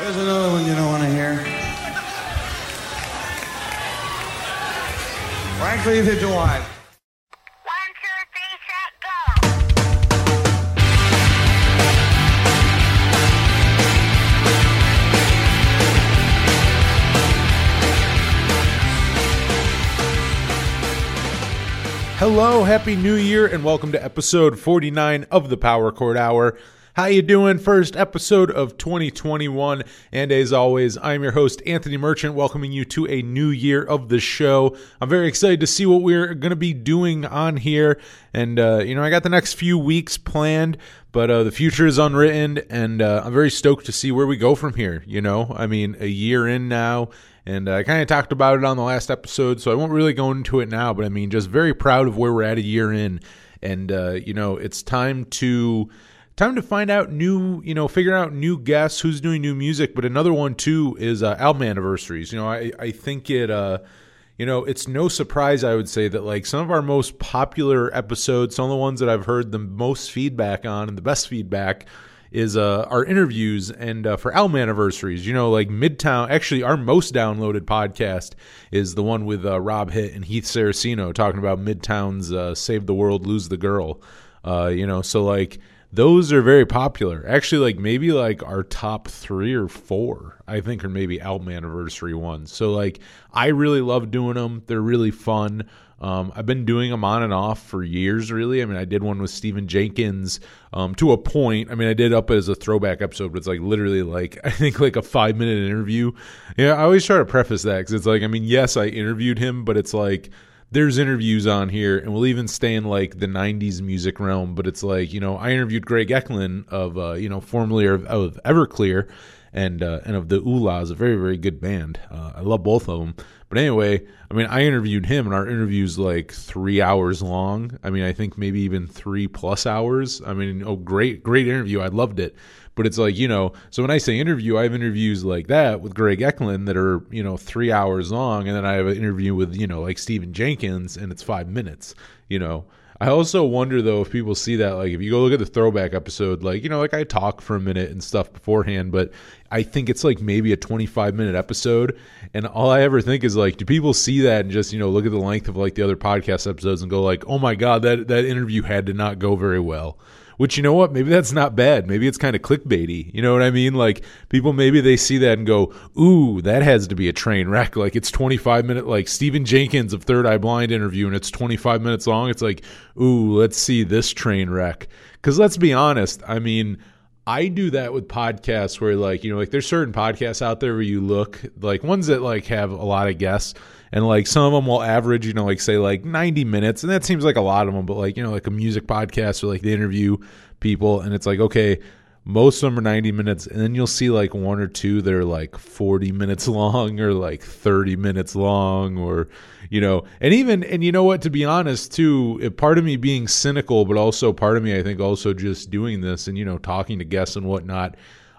There's another one you don't want to hear. Frankly, neither do I. One, two, three, set, go. Hello, happy new year and welcome to episode 49 of the Power Chord Hour. How you doing? First episode of 2021 and as always, I'm your host Anthony Merchant welcoming you to a new year of the show. I'm very excited to see what we're going to be doing on here and uh, you know, I got the next few weeks planned, but uh, the future is unwritten and uh, I'm very stoked to see where we go from here, you know? I mean, a year in now and uh, I kind of talked about it on the last episode, so I won't really go into it now. But I mean, just very proud of where we're at a year in, and uh, you know, it's time to time to find out new, you know, figure out new guests, who's doing new music. But another one too is uh, album anniversaries. You know, I I think it. Uh, you know, it's no surprise, I would say, that like some of our most popular episodes, some of the ones that I've heard the most feedback on and the best feedback is uh, our interviews and uh, for album anniversaries. You know, like Midtown. Actually, our most downloaded podcast is the one with uh, Rob Hitt and Heath Saraceno talking about Midtown's uh, "Save the World, Lose the Girl." Uh, you know, so like those are very popular. Actually, like maybe like our top three or four, I think, are maybe album anniversary ones. So like I really love doing them. They're really fun. Um, I've been doing them on and off for years, really. I mean, I did one with Stephan Jenkins um, to a point. I mean, I did up as a throwback episode, but it's like literally like, I think like a five minute interview. Yeah, I always try to preface that because it's like, I mean, yes, I interviewed him, but it's like, there's interviews on here, and we'll even stay in like the '90s music realm. But it's like you know, I interviewed Greg Eklund of uh, you know formerly of, of Everclear, and uh, and of the Oohlas, a very very good band. Uh, I love both of them. But anyway, I mean, I interviewed him, and our interview's like three hours long. I mean, I think maybe even three plus hours. I mean, oh, great great interview. I loved it. But it's like, you know, so when I say interview, I have interviews like that with Greg Eklund that are, you know, three hours long. And then I have an interview with, you know, like Stephan Jenkins and it's five minutes, you know. I also wonder though if people see that, like if you go look at the throwback episode, like, you know, like I talk for a minute and stuff beforehand, but I think it's like maybe a 25 minute episode. And all I ever think is like, do people see that and just, you know, look at the length of like the other podcast episodes and go like, oh my God, that, that interview had to not go very well which you know what? Maybe that's not bad. Maybe it's kind of clickbaity. You know what i mean? Like people maybe they see that and go ooh that has to be a train wreck. Like it's 25 minute like stephan jenkins of third eye blind interview and it's 25 minutes long. It's like ooh let's see this train wreck. Because let's be honest i mean I do that with podcasts where like, you know, like there's certain podcasts out there where you look like ones that like have a lot of guests and like some of them will average, you know, like say like 90 minutes and that seems like a lot of them, but like, you know, like a music podcast or like they interview people and it's like, okay, most of them are 90 minutes and then you'll see like one or two that are like 40 minutes long or like 30 minutes long or you know and even and you know what to be honest too part of me being cynical but also part of me i think also just doing this and you know talking to guests and whatnot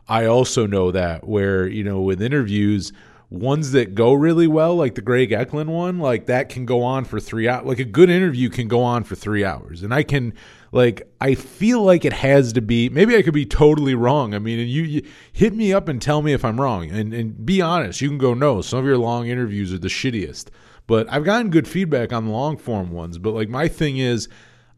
i also know that where you know with interviews ones that go really well like the greg eklund one like that can go on for three hours like a good interview can go on for three hours and i can like I feel like it has to be. Maybe I could be totally wrong. I mean, and you, you, hit me up and tell me if I'm wrong, and and be honest. You can go no. Some of your long interviews are the shittiest, but I've gotten good feedback on long form ones. But like my thing is,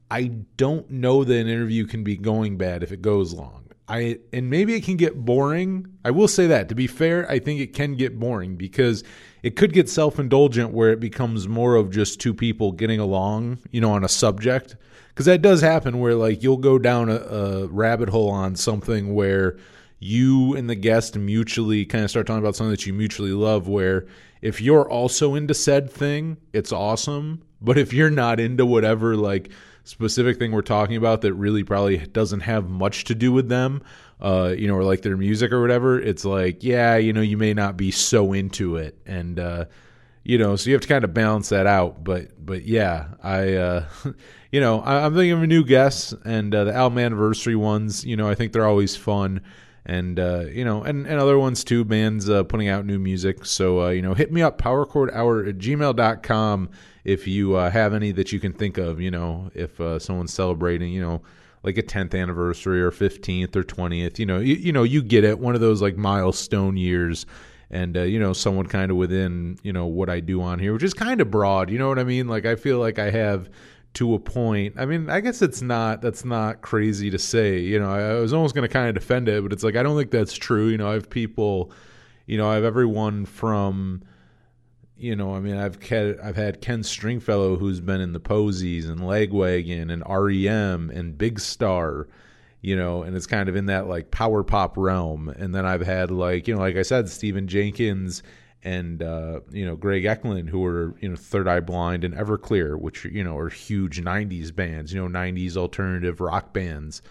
I don't know that an interview can be going bad if it goes long. I and maybe it can get boring. I will say that. To be fair, I think it can get boring because it could get self-indulgent where it becomes more of just two people getting along, you know, on a subject. Because that does happen where like you'll go down a, a, rabbit hole on something where you and the guest mutually kind of start talking about something that you mutually love where if you're also into said thing it's awesome. But if you're not into whatever like specific thing we're talking about that really probably doesn't have much to do with them uh you know or like their music or whatever it's like yeah you know you may not be so into it. And uh you know so you have to kind of balance that out. But but yeah i uh you know I, am thinking of a new guest and uh, the album anniversary ones you know i think they're always fun. And uh you know and and other ones too bands uh putting out new music. So uh you know hit me up powerchordhour at gmail.com if you uh have any that you can think of you know if uh someone's celebrating you know like a 10th anniversary or 15th or 20th. You know, you, you know, you get it. One of those like milestone years. And, uh, you know, someone kind of within, you know, what I do on here, which is kind of broad. You know what I mean? Like, I feel like I have to a point. I mean, I guess it's not, that's not crazy to say. You know, I, I was almost going to kind of defend it, but it's like, I don't think that's true. You know, I have people, you know, I have everyone from, you know, I mean, I've had, I've had Ken Stringfellow who's been in the Posies and Lagwagon and REM and Big Star, you know, and it's kind of in that like power pop realm. And then I've had like, you know, like I said, Stephan Jenkins and uh, you know Greg Eklund, who are you know Third Eye Blind and Everclear, which you know are huge '90s bands, you know '90s alternative rock bands,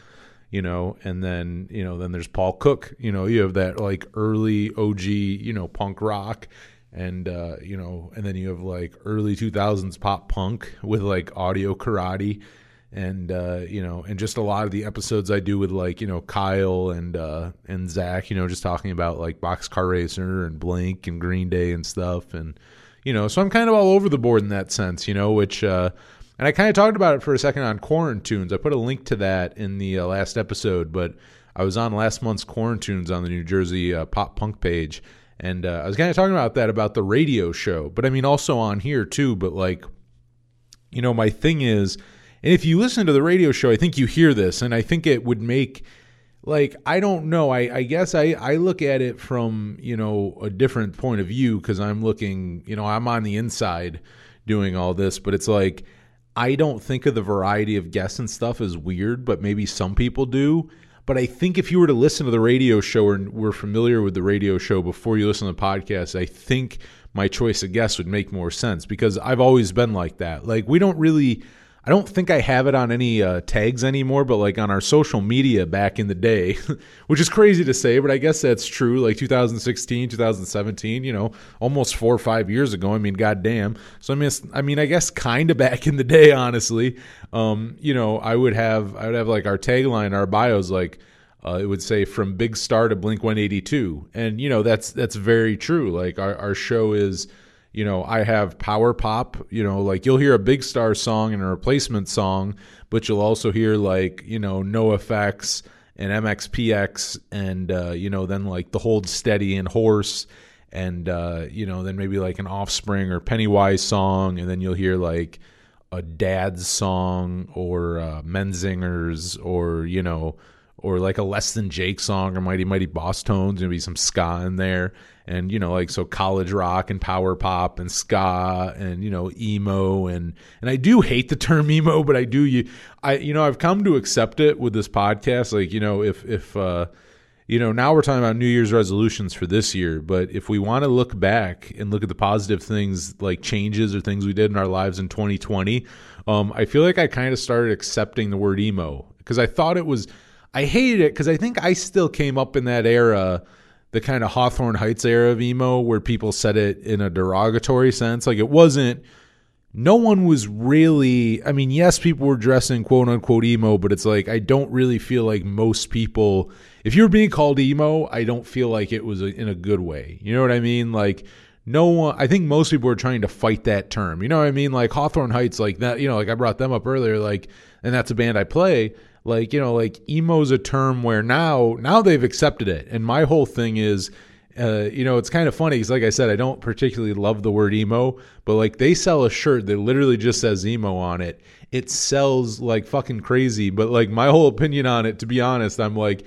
you know, and then you know then there's Paul Cook, you know, you have that like early OG, you know, punk rock, and uh, you know, and then you have like early 2000s pop punk with like Audio Karate, and uh, you know, and just a lot of the episodes I do with like you know Kyle and uh, and Zach, you know, just talking about like Boxcar Racer and Blink and Green Day and stuff, and you know, so I'm kind of all over the board in that sense, you know, which. Uh, and I kind of talked about it for a second on Quarantunes. I put a link to that in the uh, last episode, but I was on last month's Quarantunes on the New Jersey uh, pop punk page, and uh, I was kind of talking about that about the radio show, but I mean also on here too. But like, you know, my thing is, and if you listen to the radio show, I think you hear this, and I think it would make like I don't know. I, I guess I, I look at it from you know a different point of view because I'm looking. You know, I'm on the inside doing all this, but it's like I don't think of the variety of guests and stuff as weird, but maybe some people do. But I think if you were to listen to the radio show or were familiar with the radio show before you listen to the podcast, I think my choice of guests would make more sense because I've always been like that. Like we don't really I don't think I have it on any uh, tags anymore, but like on our social media back in the day, which is crazy to say, but I guess that's true. Like 2016, 2017, you know, almost four or five years ago. I mean, goddamn. So I mean, I mean, I guess kind of back in the day, honestly. Um, you know, I would have, I would have like our tagline, our bios, like. Uh, it would say from Big Star to Blink 182, and you know that's that's very true. Like our our show is you know, I have power pop, you know, like you'll hear a big star song and a replacement song, but you'll also hear like, you know, NOFX and MXPX and, uh, you know, then like the Hold Steady and Horse and, uh, you know, then maybe like an Offspring or Pennywise song. And then you'll hear like a dad's song or uh, Menzingers or, you know, or like a less than Jake song or Mighty Mighty Bosstones, maybe some ska in there, and you know like so college rock and power pop and ska and you know emo and and I do hate the term emo, but I do you I you know I've come to accept it with this podcast. Like you know if if uh, you know now we're talking about New Year's resolutions for this year, but if we want to look back and look at the positive things like changes or things we did in our lives in 2020, um, I feel like I kind of started accepting the word emo because I thought it was I hated it because I think I still came up in that era, the kind of Hawthorne Heights era of emo, where people said it in a derogatory sense. Like it wasn't. No one was really. I mean, yes, people were dressing quote unquote emo, but it's like I don't really feel like most people. If you were being called emo, I don't feel like it was a, in a good way. You know what I mean? Like no one i think most people are trying to fight that term you know what i mean like hawthorne heights like that you know like i brought them up earlier like and that's a band i play like you know like emo's a term where now now they've accepted it. And my whole thing is uh, you know it's kind of funny because like i said i don't particularly love the word emo but like they sell a shirt that literally just says emo on it. It sells like fucking crazy but like my whole opinion on it to be honest i'm like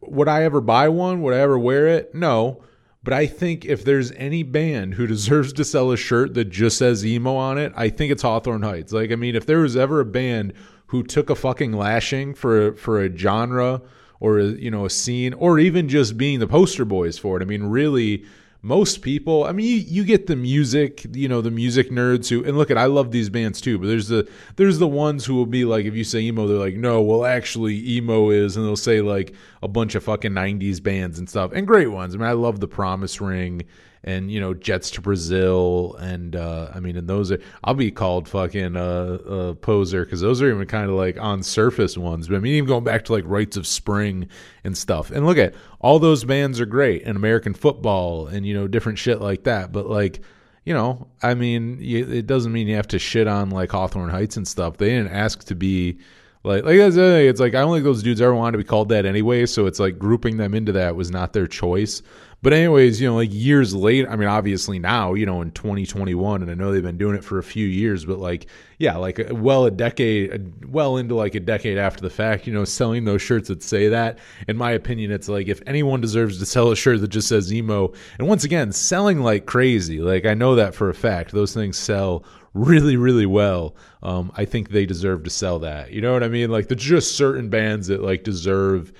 would i ever buy one? Would i ever wear it? No. But I think if there's any band who deserves to sell a shirt that just says emo on it, I think it's Hawthorne Heights. Like, I mean, if there was ever a band who took a fucking lashing for for a genre or a, you know a scene or even just being the poster boys for it. I mean, really, most people. I mean, you, you get the music, you know, the music nerds who and look at I love these bands too, but there's the there's the ones who will be like, if you say emo, they're like, no, well, actually, emo is, and they'll say like a bunch of fucking '90s bands and stuff, and great ones. I mean, I love the Promise Ring and you know Jets to Brazil, and uh, I mean, and those are I'll be called fucking uh, uh poser because those are even kind of like on surface ones. But I mean, even going back to like Rites of Spring and stuff. And look at all those bands are great, and American football, and you know different shit like that. But like you know, I mean, it doesn't mean you have to shit on like Hawthorne Heights and stuff. They didn't ask to be Like, like that's. It's like I don't think those dudes ever wanted to be called that anyway. So it's like grouping them into that was not their choice. But anyways, you know, like years later, I mean, obviously now, you know, in 2021, and I know they've been doing it for a few years, but like, yeah, like uh, well a decade, well into like a decade after the fact, you know, selling those shirts that say that. In my opinion, it's like if anyone deserves to sell a shirt that just says emo, and once again, selling like crazy. Like I know that for a fact. Those things sell really, really well. Um, I think they deserve to sell that. You know what I mean? Like there's just certain bands that like deserve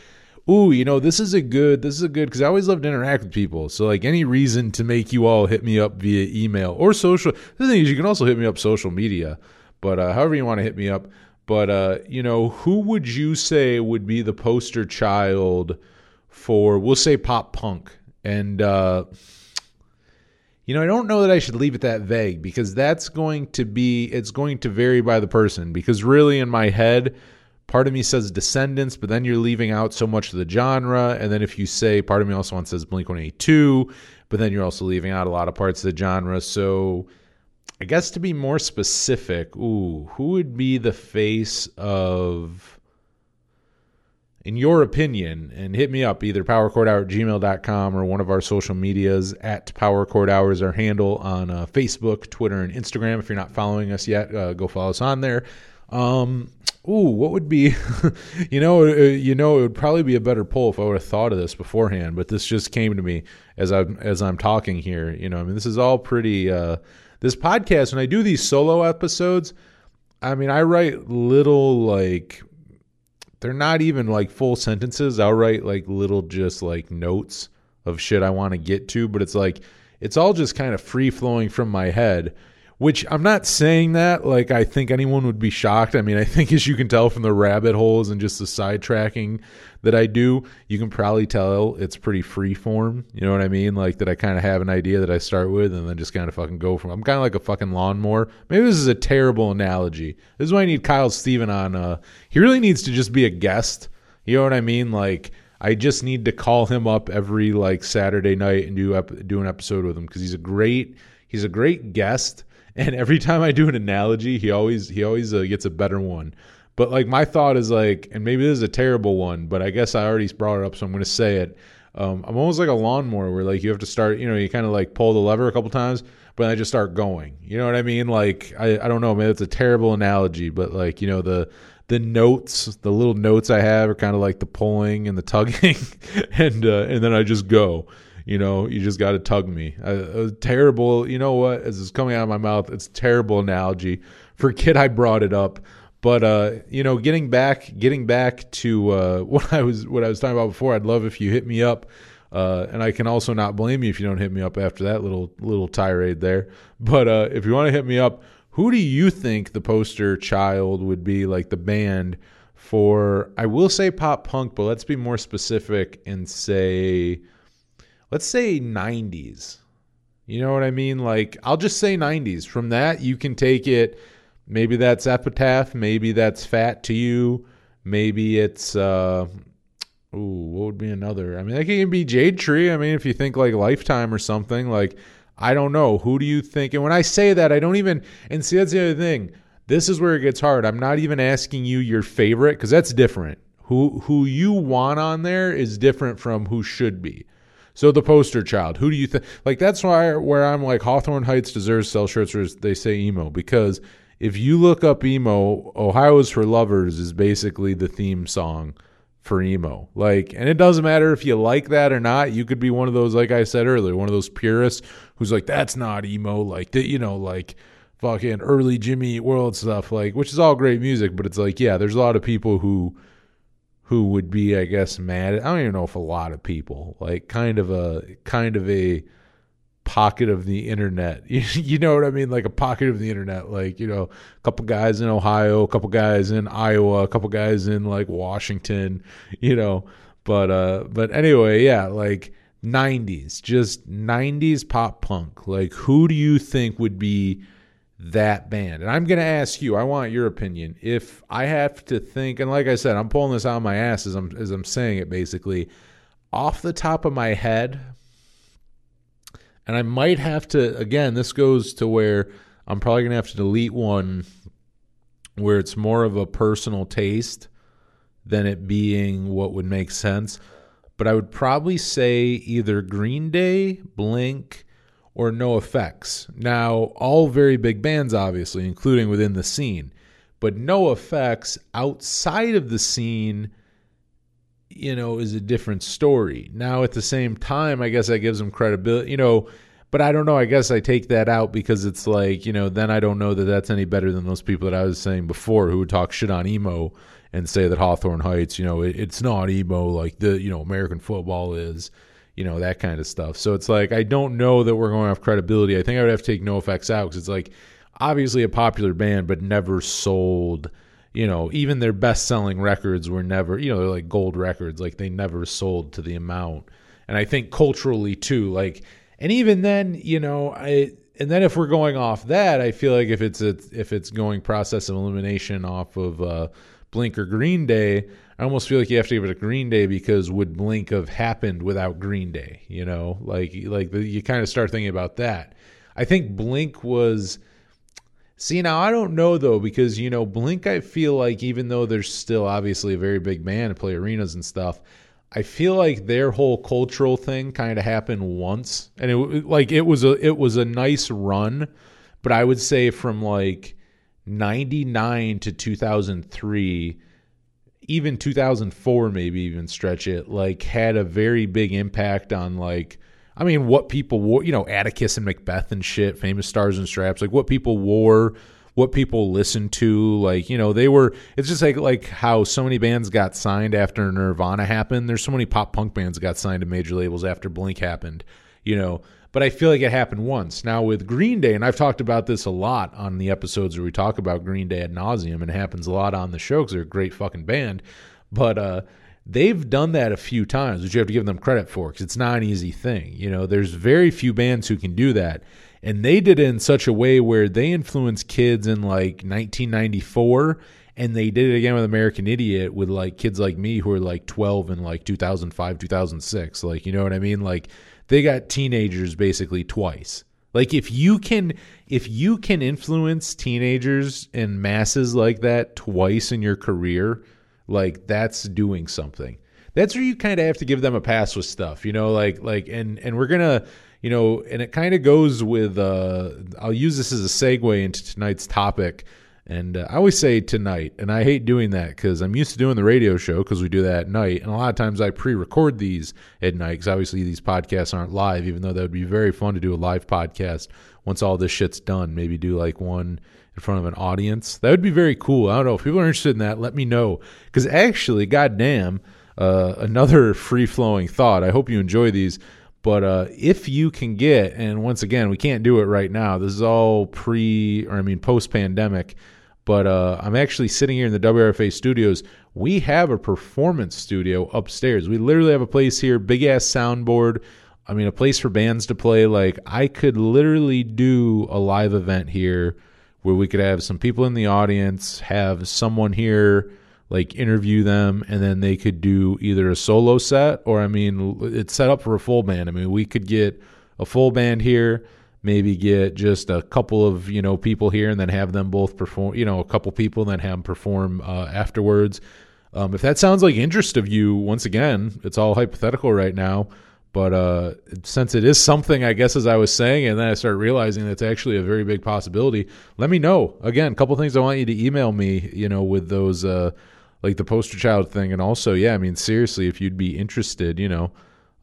ooh, you know, this is a good, this is a good, because I always love to interact with people. So, like, any reason to make you all hit me up via email or social. The thing is, you can also hit me up social media, but uh, however you want to hit me up. But, uh, you know, who would you say would be the poster child for, we'll say, pop punk? And, uh, you know, I don't know that I should leave it that vague because that's going to be, it's going to vary by the person. Because really, in my head, part of me says Descendents, but then you're leaving out so much of the genre. And then if you say, part of me also wants says Blink 182, but then you're also leaving out a lot of parts of the genre. So I guess to be more specific, ooh, who would be the face of in your opinion, and hit me up either powerchordhour at gmail.com or one of our social medias at powerchordhour is our handle on uh, Facebook, Twitter, and Instagram. If you're not following us yet, uh, go follow us on there. Um, ooh, what would be, you know, uh, you know, it would probably be a better poll if I would have thought of this beforehand, but this just came to me as I'm, as I'm talking here. You know, I mean, this is all pretty, uh, this podcast, when I do these solo episodes, I mean, I write little like they're not even like full sentences. I'll write like little just like notes of shit I want to get to, but it's like it's all just kind of free flowing from my head. Which I'm not saying that like I think anyone would be shocked. I mean, I think as you can tell from the rabbit holes and just the sidetracking that I do, you can probably tell it's pretty free form. You know what I mean? Like that I kind of have an idea that I start with and then just kind of fucking go from. I'm kind of like a fucking lawnmower. Maybe this is a terrible analogy. This is why I need Kyle Steven on. Uh, he really needs to just be a guest. You know what I mean? Like I just need to call him up every like Saturday night and do ep- do an episode with him because he's a great he's a great guest. And every time I do an analogy, he always he always uh, gets a better one. But like my thought is like, and maybe this is a terrible one, but I guess I already brought it up, so I'm going to say it. Um, I'm almost like a lawnmower where like you have to start, you know, you kind of like pull the lever a couple times, but I just start going. You know what I mean? Like I, I don't know, man, it's a terrible analogy, but like you know the the notes, the little notes I have are kind of like the pulling and the tugging, and uh, and then I just go. You know, you just got to tug me. A, terrible. You know what? As it's coming out of my mouth, it's terrible analogy. Forget I brought it up. But uh, you know, getting back, getting back to uh, what I was what I was talking about before. I'd love if you hit me up, uh, and I can also not blame you if you don't hit me up after that little little tirade there. But uh, if you want to hit me up, who do you think the poster child would be, like the band for? I will say pop punk, but let's be more specific and say let's say 90s. You know what I mean? Like, I'll just say 90s. From that, you can take it. Maybe that's Epitaph. Maybe that's Fat to You. Maybe it's, uh, ooh, what would be another? I mean, that can be Jade Tree. I mean, if you think like Lifetime or something, like, I don't know. Who do you think? And when I say that, I don't even, and see, that's the other thing. This is where it gets hard. I'm not even asking you your favorite because that's different. Who who you want on there is different from who should be. So the poster child, who do you think? Like that's why where I'm like Hawthorne Heights deserves sell shirts or they say emo because if you look up emo, Ohio's for Lovers is basically the theme song for emo. Like, and it doesn't matter if you like that or not. You could be one of those, like I said earlier, one of those purists who's like, that's not emo. Like, that, you know, like fucking early Jimmy World stuff, like, which is all great music, but it's like, yeah, there's a lot of people who who would be, I guess, mad. I don't even know if a lot of people, like kind of a kind of a pocket of the internet. You, know what I mean? Like a pocket of the internet. Like, you know, a couple guys in Ohio, a couple guys in Iowa, a couple guys in like Washington, you know. But uh but anyway, yeah, like 90s, just 90s pop punk. Like who do you think would be that band. And I'm going to ask you, I want your opinion. If I have to think, and like I said, I'm pulling this out of my ass as I'm, as I'm saying it basically, off the top of my head, and I might have to, again, this goes to where I'm probably going to have to delete one where it's more of a personal taste than it being what would make sense. But I would probably say either Green Day, Blink, or NOFX. Now, all very big bands, obviously, including within the scene. But NOFX outside of the scene, you know, is a different story. Now, at the same time, I guess that gives them credibility, you know. But I don't know. I guess I take that out because it's like, you know, then I don't know that that's any better than those people that I was saying before who would talk shit on emo and say that Hawthorne Heights, you know, it, it's not emo like the, you know, American football is, you know, that kind of stuff. So it's like, I don't know that we're going off credibility. I think I would have to take NOFX out because it's like, obviously a popular band, but never sold, you know, even their best selling records were never, you know, they're like gold records. Like they never sold to the amount. And I think culturally too, like, and even then, you know, I, and then if we're going off that, I feel like if it's a, if it's going process of elimination off of, uh, Blink or Green Day, I almost feel like you have to give it a Green Day because would Blink have happened without Green Day? You know, like like the, you kind of start thinking about that. I think Blink was. See now, I don't know though because you know Blink. I feel like even though they're still obviously a very big band and play arenas and stuff, I feel like their whole cultural thing kind of happened once, and it like it was a it was a nice run, but I would say from like 99 to 2003 even 2004 maybe even stretch it like had a very big impact on like i mean what people wore you know atticus and macbeth and shit famous stars and straps like what people wore what people listened to like you know they were it's just like like how so many bands got signed after nirvana happened. There's so many pop punk bands got signed to major labels after blink happened you know but I feel like it happened once. Now with Green Day, and I've talked about this a lot on the episodes where we talk about Green Day ad nauseum, and it happens a lot on the show because they're a great fucking band. But uh, they've done that a few times, which you have to give them credit for because it's not an easy thing. You know, there's very few bands who can do that, and they did it in such a way where they influenced kids in like 1994 and they did it again with American Idiot with like kids like me who are like 12 in like 2005, 2006. Like, you know what I mean? Like they got teenagers basically twice. Like if you can if you can influence teenagers and masses like that twice in your career, like that's doing something. That's where you kind of have to give them a pass with stuff, you know, like like and and we're going to, you know, and it kind of goes with uh I'll use this as a segue into tonight's topic and uh, I always say tonight, and I hate doing that because I'm used to doing the radio show because we do that at night. And a lot of times I pre record these at night because obviously these podcasts aren't live, even though that would be very fun to do a live podcast once all this shit's done. Maybe do like one in front of an audience. That would be very cool. I don't know. If people are interested in that, let me know. Because actually, goddamn, uh, another free flowing thought. I hope you enjoy these. But uh, if you can get, and once again, we can't do it right now. This is all pre, or I mean, post pandemic but uh, I'm actually sitting here in the WRFA studios. We have a performance studio upstairs. We literally have a place here, big ass soundboard. I mean, a place for bands to play. Like, I could literally do a live event here where we could have some people in the audience, have someone here, like interview them, and then they could do either a solo set or, I mean, it's set up for a full band. I mean, we could get a full band here maybe get just a couple of you know people here and then have them both perform you know a couple people and then have them perform uh, afterwards. Um, if that sounds like interest of you once again it's all hypothetical right now but uh, since it is something i guess as i was saying and then i started realizing that's actually a very big possibility let me know. Again a couple things i want you to email me you know with those uh, like the poster child thing and also yeah i mean seriously if you'd be interested you know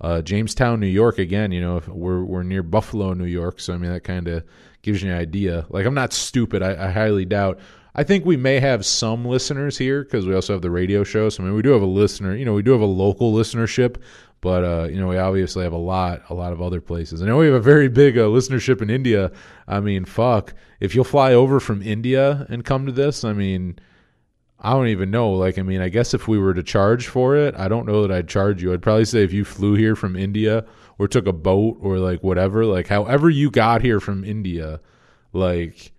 uh, Jamestown, New York, again, you know, we're we're near Buffalo, New York, so I mean that kind of gives you an idea. Like I'm not stupid. I, I highly doubt. I think we may have some listeners here because we also have the radio show. So I mean, we do have a listener. You know, we do have a local listenership, but uh, you know, we obviously have a lot, a lot of other places. I know we have a very big uh, listenership in India. I mean, fuck, if you'll fly over from India and come to this, I mean I don't even know. Like, I mean, I guess if we were to charge for it, I don't know that I'd charge you. I'd probably say if you flew here from India or took a boat or like whatever, like however you got here from India, like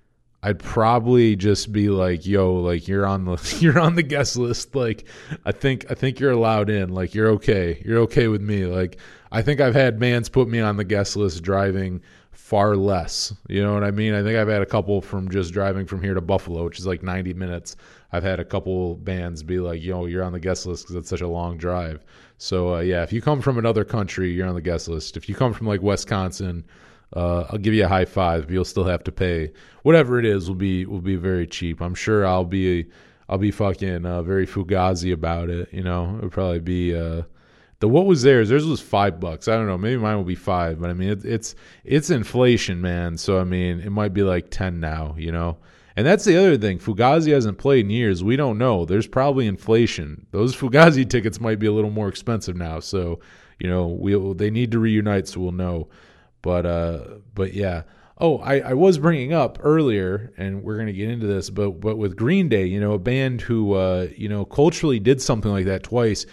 I'd probably just be like, "Yo, like you're on the you're on the guest list. Like, I think I think you're allowed in. Like, you're okay. You're okay with me. Like, I think I've had mans put me on the guest list driving far less. You know what I mean? I think I've had a couple from just driving from here to Buffalo, which is like 90 minutes. I've had a couple bands be like, "Yo, you're on the guest list because it's such a long drive." So uh, yeah, if you come from another country, you're on the guest list. If you come from like Wisconsin, uh, I'll give you a high five. But you'll still have to pay whatever it is. Will be will be very cheap. I'm sure I'll be I'll be fucking uh, very fugazi about it. You know, it'll probably be uh, the what was theirs. Theirs was five bucks. I don't know. Maybe mine will be five. But I mean, it, it's it's inflation, man. So I mean, it might be like ten now. You know. And that's the other thing. Fugazi hasn't played in years. We don't know. There's probably inflation. Those Fugazi tickets might be a little more expensive now. So, you know, we'll they need to reunite, so we'll know. But uh, but yeah. Oh, I, I was bringing up earlier, and we're gonna get into this, but but with Green Day, you know, a band who uh, you know culturally did something like that twice.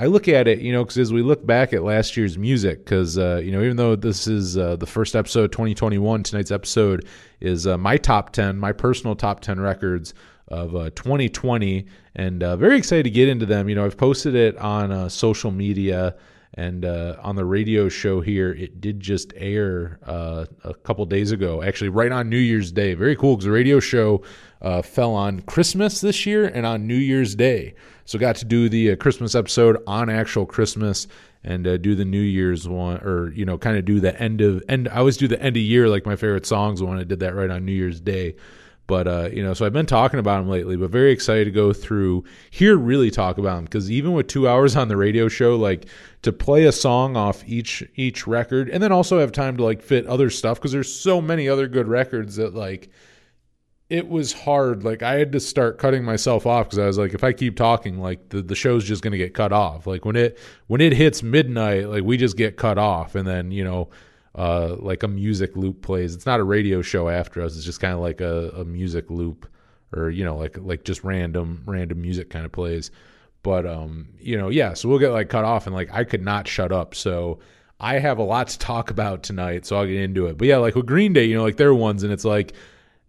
I look at it, you know, because as we look back at last year's music, because uh, you know, even though this is uh, the first episode, 2021, tonight's episode is uh, my top 10, my personal top 10 records of uh, 2020, and uh, very excited to get into them. You know, I've posted it on uh, social media and on the radio show here. It did just air a couple days ago, actually, right on New Year's Day. Very cool because the radio show fell on Christmas this year and on New Year's Day. So got to do the uh, Christmas episode on actual Christmas and uh, do the New Year's one, or you know, kind of do the end of end. I always do the end of year like my favorite songs one. I did that right on New Year's Day. But uh, you know, so I've been talking about them lately, but very excited to go through here, really talk about them because even with two hours on the radio show, like to play a song off each each record, and then also have time to like fit other stuff because there's so many other good records that like it was hard. Like I had to start cutting myself off because I was like, if I keep talking, like the, the show's just gonna get cut off. Like when it when it hits midnight, like we just get cut off, and then you know, uh, like a music loop plays. It's not a radio show after us. It's just kind of like a, a music loop, or you know, like like just random random music kind of plays. But um, you know, yeah. So we'll get like cut off, and like I could not shut up. So I have a lot to talk about tonight, so I'll get into it. But yeah, like with Green Day, you know, like they're ones, and it's like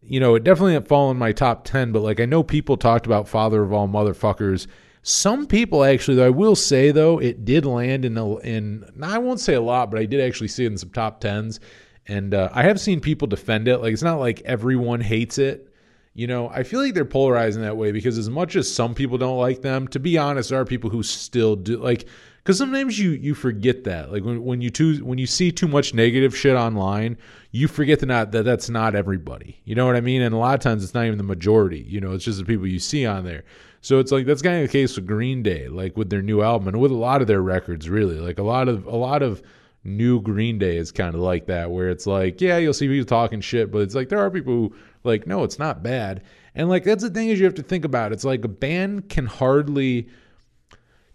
you know, it definitely didn't fall in my top 10, but like I know people talked about Father of All Motherfuckers. Some people actually, though, I will say though, it did land in a, in. I won't say a lot, but I did actually see it in some top tens, and uh, I have seen people defend it. Like it's not like everyone hates it. You know, I feel like they're polarizing that way because as much as some people don't like them, to be honest, there are people who still do like because sometimes you you forget that. Like when, when you too when you see too much negative shit online you forget that not that that's not everybody. You know what i mean? And a lot of times it's not even the majority you know it's just the people you see on there. So it's like that's kind of the case with green day like with their new album and with a lot of their records really. Like a lot of a lot of new green day is kind of like that where it's like yeah you'll see people talking shit but it's like there are people who like no it's not bad. And like that's the thing is you have to think about it's like a band can hardly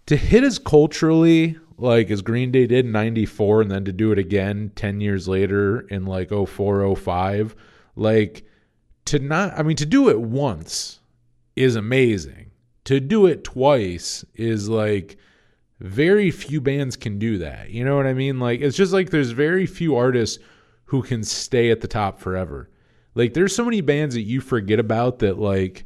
to hit as culturally like as Green Day did in 94 and then to do it again 10 years later in like 04 05 like to not I mean to do it once is amazing. To do it twice is like very few bands can do that. You know what I mean? Like it's just like there's very few artists who can stay at the top forever. Like there's so many bands that you forget about that like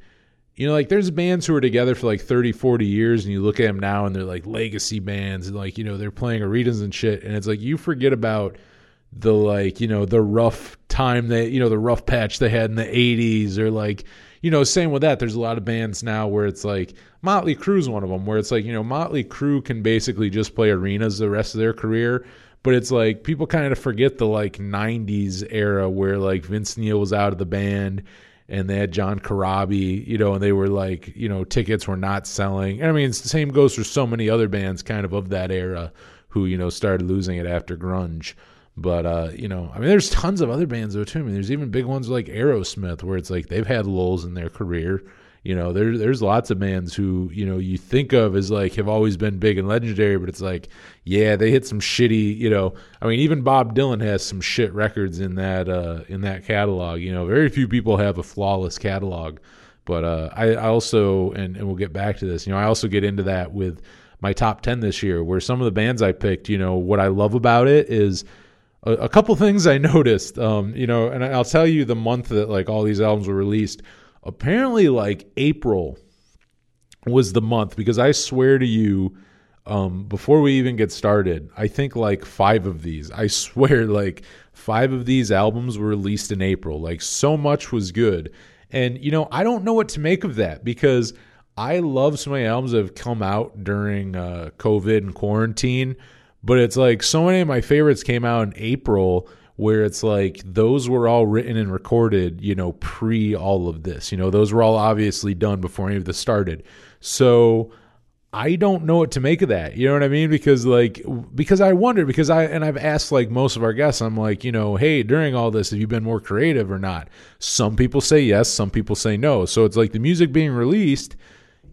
you know, like there's bands who are together for like 30, 40 years, and you look at them now and they're like legacy bands, and like, you know, they're playing arenas and shit. And it's like you forget about the like, you know, the rough time that, you know, the rough patch they had in the 80s, or like, you know, same with that. There's a lot of bands now where it's like Motley Crue's one of them, where it's like, you know, Motley Crue can basically just play arenas the rest of their career. But it's like people kind of forget the like 90s era where like Vince Neil was out of the band and they had John Corabi, you know, and they were like, you know, tickets were not selling. And I mean, the same goes for so many other bands kind of of that era who, you know, started losing it after grunge. But uh, you know, I mean, there's tons of other bands though too. I mean, there's even big ones like Aerosmith, where it's like they've had lulls in their career, you know, there, there's lots of bands who, you know, you think of as like have always been big and legendary, but it's like, yeah, they hit some shitty, you know. I mean, even Bob Dylan has some shit records in that uh, in that catalog. You know, very few people have a flawless catalog. But uh, I, I also, and, and we'll get back to this. You know, I also get into that with my top ten this year, where some of the bands I picked, you know, what I love about it is a couple things I noticed. Um, you know, and I'll tell you the month that like all these albums were released apparently like April was the month because I swear to you, um, before we even get started, I think like five of these, I swear, like five of these albums were released in April. Like so much was good. And, you know, I don't know what to make of that because I love so many albums that have come out during uh, COVID and quarantine, but it's like so many of my favorites came out in April where it's like those were all written and recorded, you know, pre all of this. You know, those were all obviously done before any of this started. So I don't know what to make of that. You know what I mean? Because like because I wonder because I and I've asked like most of our guests, I'm like, you know, hey, during all this, have you been more creative or not? Some people say yes, some people say no. So it's like the music being released,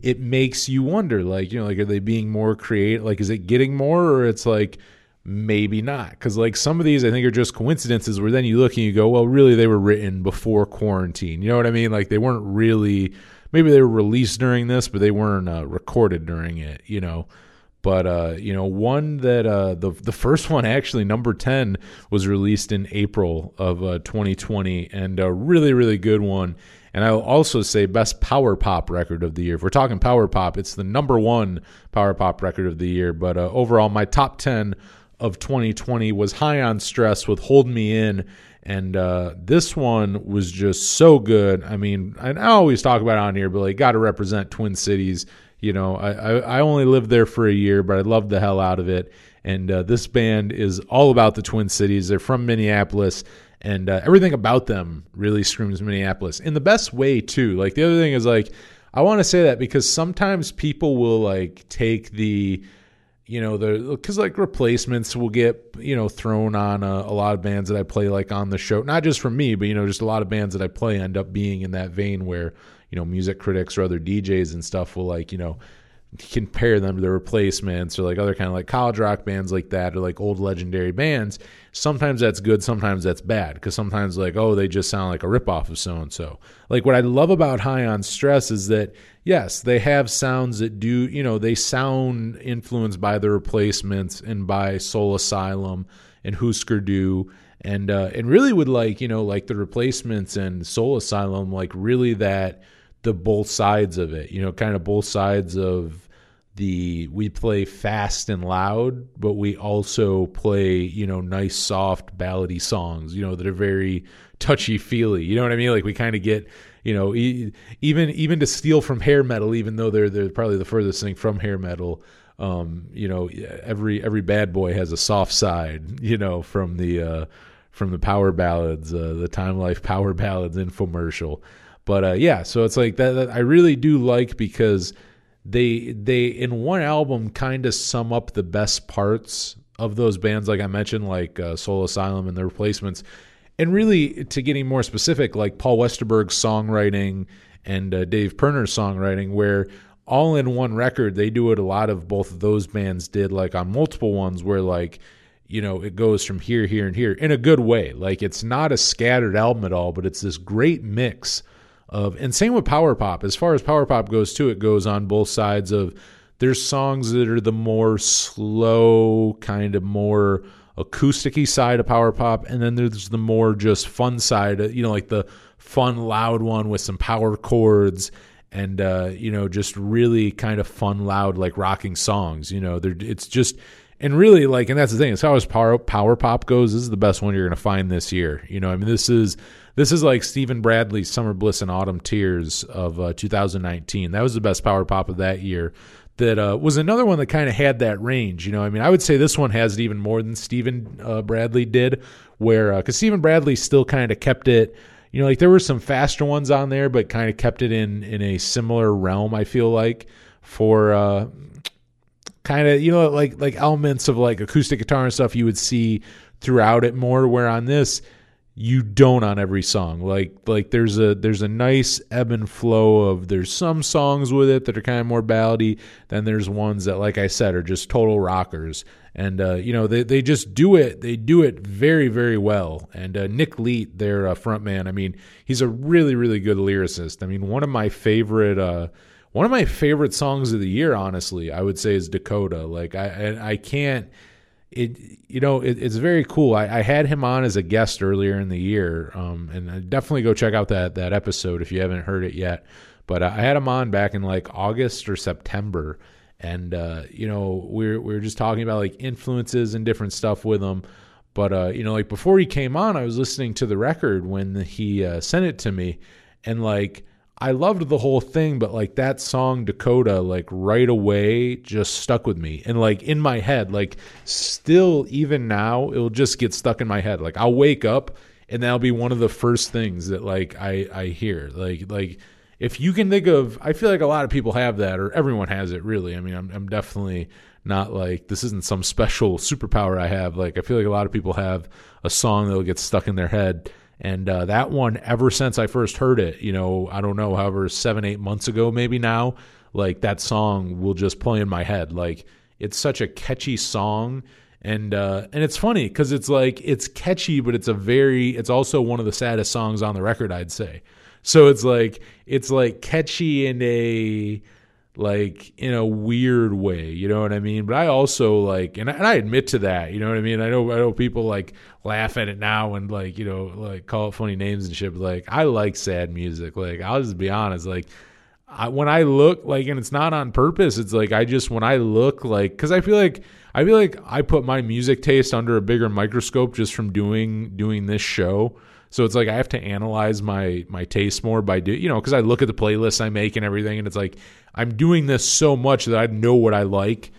it makes you wonder, like, you know, like are they being more creative? Like, is it getting more or it's like maybe not? Because like some of these I think are just coincidences where then you look and you go, well, really they were written before quarantine. You know what I mean? Like they weren't really maybe they were released during this, but they weren't uh, recorded during it, you know. But uh, you know, one that uh, the the first one actually number ten was released in April of uh, 2020, and a really really good one. And I'll also say best power pop record of the year. If we're talking power pop, it's the number one power pop record of the year. But uh, overall, my top ten of 2020 was High on Stress with Hold Me In and uh, this one was just so good. I mean, I always talk about on here, but like, got to represent Twin Cities. You know, I, I, I only lived there for a year, but I loved the hell out of it. And uh, this band is all about the Twin Cities. They're from Minneapolis, and uh, everything about them really screams Minneapolis in the best way too. Like the other thing is like, I want to say that because sometimes people will like take the you know the because like replacements will get you know thrown on a, a, lot of bands that i play like on the show. Not just from me but you know just a lot of bands that i play end up being in that vein where you know music critics or other djs and stuff will like you know compare them to the replacements or like other kind of like college rock bands like that or like old legendary bands sometimes that's good sometimes that's bad because sometimes like oh they just sound like a ripoff of so and so like what i love about high on stress is that yes they have sounds that do you know they sound influenced by the replacements and by soul asylum and husker du and uh and really would like you know like the replacements and soul asylum like really that the both sides of it you know kind of both sides of the we play fast and loud, but we also play you know nice soft ballady songs, you know that are very touchy feely. You know what I mean? Like we kind of get you know e- even even to steal from hair metal, even though they're they're probably the furthest thing from hair metal. Um, you know, every every bad boy has a soft side. You know, from the uh, from the power ballads, uh, the Time Life power ballads infomercial. But uh, yeah, so it's like that, that I really do like because they they in one album kind of sum up the best parts of those bands like i mentioned like uh, soul asylum and the replacements. And really to getting more specific like paul westerberg's songwriting and uh, dave pirner's songwriting where all in one record they do it a lot of both of those bands did like on multiple ones where like you know it goes from here here and here in a good way. Like it's not a scattered album at all but it's this great mix of and same with power pop. As far as power pop goes too it goes on both sides of there's songs that are the more slow kind of more acousticy side of power pop and then there's the more just fun side you know like the fun loud one with some power chords and uh, you know just really kind of fun loud like rocking songs you know. It's just and really like and that's the thing as far as power power pop goes this is the best one you're going to find this year you know. I mean this is this is like Stephen Bradley's Summer Bliss and Autumn Tears of uh, 2019. That was the best power pop of that year. That uh, was another one that kind of had that range. You know, I mean, I would say this one has it even more than Stephen uh, Bradley did, where because uh, Stephen Bradley still kind of kept it. You know, like there were some faster ones on there, but kind of kept it in in a similar realm. I feel like for uh, kind of you know like like elements of like acoustic guitar and stuff you would see throughout it more. Where on this you don't on every song. Like like there's a there's a nice ebb and flow of there's some songs with it that are kind of more ballady. Then there's ones that, like I said, are just total rockers. And uh, you know they they just do it. They do it very very well. And uh, Nick Leet, their uh, frontman, I mean, he's a really really good lyricist. I mean, one of my favorite. Uh, one of my favorite songs of the year, honestly, I would say is Dakota. Like I, I, I can't, it you know it, it's very cool. I, I, had him on as a guest earlier in the year, um, and definitely go check out that that episode if you haven't heard it yet. But I had him on back in like August or September, and uh, you know we're we're just talking about like influences and different stuff with him. But uh, you know, like before he came on, I was listening to the record when he uh, sent it to me, and like I loved the whole thing, but like that song Dakota, like right away, just stuck with me, and like in my head, like still even now, it'll just get stuck in my head. Like I'll wake up, and that'll be one of the first things that like I I hear, like like if you can think of i feel like a lot of people have that or everyone has it really. I mean i'm, I'm definitely not like this isn't some special superpower i have. Like i feel like a lot of people have a song that'll get stuck in their head and uh, that one ever since i first heard it you know i don't know however seven eight months ago maybe now like that song will just play in my head. Like it's such a catchy song. And uh, and it's funny because it's like it's catchy but it's a very it's also one of the saddest songs on the record i'd say. So it's like it's like catchy in a like in a weird way, you know what I mean? But I also like, and I, and I admit to that, you know what I mean? I know I know people like laugh at it now and like you know like call it funny names and shit. But like I like sad music. Like I'll just be honest, like. I, when I look like, and it's not on purpose. It's like I just when I look like, because I feel like I feel like I put my music taste under a bigger microscope just from doing doing this show. So it's like I have to analyze my my taste more by do you know because I look at the playlists I make and everything, and it's like I'm doing this so much that I know what I like,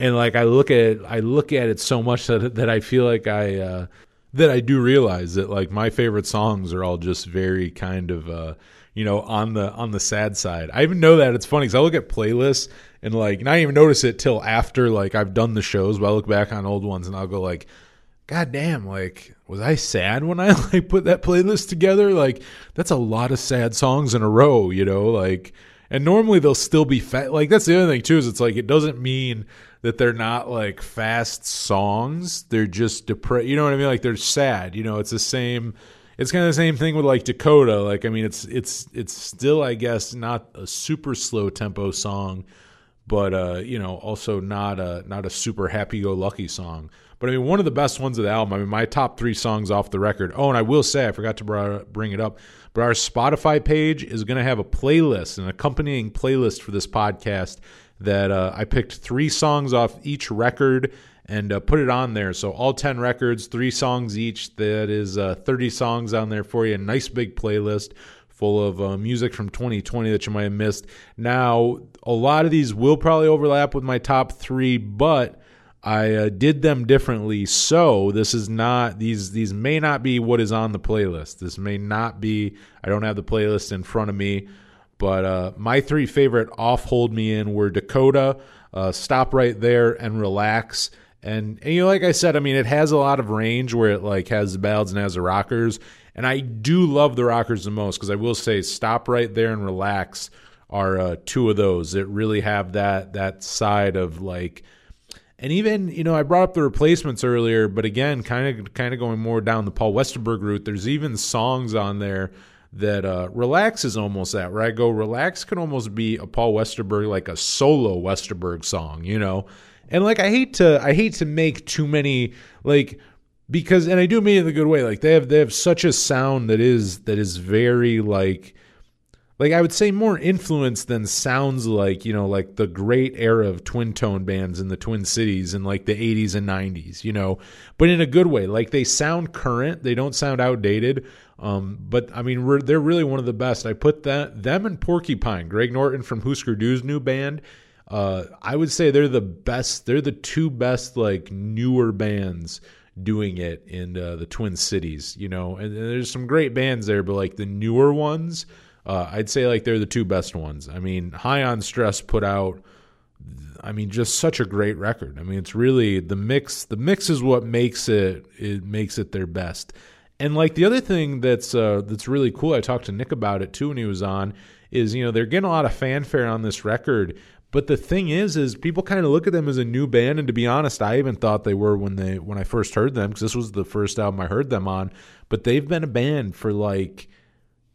and like I look at I look at it so much that that I feel like I uh, that I do realize that like my favorite songs are all just very kind of uh, you know on the on the sad side. I even know that it's funny because I look at playlists and like and I didn't even notice it till after like I've done the shows, but I look back on old ones and I'll go like God damn, like, was I sad when I like put that playlist together? Like, that's a lot of sad songs in a row, you know, like and normally they'll still be fat like that's the other thing too, is it's like it doesn't mean that they're not like fast songs. They're just depressed you know what I mean? Like they're sad. You know, it's the same it's kind of the same thing with like Dakota. Like I mean it's it's it's still I guess not a super slow tempo song, but uh, you know, also not a not a super happy go lucky song. But I mean, one of the best ones of the album. I mean, my top three songs off the record. Oh, and I will say, I forgot to bring it up, but our Spotify page is going to have a playlist, an accompanying playlist for this podcast that uh, I picked three songs off each record and uh, put it on there. So all 10 records, three songs each. That is uh, 30 songs on there for you. A nice big playlist full of uh, music from 2020 that you might have missed. Now, a lot of these will probably overlap with my top three, but I uh, did them differently. So this is not these these may not be what is on the playlist. This may not be. I don't have the playlist in front of me, but uh, my three favorite off hold me in were Dakota, uh, Stop Right There, and Relax. And, and, you know, like I said, I mean, it has a lot of range where it like has the ballads and has the rockers. And I do love the rockers the most because I will say, Stop Right There and Relax are uh, two of those that really have that that side of like and even, you know, I brought up the replacements earlier, but again, kind of kind of going more down the Paul Westerberg route. There's even songs on there that uh, relax is almost that where I go relax can almost be a Paul Westerberg like a solo Westerberg song, you know. And like I hate to I hate to make too many like because and I do mean it in a good way. Like they have they have such a sound that is that is very like like I would say more influence than sounds like, you know, like the great era of twin tone bands in the Twin Cities in like the 80s and 90s, you know, but in a good way. Like they sound current, they don't sound outdated. Um, but I mean, they're really one of the best. I put that them and Porcupine, Greg Norton from Husker Du's new band. Uh, I would say they're the best. They're the two best like newer bands doing it in uh, the Twin Cities. You know, and, and there's some great bands there, but like the newer ones uh, I'd say like they're the two best ones. I mean, High on Stress put out, I mean, just such a great record. I mean, it's really the mix. The mix is what makes it. It makes it their best. And like the other thing that's uh, that's really cool, I talked to Nick about it too when he was on. Is you know they're getting a lot of fanfare on this record, but the thing is, is people kind of look at them as a new band, and to be honest, I even thought they were when they when I first heard them because this was the first album I heard them on. But they've been a band for like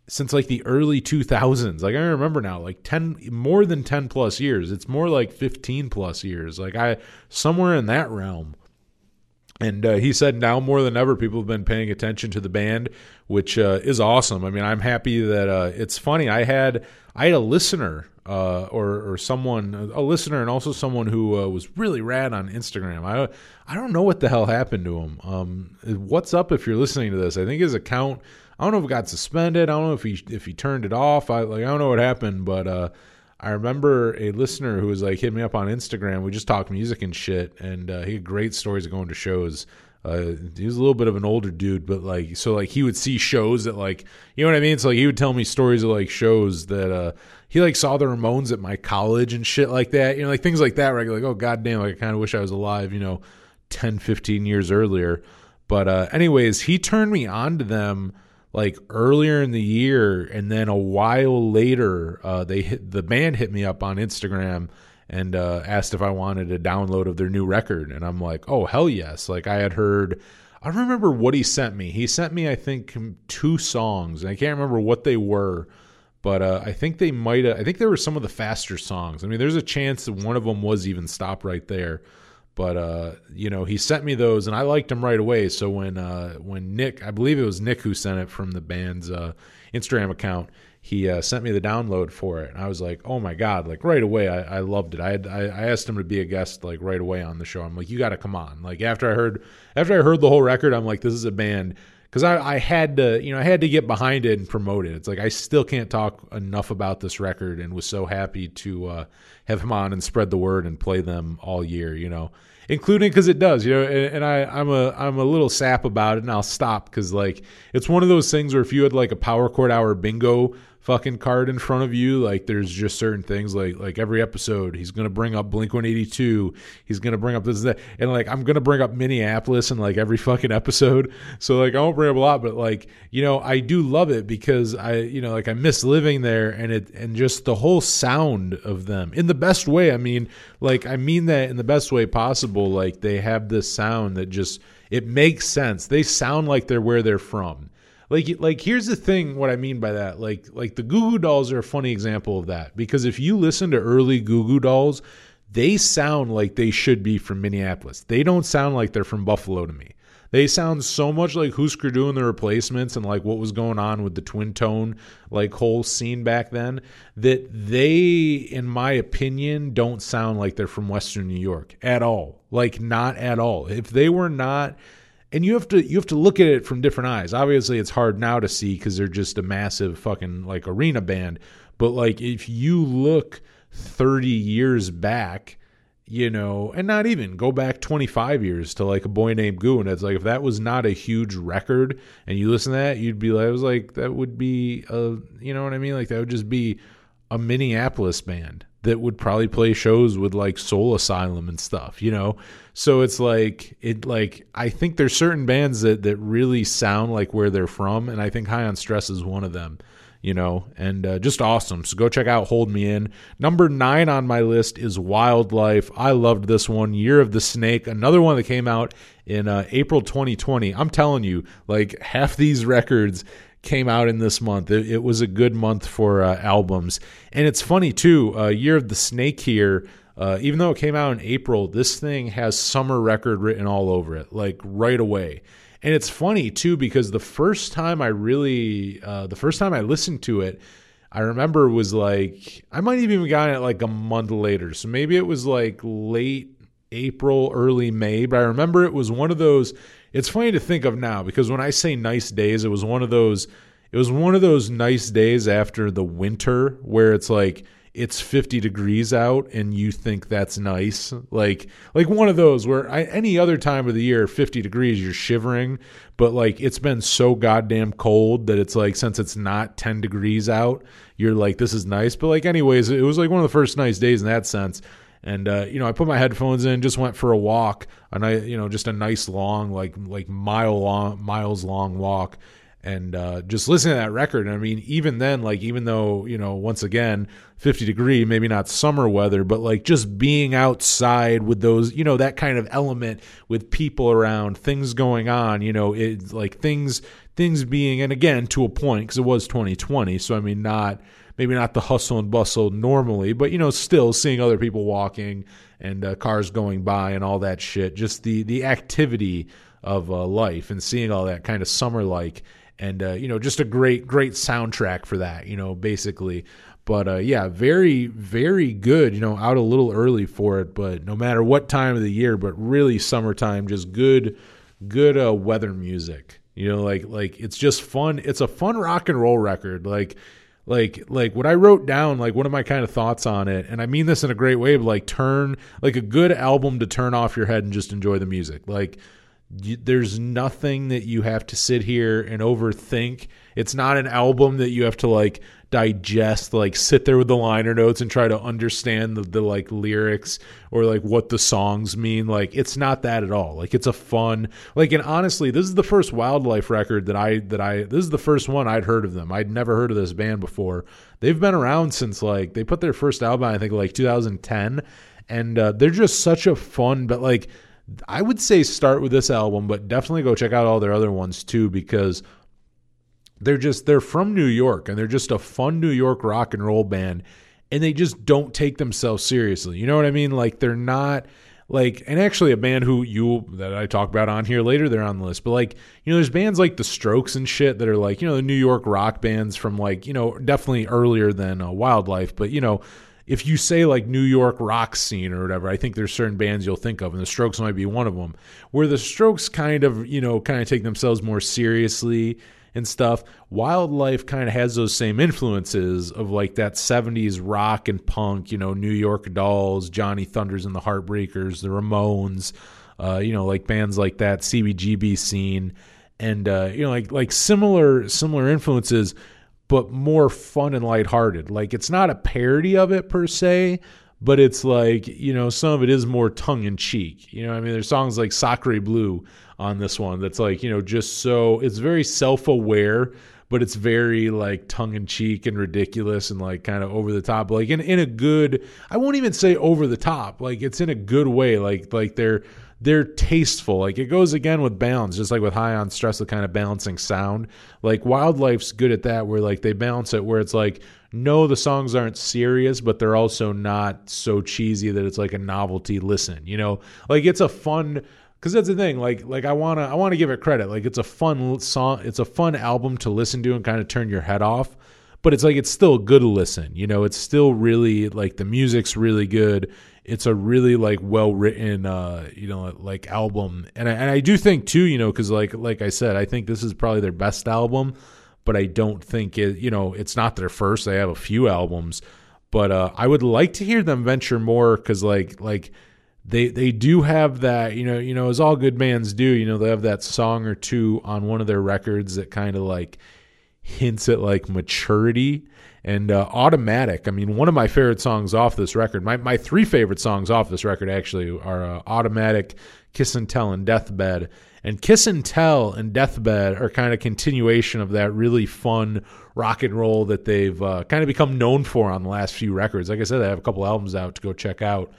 since like the early 2000s. Like I remember now, like 10 more than 10 plus years. It's more like 15 plus years. Like I somewhere in that realm. And uh, he said now more than ever, people have been paying attention to the band, which uh, is awesome. I mean, I'm happy that uh, it's funny. I had I had a listener uh, or or someone a listener and also someone who uh, was really rad on Instagram. I I don't know what the hell happened to him. Um, what's up if you're listening to this? I think his account. I don't know if it got suspended. I don't know if he if he turned it off. I like I don't know what happened, but uh, I remember a listener who was like hit me up on Instagram. We just talked music and shit, and uh, he had great stories of going to shows. Uh, he was a little bit of an older dude, but like so like he would see shows that like you know what I mean. So like he would tell me stories of like shows that uh he like saw the Ramones at my college and shit like that. You know like things like that. Go like oh goddamn, like I kind of wish I was alive. You know, 10, 15 years earlier. But uh anyways, he turned me on to them like earlier in the year, and then a while later, uh they hit the band hit me up on Instagram and uh, asked if I wanted a download of their new record. And I'm like, oh, hell yes. Like, I had heard, I remember what he sent me. He sent me, I think, two songs. And I can't remember what they were, but uh, I think they might I think they were some of the faster songs. I mean, there's a chance that one of them was even Stop Right There. But uh, you know, he sent me those, and I liked them right away. So when uh, when Nick, I believe it was Nick who sent it from the band's uh, Instagram account, he uh, sent me the download for it. And i was like oh my god like right away i, I loved it. I, had, I, I asked him to be a guest like right away on the show. I'm like you got to come on. Like after i heard after i heard the whole record i'm like this is a band. Because I, I had to you know i had to get behind it and promote it. It's like i still can't talk enough about this record and was so happy to uh, have him on and spread the word and play them all year you know including because it does, you know. And, and, I, I'm a, I'm a little sap about it, and I'll stop because like it's one of those things where if you had like a power chord hour bingo fucking card in front of you. Like there's just certain things like like every episode he's gonna bring up Blink 182. He's gonna bring up this and that. And like I'm gonna bring up Minneapolis in like every fucking episode. So like I won't bring up a lot, but like, you know, I do love it because I you know, like I miss living there and it and just the whole sound of them in the best way. I mean, like I mean that in the best way possible. Like they have this sound that just it makes sense. They sound like they're where they're from like like here's the thing what i mean by that. Like like the goo goo dolls are a funny example of that. Because if you listen to early goo goo dolls they sound like they should be from minneapolis. They don't sound like they're from buffalo to me. They sound so much like Husker Du and the replacements and like what was going on with the twin tone like whole scene back then that they in my opinion don't sound like they're from western new york at all. Like not at all. If they were not and you have to you have to look at it from different eyes. Obviously, it's hard now to see because they're just a massive fucking like arena band. But like if you look thirty years back, you know, and not even go back twenty five years to like a boy named Goo, and it's like if that was not a huge record, and you listen to that, you'd be like, I was like that would be a you know what I mean? Like that would just be a Minneapolis band that would probably play shows with like Soul Asylum and stuff, you know. So it's like it like I think there's certain bands that that really sound like where they're from, and I think High on Stress is one of them. You know, and uh, just awesome. So go check out Hold Me In. Number nine on my list is Wyldlife. I loved this one. Year of the Snake, another one that came out in uh, April 2020. I'm telling you, like half these records came out in this month. It, it was a good month for uh, albums, and it's funny too. Uh, Year of the Snake here uh, even though it came out in April, this thing has summer record written all over it, like right away. And it's funny too because the first time I really, uh, the first time I listened to it, I remember was like I might have even gotten it like a month later. So maybe it was like late April, early May. But I remember it was one of those. It's funny to think of now because when I say nice days, it was one of those. It was one of those nice days after the winter where it's like it's 50 degrees out and you think that's nice. Like like one of those where I, any other time of the year 50 degrees you're shivering but like it's been so goddamn cold that it's like since it's not 10 degrees out you're like this is nice. But like anyways it was like one of the first nice days in that sense. And uh, you know i put my headphones in just went for a walk and i you know just a nice long like like mile long miles long walk and uh, just listening to that record. I mean, even then, like even though you know, once again, fifty degree, maybe not summer weather, but like just being outside with those, you know, that kind of element with people around, things going on, you know, like things things being, and again to a point because it was 2020, so I mean, not maybe not the hustle and bustle normally, but you know, still seeing other people walking and uh, cars going by and all that shit, just the the activity of uh, life and seeing all that kind of summer like and uh, you know just a great great soundtrack for that. You know, basically. But uh, yeah, very very good. You know, out a little early for it, but no matter what time of the year, but really summertime, just good good uh, weather music. You know, like like it's just fun. It's a fun rock and roll record. Like like like what I wrote down, like one of my kind of thoughts on it, and I mean this in a great way, but like turn like a good album to turn off your head and just enjoy the music. Like there's nothing that you have to sit here and overthink. It's not an album that you have to like digest like sit there with the liner notes and try to understand the, the like lyrics or like what the songs mean. Like it's not that at all. Like it's a fun like and honestly this is the first Wyldlife record that i that i this is the first one i'd heard of them. I'd never heard of this band before. They've been around since like they put their first album i think like 2010 and uh, they're just such a fun but like i would say start with this album but definitely go check out all their other ones too because they're just they're from New York and they're just a fun New York rock and roll band and they just don't take themselves seriously. You know what I mean? Like they're not like and actually a band who you that I talk about on here later they're on the list. But like, you know, there's bands like The Strokes and shit that are like, you know, the New York rock bands from like, you know, definitely earlier than uh, Wyldlife, but you know, if you say like New York rock scene or whatever, I think there's certain bands you'll think of, and the Strokes might be one of them. Where the Strokes kind of, you know, kind of take themselves more seriously and stuff. Wyldlife kind of has those same influences of like that 70s rock and punk, you know, New York Dolls, Johnny Thunders and the Heartbreakers, the Ramones, uh, you know, like bands like that, CBGB scene, and uh, you know, like like similar similar influences, but more fun and lighthearted. Like it's not a parody of it per se, but it's like you know some of it is more tongue in cheek. You know, I mean, there's songs like Sacre Bleu on this one that's like you know just so it's very self aware, but it's very like tongue in cheek and ridiculous and like kind of over the top, like in in a good. I won't even say over the top, like it's in a good way. Like like they're they're tasteful. Like it goes again with balance, just like with high on stress, the kind of balancing sound. Like Wyldlife's good at that, where like they balance it, where it's like no, the songs aren't serious, but they're also not so cheesy that it's like a novelty listen. You know, like it's a fun because that's the thing. Like like I wanna I wanna give it credit. Like it's a fun song. It's a fun album to listen to and kind of turn your head off. But it's like it's still good listen. You know, it's still really like the music's really good. It's a really like well written, uh, you know, like album. And I, and I do think too, you know, because like like I said, I think this is probably their best album but I don't think it, you know, it's not their first. They have a few albums, but uh, I would like to hear them venture more because, like, like they they do have that, you know, you know, as all good bands do, you know, they have that song or two on one of their records that kind of like hints at like maturity and uh, automatic. I mean, one of my favorite songs off this record, my my three favorite songs off this record actually are uh, automatic, kiss and tell, and deathbed. And Kiss and Tell and Deathbed are kind of continuation of that really fun rock and roll that they've uh, kind of become known for on the last few records. Like I said, they have a couple albums out to go check out.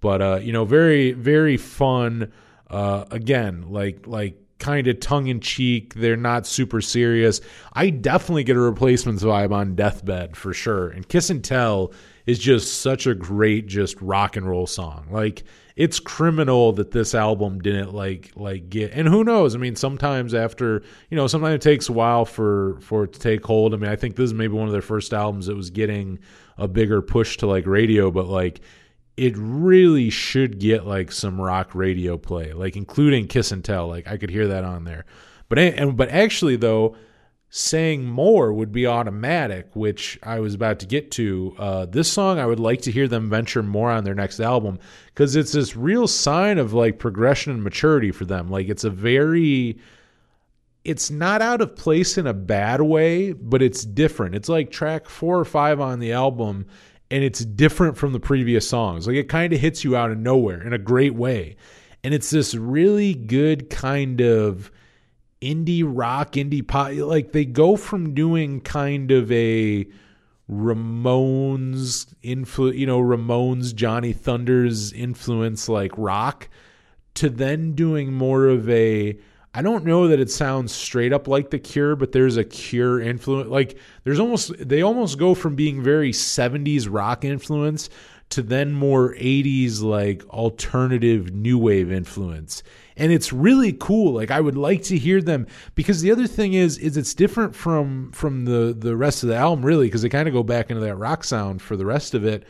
But uh, you know, very very fun. Uh, again, like like kind of tongue in cheek. They're not super serious. I definitely get a replacements vibe on Deathbed for sure. And Kiss and Tell is just such a great just rock and roll song. Like it's criminal that this album didn't like like get and who knows i mean sometimes after you know sometimes it takes a while for for it to take hold i mean i think this is maybe one of their first albums that was getting a bigger push to like radio but like it really should get like some rock radio play like including kiss and tell like i could hear that on there but and but actually though saying more would be automatic, which I was about to get to. Uh, this song, I would like to hear them venture more on their next album because it's this real sign of like progression and maturity for them. Like it's a very, it's not out of place in a bad way, but it's different. It's like track four or five on the album, and it's different from the previous songs. Like it kind of hits you out of nowhere in a great way. And it's this really good kind of indie rock, indie pop. Like they go from doing kind of a Ramones influence, you know, Ramones, Johnny Thunders influence like rock to then doing more of a I don't know that it sounds straight up like the Cure, but there's a Cure influence. Like there's almost they almost go from being very 70s rock influence to then more 80s like alternative new wave influence and it's really cool like i would like to hear them because the other thing is is it's different from from the the rest of the album really because they kind of go back into that rock sound for the rest of it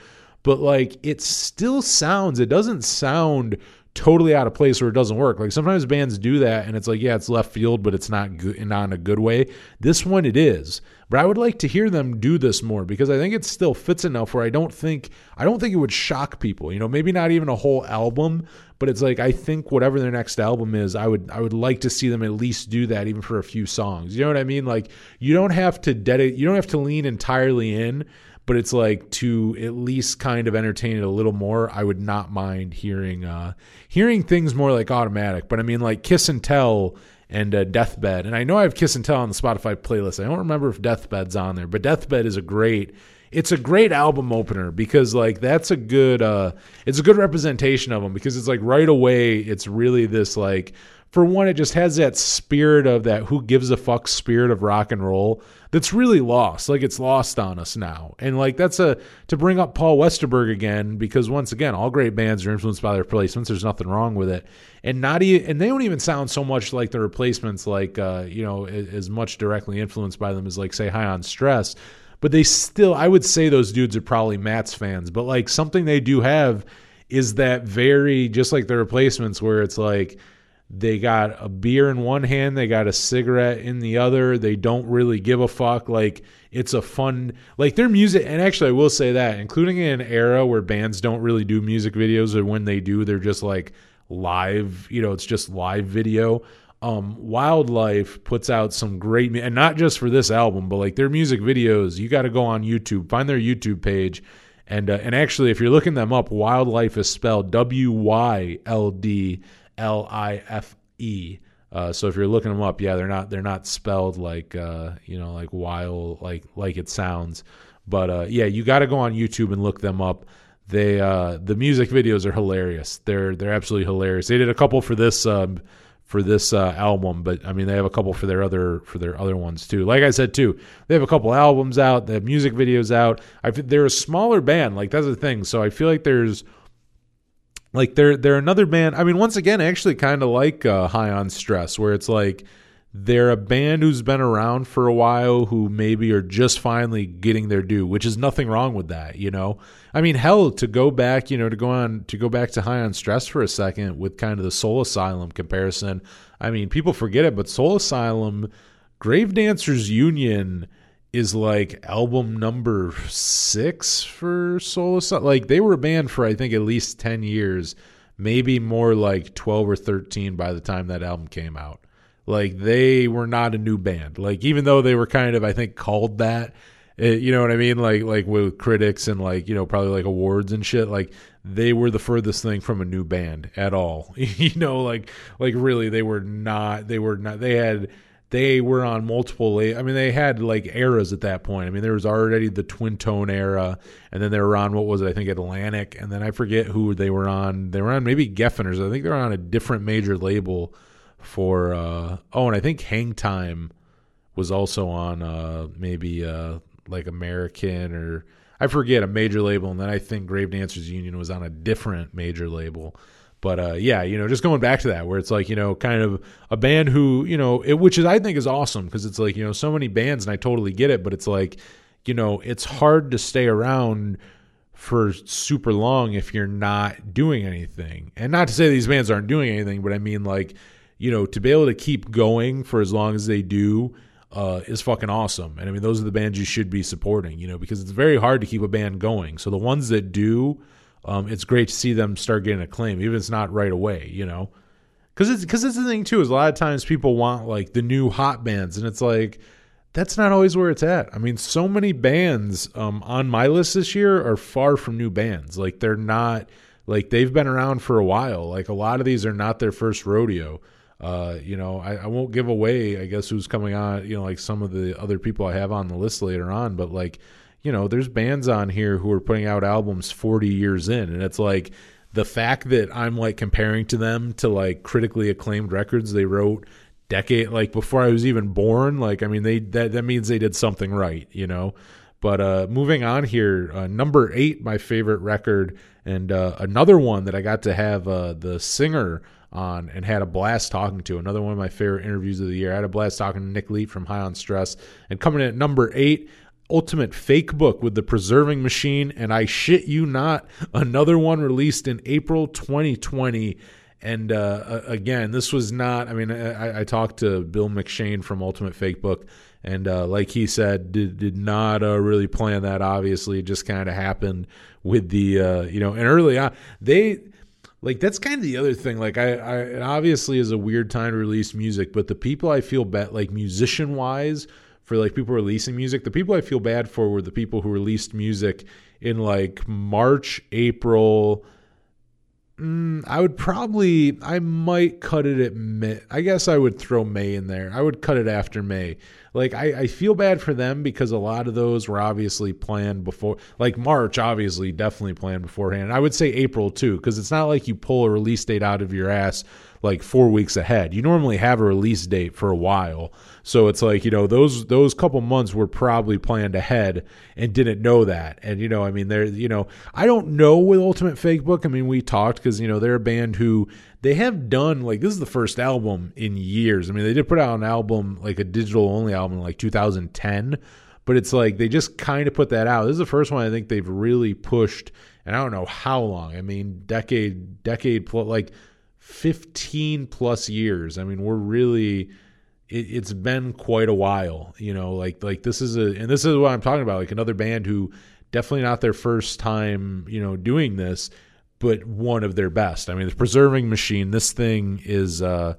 but like it still sounds it doesn't sound totally out of place where it doesn't work. Like sometimes bands do that and it's like yeah it's left field but it's not good not in a good way. This one it is but i would like to hear them do this more because i think it still fits enough where i don't think i don't think it would shock people you know maybe not even a whole album but it's like i think whatever their next album is i would i would like to see them at least do that even for a few songs. You know what i mean? Like you don't have to dedicate you don't have to lean entirely in but it's like to at least kind of entertain it a little more. I would not mind hearing uh, hearing things more like automatic. But I mean, like Kiss and Tell and uh, Deathbed, and I know I have Kiss and Tell on the Spotify playlist. I don't remember if Deathbed's on there, but Deathbed is a great. It's a great album opener because like that's a good uh it's a good representation of them because it's like right away it's really this like for one, it just has that spirit of that who gives a fuck spirit of rock and roll that's really lost. Like it's lost on us now. And like that's a to bring up Paul Westerberg again, because once again, all great bands are influenced by their replacements. There's nothing wrong with it. And not even and they don't even sound so much like the replacements, like uh, you know, as much directly influenced by them as like say High on Stress. But they still I would say those dudes are probably Mats fans. But like something they do have is that very just like the replacements where it's like they got a beer in one hand, they got a cigarette in the other. They don't really give a fuck. Like it's a fun like their music and actually I will say that, including in an era where bands don't really do music videos or when they do, they're just like live, you know, it's just live video. Um, Wyldlife puts out some great and not just for this album, but like their music videos, you got to go on YouTube, find their YouTube page. And uh, and actually if you're looking them up, Wyldlife is spelled W Y L D L I F E. Uh, so if you're looking them up, yeah, they're not they're not spelled like uh, you know like wild like like it sounds. But uh, yeah, you got to go on YouTube and look them up. They uh, the music videos are hilarious. They're they're absolutely hilarious. They did a couple for this um, for this uh, album, but I mean they have a couple for their other for their other ones too. Like I said too, they have a couple albums out. They have music videos out. I they're a smaller band. Like that's the thing. So I feel like there's like they're they're another band. I mean, once again, I actually kind of like uh, High on Stress, where it's like they're a band who's been around for a while, who maybe are just finally getting their due, which is nothing wrong with that, you know. I mean, hell, to go back, you know, to go on to go back to High on Stress for a second with kind of the Soul Asylum comparison. I mean, people forget it, but Soul Asylum, Grave Dancers Union is like album number six for Soul Asylum. Like they were a band for I think at least ten years, maybe more like twelve or thirteen by the time that album came out. Like they were not a new band. Like even though they were kind of I think called that, it, you know what I mean? Like like with critics and like you know probably like awards and shit. Like they were the furthest thing from a new band at all. you know like like really they were not. They were not. They had they were on multiple i mean they had like eras at that point. I mean there was already the twin tone era and then they were on what was it i think atlantic and then i forget who they were on. They were on maybe Geffen-Ers i think they were on a different major label for uh oh and i think hang time was also on uh maybe uh like american or i forget a major label and then i think grave dancers union was on a different major label but uh, yeah, you know, just going back to that, where it's like you know, kind of a band who you know, it, which is I think is awesome because it's like you know, so many bands, and I totally get it, but it's like you know, it's hard to stay around for super long if you're not doing anything. And not to say these bands aren't doing anything, but I mean like you know, to be able to keep going for as long as they do. Uh, is fucking awesome. And I mean, those are the bands you should be supporting, you know, because it's very hard to keep a band going. So the ones that do, um, it's great to see them start getting acclaim, even if it's not right away, you know. Because it's because it's the thing too is a lot of times people want like the new hot bands, and it's like that's not always where it's at. I mean, so many bands um, on my list this year are far from new bands. Like they're not like they've been around for a while. Like a lot of these are not their first rodeo. Uh, you know, I, I won't give away, I guess, who's coming on. You know, like some of the other people I have on the list later on, but like you know, there's bands on here who are putting out albums 40 years in, and it's like the fact that I'm like comparing to them to like critically acclaimed records they wrote decade like before I was even born. Like, I mean, they that that means they did something right, you know. But uh, moving on here, uh, number eight, my favorite record, and uh, another one that I got to have uh, the singer on and had a blast talking to. Another one of my favorite interviews of the year. I had a blast talking to Nick Leet from High on Stress. And coming in at number eight, Ultimate Fake Book with the Preserving Machine. And I shit you not, another one released in April 2020. And uh, again, this was not. I mean, I, I, talked to Bill McShane from Ultimate Fake Book, and uh, like he said, did did not uh, really plan that. Obviously, it just kind of happened with the uh, you know. And early on, they like that's kind of the other thing. Like I, I it obviously is a weird time to release music, but the people I feel bet like musician wise, for like people releasing music, the people I feel bad for were the people who released music in like March, April Mm, I would probably, I might cut it at May. I guess I would throw May in there. I would cut it after May. Like, I, I feel bad for them because a lot of those were obviously planned before. Like, March, obviously, definitely planned beforehand. I would say April, too, because it's not like you pull a release date out of your ass like four weeks ahead. You normally have a release date for a while. So it's like, you know, those those couple months were probably planned ahead and didn't know that. And you know, I mean, they're you know, I don't know with Ultimate Fake Book. I mean, we talked because you know they're a band who they have done like this is the first album in years. I mean, they did put out an album like a digital only album like 2010, but it's like they just kind of put that out. This is the first one I think they've really pushed, and I don't know how long. I mean, decade, decade plus, like 15 plus years. I mean, we're really it, has been quite a while, you know, like like this is a and this is what I'm talking about, like another band who definitely not their first time, you know, doing this, but one of their best. I mean, the Preserving Machine, this thing is uh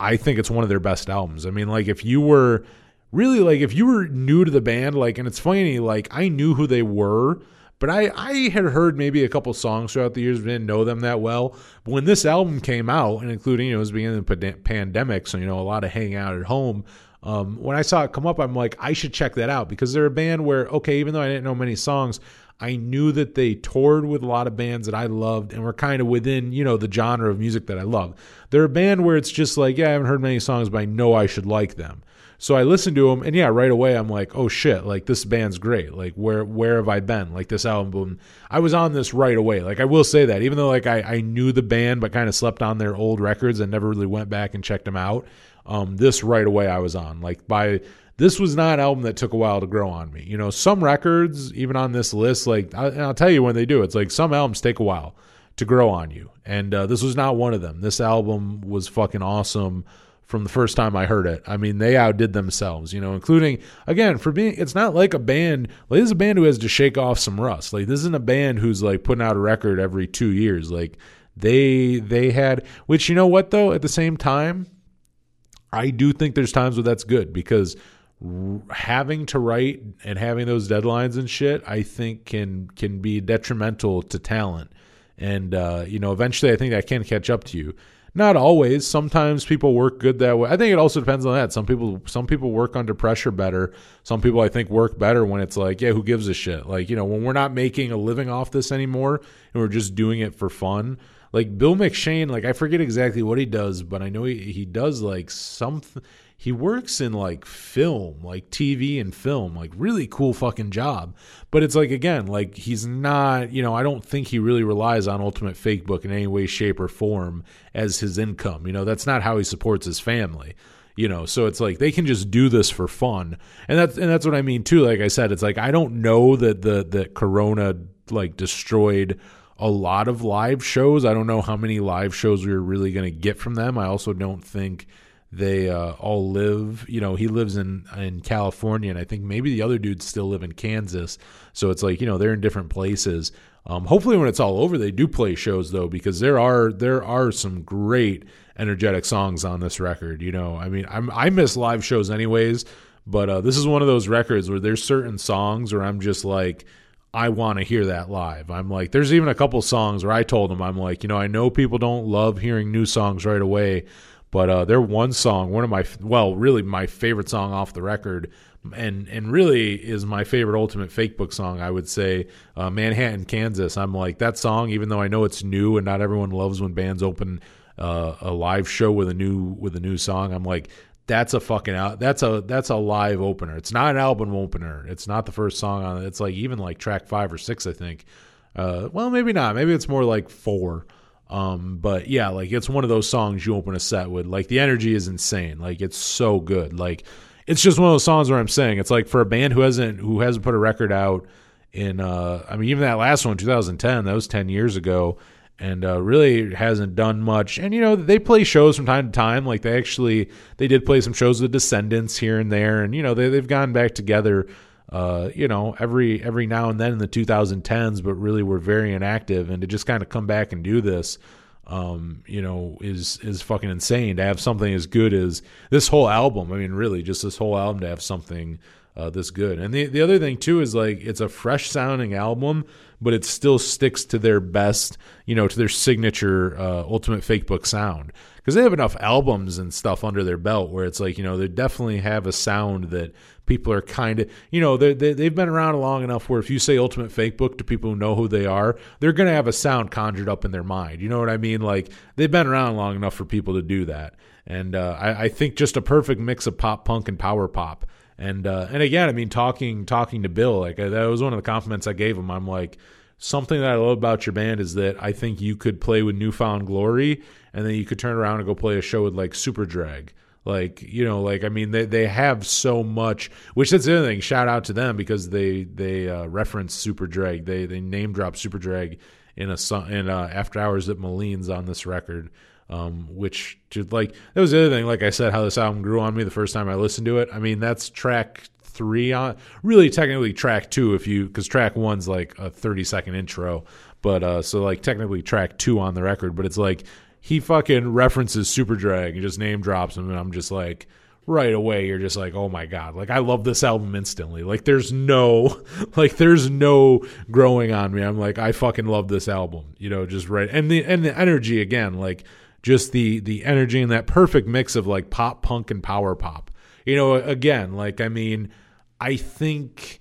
I think it's one of their best albums. I mean, like if you were really like if you were new to the band, like and it's funny, like I knew who they were, but I, I had heard maybe a couple songs throughout the years, but didn't know them that well. But when this album came out, and including, you know, it was beginning of the pandemic, so, you know, a lot of hanging out at home. Um, when I saw it come up, I'm like, I should check that out because they're a band where, okay, even though I didn't know many songs, I knew that they toured with a lot of bands that I loved and were kind of within, you know, the genre of music that I love. They're a band where it's just like, yeah, I haven't heard many songs, but I know I should like them. So I listened to them, and yeah, right away I'm like, oh shit, like this band's great. Like where where have I been? Like this album, I was on this right away. Like I will say that, even though like I, I knew the band, but kind of slept on their old records and never really went back and checked them out. Um, this right away I was on. Like by this was not an album that took a while to grow on me. You know, some records, even on this list, like I, will tell you when they do, it's like some albums take a while to grow on you, and uh, this was not one of them. This album was fucking awesome from the first time I heard it. I mean, they outdid themselves, you know, including again for being. It's not like a band. Like this is a band who has to shake off some rust. Like this isn't a band who's like putting out a record every two years. Like they they had, which you know what though. At the same time, I do think there's times where that's good because having to write and having those deadlines and shit, I think can can be detrimental to talent. And uh, you know, eventually, I think that can catch up to you. Not always. Sometimes people work good that way. I think it also depends on that. Some people some people work under pressure better. Some people I think work better when it's like, yeah, who gives a shit? Like, you know, when we're not making a living off this anymore and we're just doing it for fun. Like Bill McShane, like I forget exactly what he does, but I know he, he does like something he works in like film, like TV and film, like really cool fucking job. But it's like again, like he's not, you know, I don't think he really relies on Ultimate Fake Book in any way, shape, or form as his income. You know, that's not how he supports his family. You know, so it's like they can just do this for fun, and that's and that's what I mean too. Like I said, it's like I don't know that the that Corona like destroyed a lot of live shows. I don't know how many live shows we are really to get from them. I also don't think they uh, all live you know he lives in in california and i think maybe the other dudes still live in kansas. So it's like you know they're in different places. Um, hopefully when it's all over they do play shows though because there are there are some great energetic songs on this record you know? I mean I'm, i miss live shows anyways but uh, this is one of those records where there's certain songs where i'm just like I want to hear that live. I'm like, there's even a couple songs where I told them, I'm like, you know, I know people don't love hearing new songs right away, but uh, their one song, one of my well, really my favorite song off the record, and and really is my favorite Ultimate Fake Book song. I would say uh, Manhattan, Kansas. I'm like that song, even though I know it's new and not everyone loves when bands open uh, a live show with a new with a new song. I'm like that's a fucking out. That's a that's a live opener. It's not an album opener. It's not the first song on it. It's like even like track five or six, I think. Uh, well, maybe not. Maybe it's more like four. Um, but yeah, like it's one of those songs you open a set with. Like the energy is insane. Like it's so good. Like it's just one of those songs where I'm saying it's like for a band who hasn't who hasn't put a record out in uh I mean even that last one 2010 that was 10 years ago and uh, really hasn't done much and you know they play shows from time to time like they actually they did play some shows with Descendents here and there and you know they they've gone back together uh, you know, every every now and then in the 2010s, but really were very inactive. And to just kind of come back and do this, um, you know, is is fucking insane. To have something as good as this whole album. I mean, really, just this whole album to have something uh, this good. And the the other thing too is like it's a fresh sounding album, but it still sticks to their best, you know, to their signature uh, Ultimate Fake Book sound. Because they have enough albums and stuff under their belt where it's like you know they definitely have a sound that people are kind of you know they they've been around long enough where if you say ultimate fake book to people who know who they are they're going to have a sound conjured up in their mind. You know what i mean? Like they've been around long enough for people to do that. And uh, I, I think just a perfect mix of pop punk and power pop and uh, and again i mean talking talking to bill like that was one of the compliments i gave him. I'm like something that i love about your band is that i think you could play with Newfound Glory and then you could turn around and go play a show with like Superdrag like you know like i mean they they have so much which that's the other thing. Shout out to them because they they uh, reference Superdrag they they name drop Superdrag in a in uh, after hours at Moline's on this record um, which just like that was the other thing like i said how this album grew on me the first time i listened to it i mean that's track three on really technically track two if you because track one's like a 30 second intro but uh so like technically track two on the record but it's like he fucking references Superdrag and just name drops him, and I'm just like, right away, you're just like, oh my god, like I love this album instantly. Like there's no, like there's no growing on me. I'm like, I fucking love this album, you know, just right, and the and the energy again, like just the the energy and that perfect mix of like pop punk and power pop. You know, again, like I mean, I think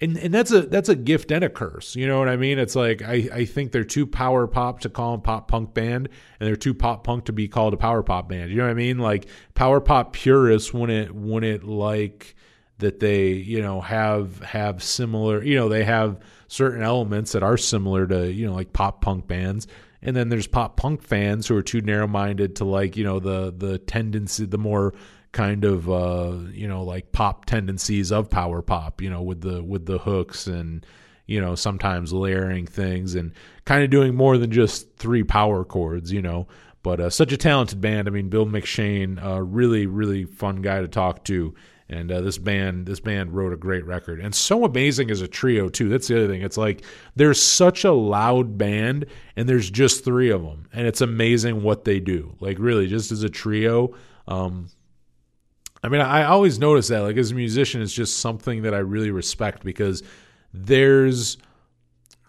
and and that's a that's a gift and a curse. You know what I mean? It's like I I think they're too power pop to call them pop punk band, and they're too pop punk to be called a power pop band. You know what I mean? Like power pop purists wouldn't wouldn't like that they you know have have similar you know they have certain elements that are similar to you know like pop punk bands and then there's pop punk fans who are too narrow minded to like you know the the tendency the more kind of uh, you know like pop tendencies of power pop, you know, with the with the hooks and you know sometimes layering things and kind of doing more than just three power chords, you know. But uh, such a talented band. I mean, Bill McShane, uh, really really fun guy to talk to. And uh, this band, this band wrote a great record, and so amazing as a trio too. That's the other thing. It's like there's such a loud band, and there's just three of them, and it's amazing what they do. Like really, just as a trio, um, I mean, I always notice that, like, as a musician, it's just something that I really respect because there's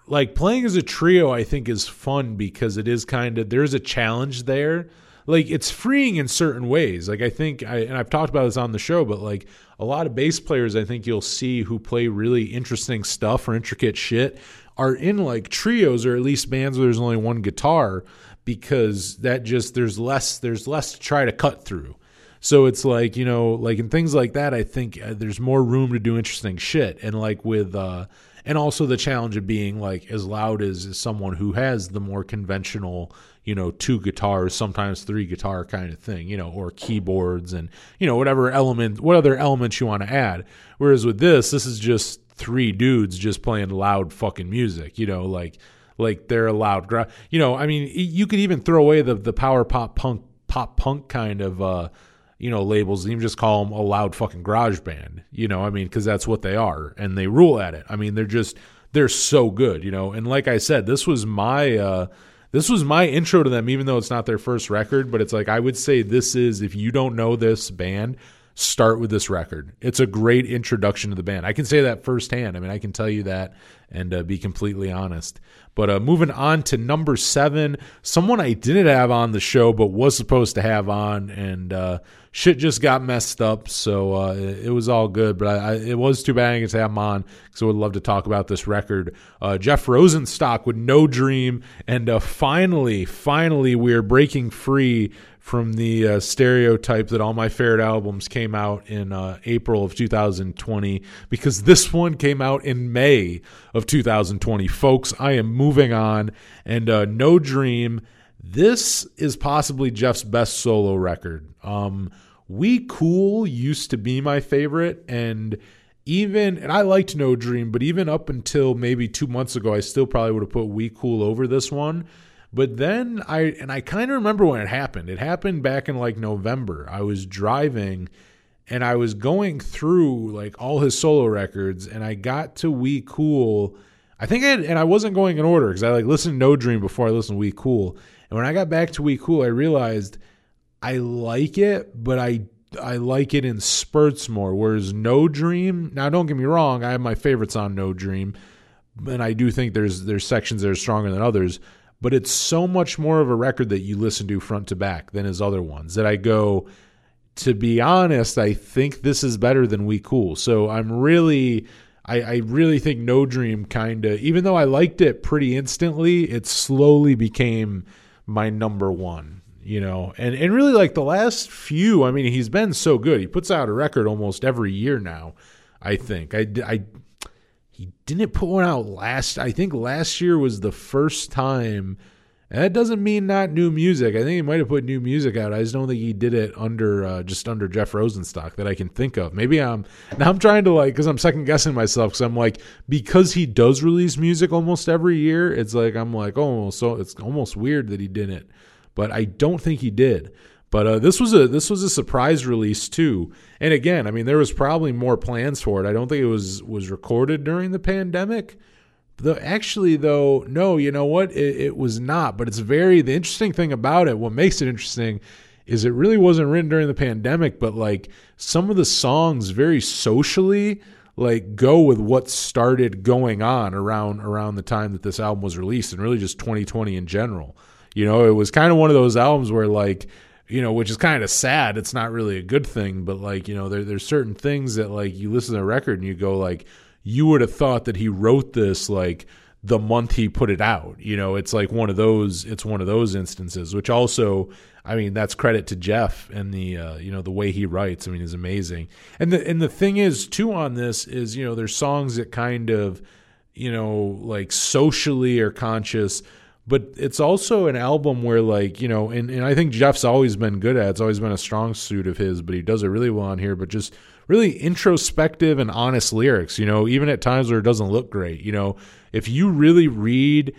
like playing as a trio, I think is fun because it is kind of there's a challenge there. Like, it's freeing in certain ways. Like, I think, I, and I've talked about this on the show, but like a lot of bass players, I think you'll see who play really interesting stuff or intricate shit are in like trios or at least bands where there's only one guitar because that just there's less there's less to try to cut through so it's like, you know, like in things like that, I think uh, there's more room to do interesting shit. And like with, uh, and also the challenge of being like as loud as, as someone who has the more conventional, you know, two guitars, sometimes three guitar kind of thing, you know, or keyboards and, you know, whatever element, what other elements you want to add. Whereas with this, this is just three dudes just playing loud fucking music, you know, like, like they're loud, gra- you know, I mean, you could even throw away the, the power pop punk, pop punk kind of, uh, you know, labels, even just call them a loud fucking garage band, you know, I mean, because that's what they are and they rule at it. I mean, they're just, they're so good, you know, and like I said, this was my, uh, this was my intro to them, even though it's not their first record, but it's like, I would say this is, if you don't know this band, start with this record. It's a great introduction to the band. I can say that firsthand. I mean, I can tell you that and uh, be completely honest. But uh, moving on to number seven, someone I didn't have on the show but was supposed to have on, and uh, shit just got messed up, so uh, it, it, was all good. But I, I, it was too bad I didn't have him on because I would love to talk about this record. Uh, Jeff Rosenstock with No Dream, and uh, finally, finally, we're breaking free from the uh, stereotype that all my favorite albums came out in uh, April of 2020 because this one came out in May of 2020. Folks, I am moving on, and uh, No Dream this is possibly Jeff's best solo record. Um, we Cool used to be my favorite, and even and I liked No Dream, but even up until maybe two months ago, I still probably would have put We Cool over this one. But then I and I kind of remember when it happened. It happened back in like November. I was driving and I was going through like all his solo records and I got to We Cool. I think I had, and I wasn't going in order because I like listened to No Dream before I listened to We Cool. And when I got back to We Cool, I realized I like it, but I I like it in spurts more. Whereas No Dream, now don't get me wrong, I have my favorites on No Dream, and I do think there's there's sections that are stronger than others. But it's so much more of a record that you listen to front to back than his other ones. That I go, to be honest, I think this is better than We Cool. So I'm really, I, I really think No Dream kind of, even though I liked it pretty instantly, it slowly became my number one you know and and really like the last few i mean he's been so good he puts out a record almost every year now i think i i he didn't put one out last i think last year was the first time and that doesn't mean not new music. I think he might have put new music out. I just don't think he did it under uh, just under jeff rosenstock that i can think of. Maybe i'm now i'm trying to like because i'm second guessing myself because i'm like because he does release music almost every year it's like i'm like oh so it's almost weird that he didn't. But I don't think he did. But uh, this was a this was a surprise release too. And again, I mean, there was probably more plans for it. I don't think it was was recorded during the pandemic. The actually though, no, you know what? It, it was not. But it's very the interesting thing about it. What makes it interesting is it really wasn't written during the pandemic, but like some of the songs very socially like go with what started going on around around the time that this album was released and really just 2020 in general. You know, it was kind of one of those albums where like, you know, which is kind of sad. It's not really a good thing, but like, you know, there, there's certain things that like you listen to a record and you go like, you would have thought that he wrote this like the month he put it out. You know, it's like one of those. It's one of those instances, which also, I mean, that's credit to Jeff and the uh, you know the way he writes. I mean, is amazing. And the and the thing is too on this is you know there's songs that kind of you know like socially are conscious but it's also an album where like you know and, and i think jeff's always been good at it's always been a strong suit of his but he does it really well on here but just really introspective and honest lyrics you know even at times where it doesn't look great you know. If you really read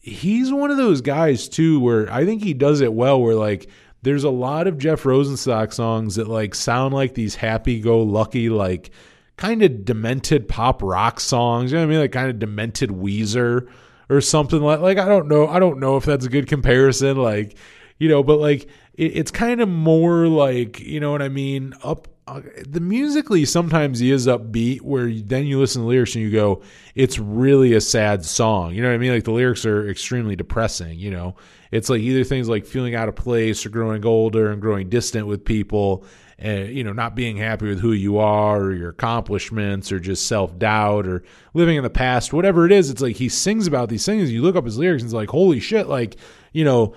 he's one of those guys too where i think he does it well where like there's a lot of jeff rosenstock songs that like sound like these happy-go-lucky like kind of demented pop rock songs you know what i mean? Like kind of demented weezer or something like like I don't know I don't know if that's a good comparison like you know but like it, it's kind of more like you know what I mean up uh, the musically sometimes he is upbeat where then you listen to lyrics and you go it's really a sad song. You know what I mean? Like the lyrics are extremely depressing you know? It's like either things like feeling out of place or growing older and growing distant with people and you know not being happy with who you are or your accomplishments or just self-doubt or living in the past whatever it is it's like he sings about these things. You look up his lyrics and it's like holy shit like you know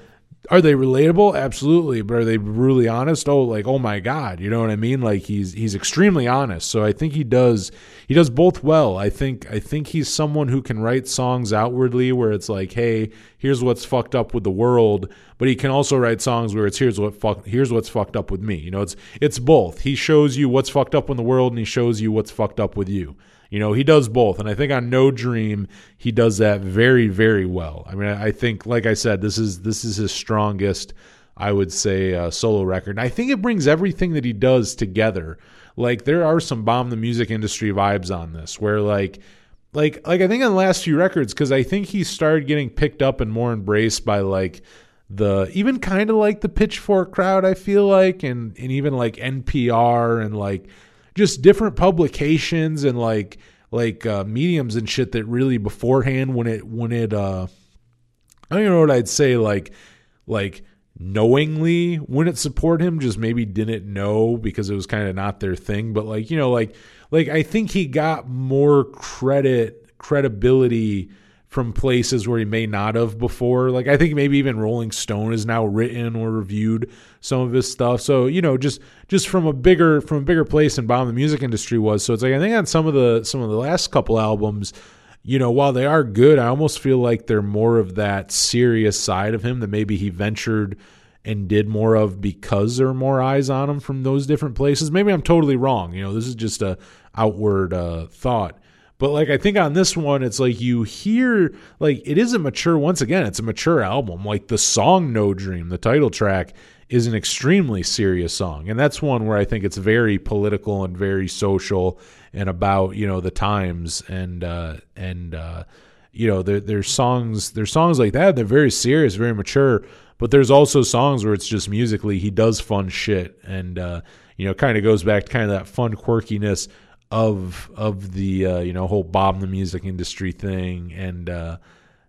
are they relatable? Absolutely. But are they really honest? Oh like oh my god. You know what i mean? Like he's he's extremely honest. So i think he does he does both well. I think i think he's someone who can write songs outwardly where it's like hey here's what's fucked up with the world. But he can also write songs where it's here's what fuck here's what's fucked up with me. You know it's it's both. He shows you what's fucked up in the world and he shows you what's fucked up with you you know, he does both. And I think on No Dream, he does that very, very well. I mean, I think, like I said, this is this is his strongest, I would say, uh, solo record. And I think it brings everything that he does together. Like there are some bomb the music industry vibes on this, where like like like I think on the last few records, because I think he started getting picked up and more embraced by like the even kind of like the pitchfork crowd i feel like and and even like npr and like just different publications and like like uh, mediums and shit that really beforehand when it when it uh I don't know what I'd say like like knowingly wouldn't support him just maybe didn't know because it was kind of not their thing but like you know like like I think he got more credit credibility from places where he may not have before. Like I think maybe even Rolling Stone is now written or reviewed some of his stuff. So you know, just just from a bigger from a bigger place and bomb the music industry was. So it's like I think on some of the some of the last couple albums, you know, while they are good, I almost feel like they're more of that serious side of him that maybe he ventured and did more of because there are more eyes on him from those different places. Maybe I'm totally wrong. You know, this is just a outward uh, thought. But like I think on this one, it's like you hear like it is a mature. Once again, it's a mature album. Like the song "No Dream," the title track, is an extremely serious song, and that's one where I think it's very political and very social and about you know the times and uh, and uh, you know there, there's songs there's songs like that. They're very serious, very mature. But there's also songs where it's just musically he does fun shit and uh, you know kind of goes back to kind of that fun quirkiness of of the uh, you know whole bomb the music industry thing and uh,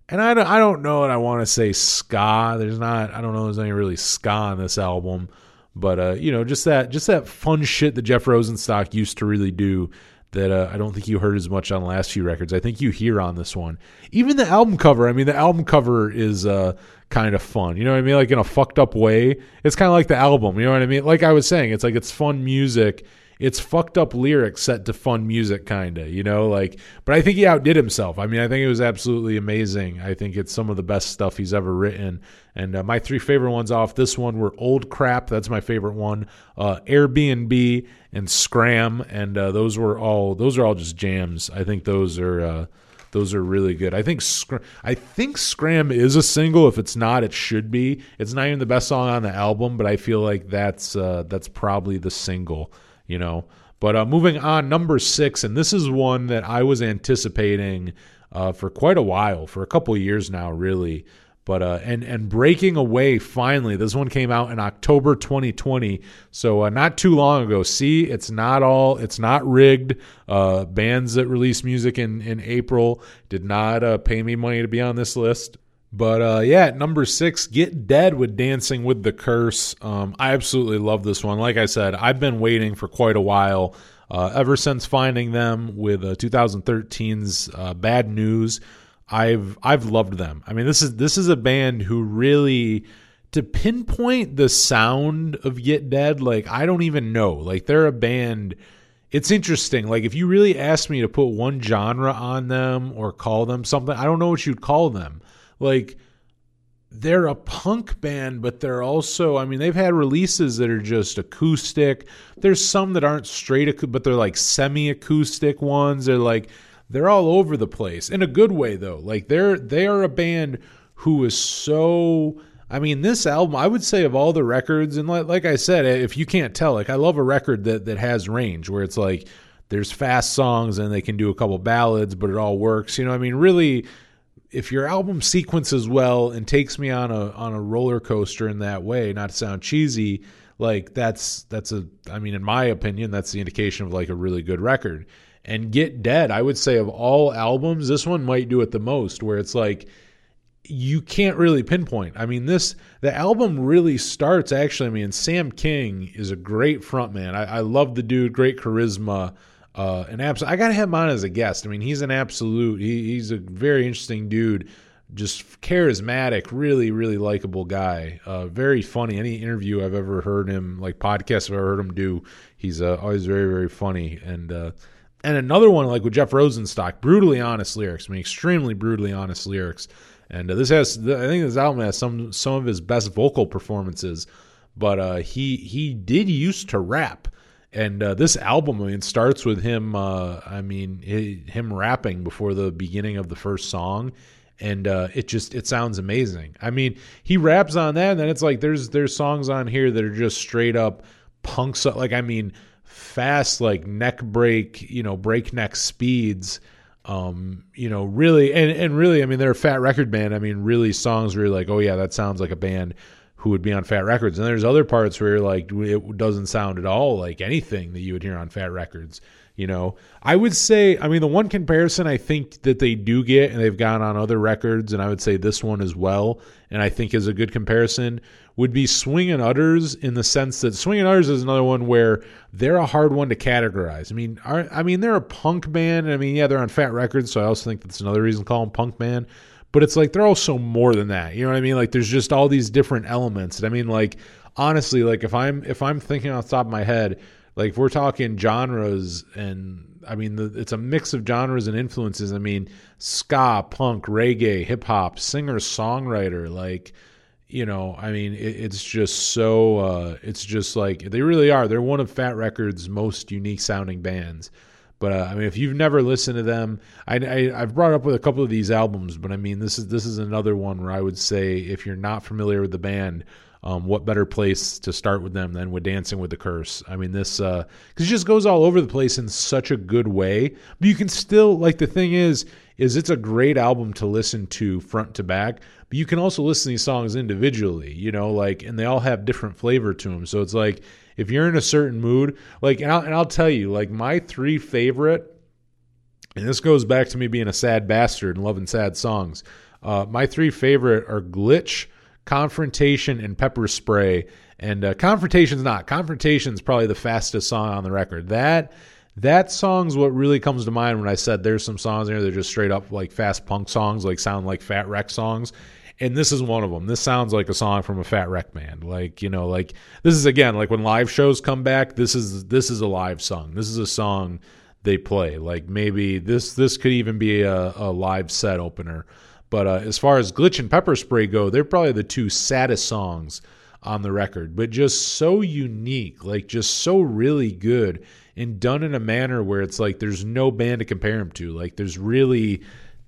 and I don't I don't know and I want to say ska there's not I don't know there's any really ska on this album but uh, you know just that just that fun shit that Jeff Rosenstock used to really do that uh, I don't think you heard as much on the last few records. I think you hear on this one. Even the album cover. I mean, the album cover is uh, kind of fun. You know what I mean? Like in a fucked up way. It's kind of like the album. You know what I mean? Like I was saying, it's like it's fun music. It's fucked up lyrics set to fun music, kind of. You know, like. But I think he outdid himself. I mean, I think it was absolutely amazing. I think it's some of the best stuff he's ever written. And uh, my three favorite ones off this one were Old Crap. That's my favorite one. Uh, Airbnb and Scram, and uh, those were all those are all just jams. I think those are uh, those are really good. I think Scr- I think Scram is a single. If it's not, it should be. It's not even the best song on the album, but I feel like that's uh, that's probably the single. You know. But uh, moving on, number six, and this is one that I was anticipating uh, for quite a while, for a couple years now, really. But uh, and and breaking away finally. This one came out in October 2020, so uh, not too long ago. See, it's not all it's not rigged. Uh, bands that release music in in April did not uh, pay me money to be on this list. But uh, yeah, number six, Get Dead with Dancing with the Curse. Um, I absolutely love this one. Like I said, I've been waiting for quite a while. Uh, ever since finding them with uh, 2013's uh, Bad News, I've I've loved them. I mean, this is this is a band who really to pinpoint the sound of Get Dead, like I don't even know. Like they're a band. It's interesting. Like if you really asked me to put one genre on them or call them something, I don't know what you'd call them. Like they're a punk band, but they're also, I mean, they've had releases that are just acoustic. There's some that aren't straight, but they're like semi acoustic ones. They're like, they're all over the place in a good way, though. Like they're, they are a band who is so, I mean, this album, I would say of all the records, and like, like I said, if you can't tell, like I love a record that, that has range where it's like, there's fast songs and they can do a couple ballads, but it all works. You know, I mean, really, if your album sequences well and takes me on a on a roller coaster in that way, not to sound cheesy, like that's that's a I mean in my opinion that's the indication of like a really good record. And Get Dead, I would say of all albums, this one might do it the most where it's like you can't really pinpoint. I mean, this the album really starts actually. I mean, Sam King is a great frontman. I, I love the dude, great charisma. Uh, an absolute. I gotta have him on as a guest. I mean, he's an absolute. He, he's a very interesting dude, just charismatic, really, really likable guy. Uh, very funny. Any interview I've ever heard him, like podcast I've ever heard him do, he's uh, always very, very funny. And uh, and another one like with Jeff Rosenstock, brutally honest lyrics. I mean, extremely brutally honest lyrics. And uh, this has, I think, this album has some some of his best vocal performances. But uh, he he did used to rap and uh, this album I mean, starts with him uh, i mean him rapping before the beginning of the first song. And uh, it just it sounds amazing. I mean he raps on that and then it's like there's there's songs on here that are just straight up punks like i mean fast like neck break you know breakneck speeds um you know really and and really i mean they're a fat record band. I mean really songs where you're like oh yeah that sounds like a band who would be on Fat Records. And there's other parts where like it doesn't sound at all like anything that you would hear on Fat Records. You know, I would say, I mean, the one comparison I think that they do get, and they've gone on other records, and I would say this one as well, and I think is a good comparison, would be Swingin' Utters in the sense that Swingin' Utters is another one where they're a hard one to categorize. I mean, are, I mean, they're a punk band. I mean, yeah, they're on Fat Records, so I also think that's another reason to call them punk band but it's like they're also more than that. You know what I mean? Like there's just all these different elements. And I mean, like honestly, like if I'm if I'm thinking off the top of my head, like if we're talking genres and I mean the, it's a mix of genres and influences. I mean ska, punk, reggae, hip hop, singer, songwriter, like you know, I mean it, it's just so uh, it's just like they really are. They're one of Fat Records' most unique sounding bands. But uh, I mean, if you've never listened to them, I, I have brought up with a couple of these albums, but I mean, this is this is another one where I would say if you're not familiar with the band, um, what better place to start with them than with Dancing with the Curse? I mean, this because uh, it just goes all over the place in such a good way, but you can still like the thing is is it's a great album to listen to front to back, but you can also listen to these songs individually, you know, like and they all have different flavor to them. So it's like if you're in a certain mood, like, and I'll, and I'll tell you, like, my three favorite, and this goes back to me being a sad bastard and loving sad songs. Uh, my three favorite are Glitch, Confrontation, and Pepper Spray. And uh, Confrontation's not. Confrontation's probably the fastest song on the record. That that song's what really comes to mind when I said there's some songs there that are just straight up like fast punk songs, like sound like Fat Wreck songs and this is one of them. This sounds like a song from a Fat Wreck band. Like you know, like this is again like when live shows come back. This is this is a live song. This is a song they play. Like maybe this this could even be a, a live set opener. But uh, as far as Glitch and Pepper Spray go, they're probably the two saddest songs on the record, but just so unique, like just so really good and done in a manner where it's like there's no band to compare them to. Like there's really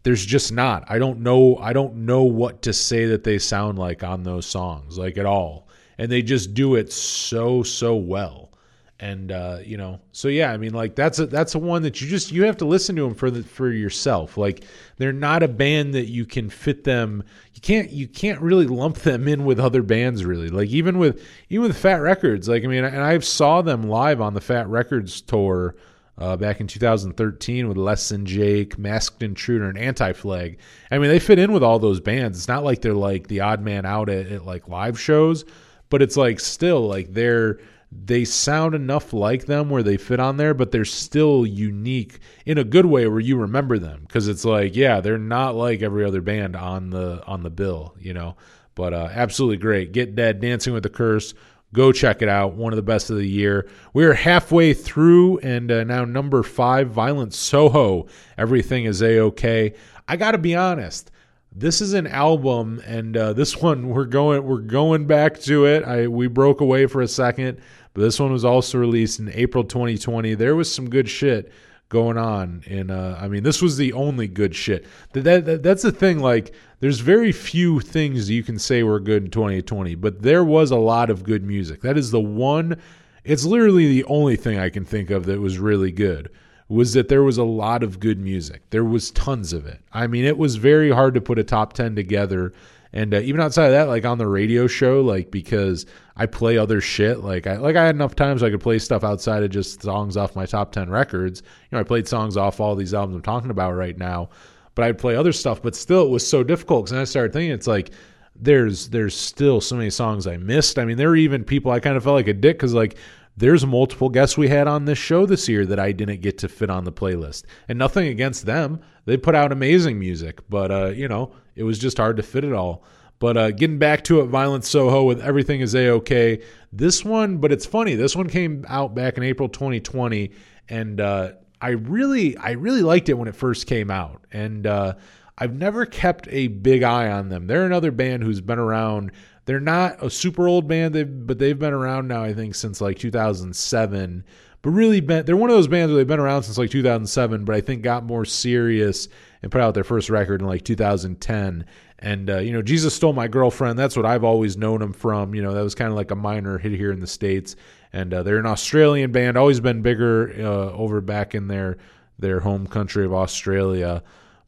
there's just not. I don't know I don't know what to say that they sound like on those songs like at all. And they just do it so so well. And uh, you know, so yeah, I mean like that's a that's a one that you just you have to listen to them for the for yourself. Like they're not a band that you can fit them you can't you can't really lump them in with other bands really. Like even with even with Fat Records, like I mean and I saw them live on the Fat Records tour uh, back in 2013 with Less Than Jake, Masked Intruder, and Anti Flag. I mean, they fit in with all those bands. It's not like they're like the odd man out at, at like live shows, but it's like still like they're they sound enough like them where they fit on there, but they're still unique in a good way where you remember them because it's like yeah, they're not like every other band on the on the bill, you know. But uh, absolutely great. Get Dead, Dancing with the Curse Go check it out. One of the best of the year. We're halfway through and uh, now number five, Violent Soho. Everything is a okay. I got to be honest. This is an album, and uh, this one we're going we're going back to it. I we broke away for a second, but this one was also released in April 2020. There was some good shit going on and uh, i mean this was the only good shit. That, that, that, that's the thing like there's very few things you can say were good in 2020 but there was a lot of good music. That is the one it's literally the only thing i can think of that was really good was that there was a lot of good music. There was tons of it. I mean it was very hard to put a top 10 together and uh, even outside of that like on the radio show like because i play other shit like i like i had enough times i could play stuff outside of just songs off my top 10 records. You know i played songs off all these albums i'm talking about right now but i'd play other stuff but still it was so difficult because i started thinking it's like there's there's still so many songs i missed. I mean there were even people i kind of felt like a dick because like there's multiple guests we had on this show this year that I didn't get to fit on the playlist. And nothing against them. They put out amazing music, but uh, you know, it was just hard to fit it all. But uh, getting back to it, Violent Soho with Everything Is A-OK. This one, but it's funny. This one came out back in April 2020, and uh, I really, I really liked it when it first came out. And uh, I've never kept a big eye on them. They're another band who's been around. They're not a super old band, they've, but they've been around now, I think, since like 2007 but really been they're one of those bands where they've been around since like 2007 but i think got more serious and put out their first record in like 2010 and uh, you know jesus stole my girlfriend that's what i've always known them from you know that was kind of like a minor hit here in the states. And uh, they're an australian band always been bigger uh, over back in their their home country of australia.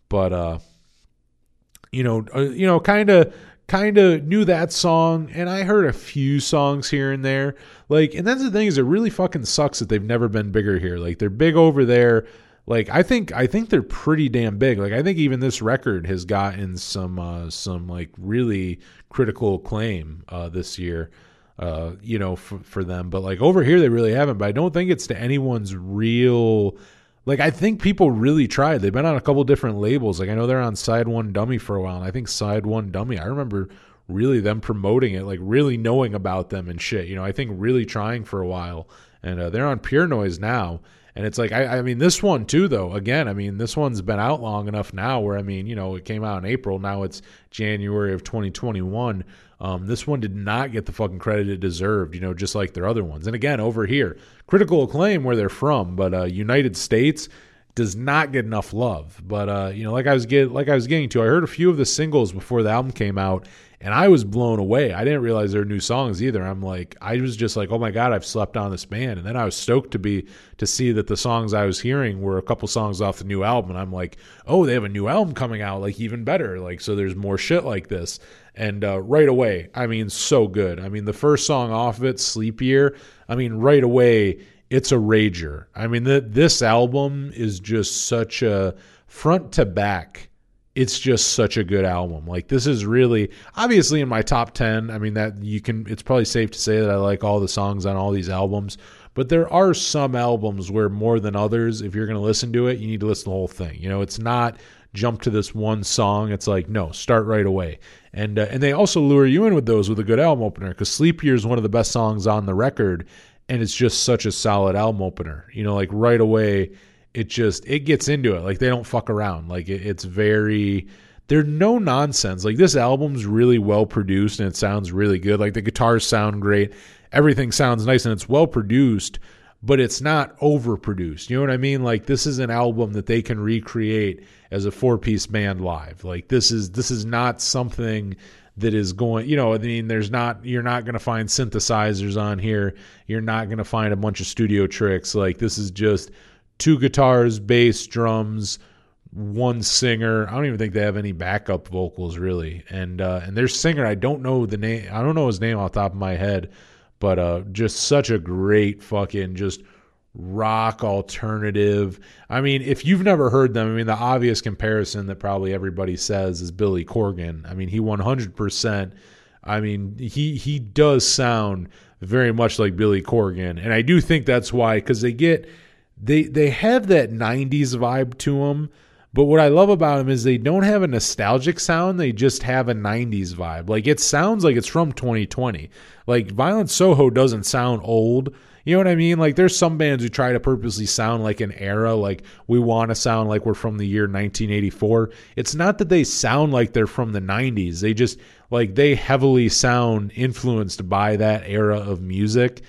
But uh you know uh, you know kind of kind of knew that song and I heard a few songs here and there. Like and that's the thing is it really fucking sucks that they've never been bigger here. Like they're big over there. Like I think I think they're pretty damn big. Like I think even this record has gotten some uh some like really critical acclaim uh this year. Uh, you know, for, for them, but like over here, they really haven't. But I don't think it's to anyone's real like I think people really tried. They've been on a couple different labels. Like I know they're on Side One Dummy for a while, and I think Side One Dummy. I remember really them promoting it, like really knowing about them and shit. You know, I think really trying for a while, and uh, they're on Pure Noise now. And it's like I, I mean this one too though. Again, I mean this one's been out long enough now where I mean you know it came out in April. Now it's January of 2021. Um, this one did not get the fucking credit it deserved. You know, just like their other ones. And again, over here, critical acclaim where they're from, but uh, United States does not get enough love. But uh, you know, like I was get like I was getting to, I heard a few of the singles before the album came out, and I was blown away. I didn't realize there were new songs either. I'm like, I was just like, oh my god, I've slept on this band, and then I was stoked to be to see that the songs I was hearing were a couple songs off the new album, and I'm like, oh, they have a new album coming out, like even better, like so there's more shit like this, and uh, right away, I mean, so good. I mean, the first song off of it, Sleep Year, I mean, right away it's a rager. I mean, this album is just such a front to back. It's just such a good album. Like this is really obviously in my top 10. I mean that you can it's probably safe to say that I like all the songs on all these albums, but there are some albums where more than others if you're going to listen to it, you need to listen to the whole thing. You know, it's not jump to this one song. It's like no, start right away. And uh, and they also lure you in with those with a good album opener cuz Sleep Year is one of the best songs on the record and it's just such a solid album opener. You know, like right away, it just it gets into it. Like they don't fuck around. Like it, it's very there's no nonsense. Like this album's really well produced and it sounds really good. Like the guitars sound great, everything sounds nice and it's well produced, but it's not overproduced. You know what I mean? Like this is an album that they can recreate as a four piece band live. Like this is this is not something that is going you know i mean there's not you're not going to find synthesizers on here you're not going to find a bunch of studio tricks like this is just two guitars bass drums one singer i don't even think they have any backup vocals really and uh and their singer i don't know the name i don't know his name off the top of my head but uh just such a great fucking just rock alternative. I mean, if you've never heard them, I mean, the obvious comparison that probably everybody says is Billy Corgan. I mean, he 100%. I mean, he he does sound very much like Billy Corgan, and I do think that's why because they get they they have that 90s vibe to them. But what I love about them is they don't have a nostalgic sound. They just have a 90s vibe. Like it sounds like it's from 2020. Like Violent Soho doesn't sound old you know what I mean? Like there's some bands who try to purposely sound like an era, like we want to sound like we're from the year 1984. It's not that they sound like they're from the 90s. They just like they heavily sound influenced by that era of music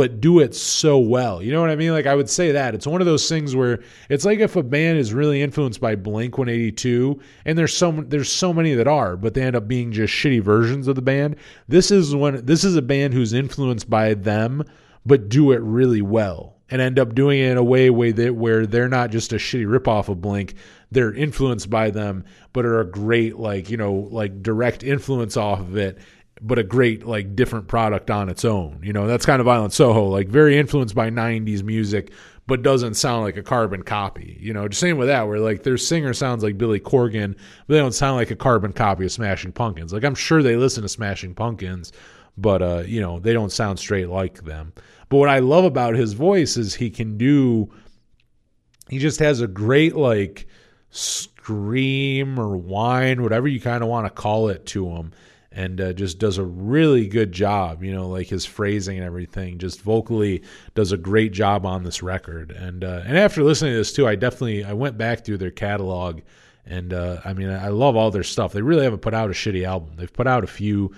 but do it so well. You know what I mean? Like I would say that. It's one of those things where it's like if a band is really influenced by Blink 182 and there's so there's so many that are, but they end up being just shitty versions of the band. This is when this is a band who's influenced by them but do it really well and end up doing it in a way, way that where they're not just a shitty ripoff of Blink. They're influenced by them, but are a great like you know like direct influence off of it, but a great like different product on its own. You know that's kind of Violent Soho, like very influenced by '90s music, but doesn't sound like a carbon copy. You know, just same with that, where like their singer sounds like Billy Corgan, but they don't sound like a carbon copy of Smashing Pumpkins. Like I'm sure they listen to Smashing Pumpkins, but uh, you know, they don't sound straight like them. But what I love about his voice is he can do he just has a great like scream or whine, whatever you kind of want to call it to him. And uh, just does a really good job, you know, like his phrasing and everything. Just vocally does a great job on this record. And uh, and after listening to this too, I definitely I went back through their catalog, and uh, I mean I love all their stuff. They really haven't put out a shitty album. They've put out a few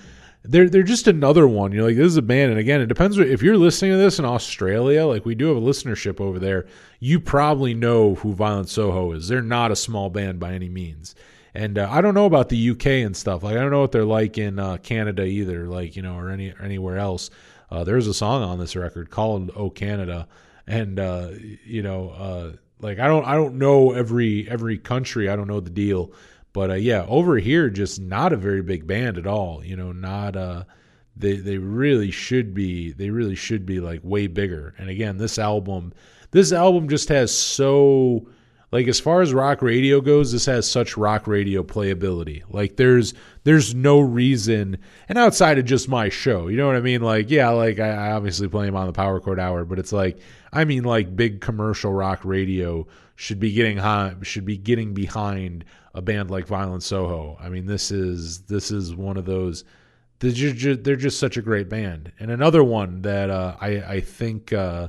they're they're just another one. You're like, this is a band, and again, it depends if you're listening to this in Australia. Like we do have a listenership over there. You probably know who Violent Soho is. They're not a small band by any means. And uh, I don't know about the UK and stuff. Like I don't know what they're like in uh, Canada either. Like you know, or any or anywhere else. Uh, there's a song on this record called "Oh Canada," and uh, you know, uh, like I don't I don't know every every country. I don't know the deal. But uh, yeah, over here, just not a very big band at all. You know, not they they really should be. They really should be like way bigger. And again, this album, this album just has so like as far as rock radio goes this has such rock radio playability like there's there's no reason and outside of just my show you know what i mean like yeah like i, I obviously play them on the power chord hour but it's like i mean like big commercial rock radio should be getting high, should be getting behind a band like Violent Soho. I mean, this is this is one of those they're just, they're just such a great band. And another one that uh, I I think uh,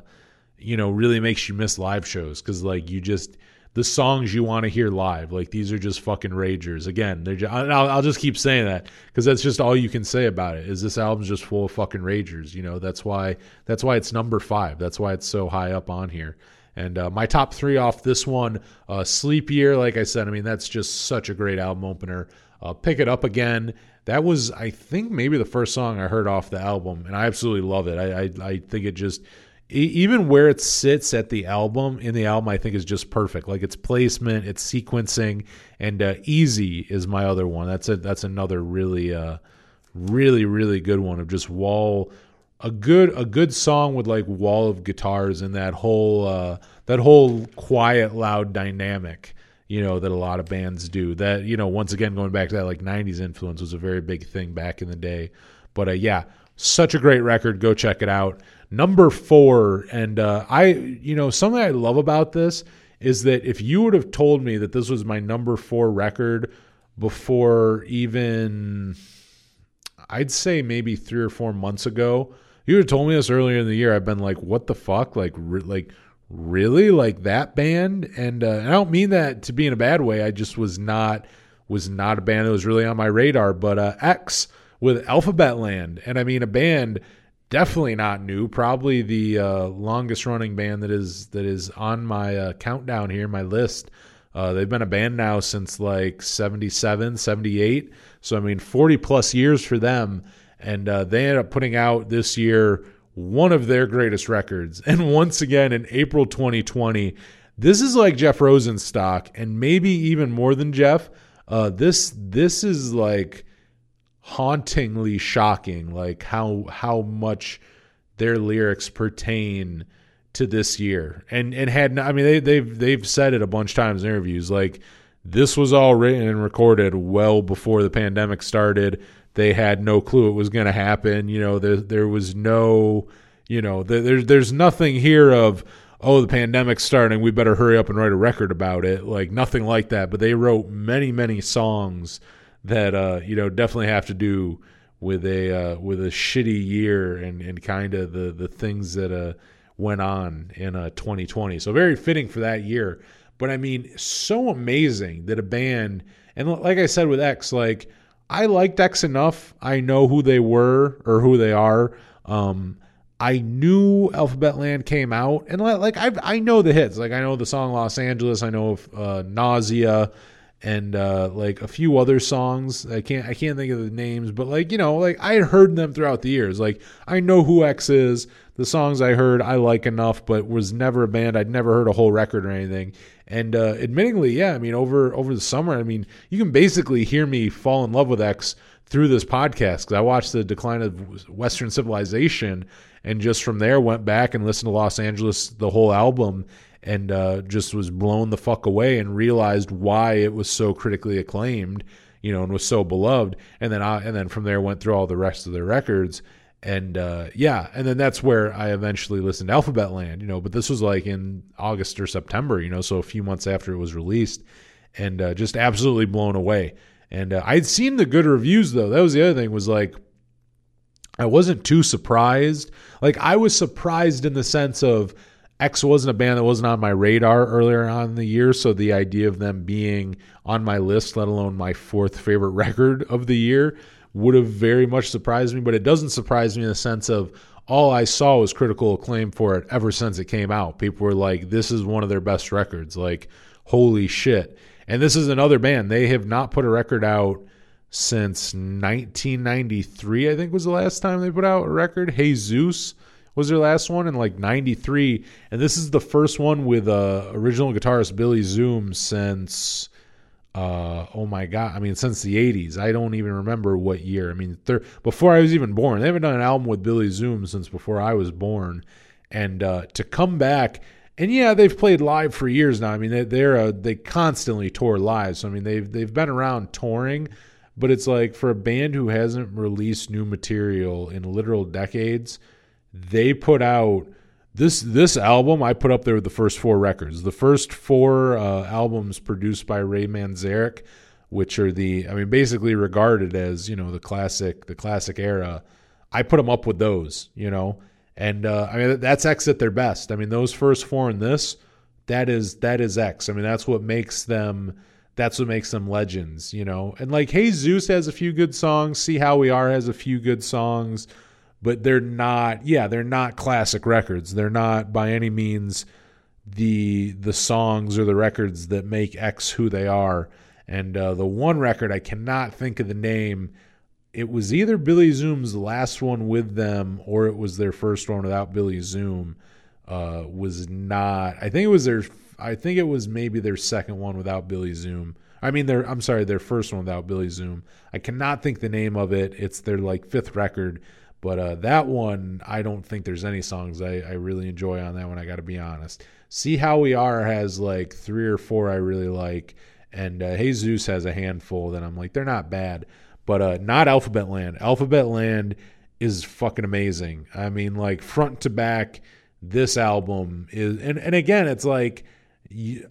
you know really makes you miss live shows because like you just the songs you want to hear live. Like these are just fucking ragers. Again they're just, I'll, I'll just keep saying that because that's just all you can say about it is this album's just full of fucking ragers you know? That's why that's why it's number five. That's why it's so high up on here. And uh, my top three off this one uh, sleep year like i said i mean that's just such a great album opener. Uh, pick it up again that was i think maybe the first song i heard off the album and i absolutely love it. I, I, I think it just even where it sits at the album in the album i think is just perfect. Like its placement its sequencing and uh, easy is my other one. That's a that's another really uh really really good one of just wall a good a good song with like wall of guitars and that whole uh that whole quiet loud dynamic you know that a lot of bands do. That you know once again going back to that like 90s influence was a very big thing back in the day. But uh, yeah such a great record. Go check it out number four and uh, i you know something i love about this is that if you would have told me that this was my number four record before even I'd say maybe three or four months ago. You would have told me this earlier in the year. I've been like, "What the fuck? Like, re- like, really? Like that band?" And, uh, and I don't mean that to be in a bad way. I just was not was not a band that was really on my radar. But uh, X with Alphabet Land, and I mean a band definitely not new. Probably the uh, longest running band that is that is on my uh, countdown here, my list. Uh, they've been a band now since like 77, 78. So, I mean, 40 plus years for them. And uh, they ended up putting out this year one of their greatest records. And once again, in April 2020, this is like Jeff Rosenstock, and maybe even more than Jeff. Uh, this this is like hauntingly shocking, like how how much their lyrics pertain to this year. And and had I mean they they've they've said it a bunch of times in interviews like this was all written and recorded well before the pandemic started. They had no clue it was going to happen. You know there there was no you know there, there's there's nothing here of oh the pandemic's starting we better hurry up and write a record about it. Like nothing like that. But they wrote many many songs that uh you know definitely have to do with a uh, with a shitty year and and kind of the the things that uh went on in uh, 2020. So very fitting for that year. But I mean, so amazing that a band, and like I said with X, like I liked X enough. I know who they were or who they are. Um, I knew Alphabet Land came out, and like I I know the hits. Like I know the song Los Angeles. I know uh, Nausea, and uh, like a few other songs. I can't I can't think of the names, but like you know, like I had heard them throughout the years. Like I know who X is. The songs I heard I like enough, but was never a band. I'd never heard a whole record or anything. And uh, admittingly, yeah, I mean over over the summer, I mean you can basically hear me fall in love with X through this podcast because I watched the decline of Western civilization, and just from there went back and listened to Los Angeles the whole album and uh, just was blown the fuck away and realized why it was so critically acclaimed, you know, and was so beloved. And then I, and then from there went through all the rest of their records. And uh, yeah, and then that's where I eventually listened to Alphabet Land, you know. But this was like in August or September, you know, so a few months after it was released, and uh, just absolutely blown away. And uh, I'd seen the good reviews though. That was the other thing was like I wasn't too surprised. Like I was surprised in the sense of X wasn't a band that wasn't on my radar earlier on in the year, so the idea of them being on my list, let alone my fourth favorite record of the year, would have very much surprised me. But it doesn't surprise me in the sense of all I saw was critical acclaim for it ever since it came out. People were like, "This is one of their best records." Like, holy shit! And this is another band. They have not put a record out since 1993. I think was the last time they put out a record. Jesus was their last one in like 93 and this is the first one with uh original guitarist billy zoom since uh oh my god i mean since the 80s i don't even remember what year. I mean before i was even born. They haven't done an album with billy zoom since before i was born. And uh to come back and yeah they've played live for years now. I mean they, they're uh, they constantly tour live. So i mean they've they've been around touring but it's like for a band who hasn't released new material in literal decades they put out this this album I put up there with the first four records. The first four uh, albums produced by Ray Manzarek which are the I mean basically regarded as you know the classic the classic era. I put them up with those, you know, and uh, I mean that's X at their best. I mean those first four in this, that is that is X. I mean that's what makes them that's what makes them legends, you know. And like Hey Zeus has a few good songs, See How We Are has a few good songs, but they're not yeah, they're not classic records. They're not by any means the the songs or the records that make X who they are. And uh, the one record I cannot think of the name. It was either Billy Zoom's last one with them or it was their first one without Billy Zoom. Uh, was not. I think it was their. I think it was maybe their second one without Billy Zoom. I mean, their. I'm sorry, their first one without Billy Zoom. I cannot think the name of it. It's their like fifth record, but uh, that one I don't think there's any songs I, I really enjoy on that one. I got to be honest. See how we are has like three or four I really like and uh, Jesus has a handful that I'm like they're not bad, but uh, not Alphabet Land. Alphabet Land is fucking amazing. I mean, like front to back, this album is, and and again, it's like.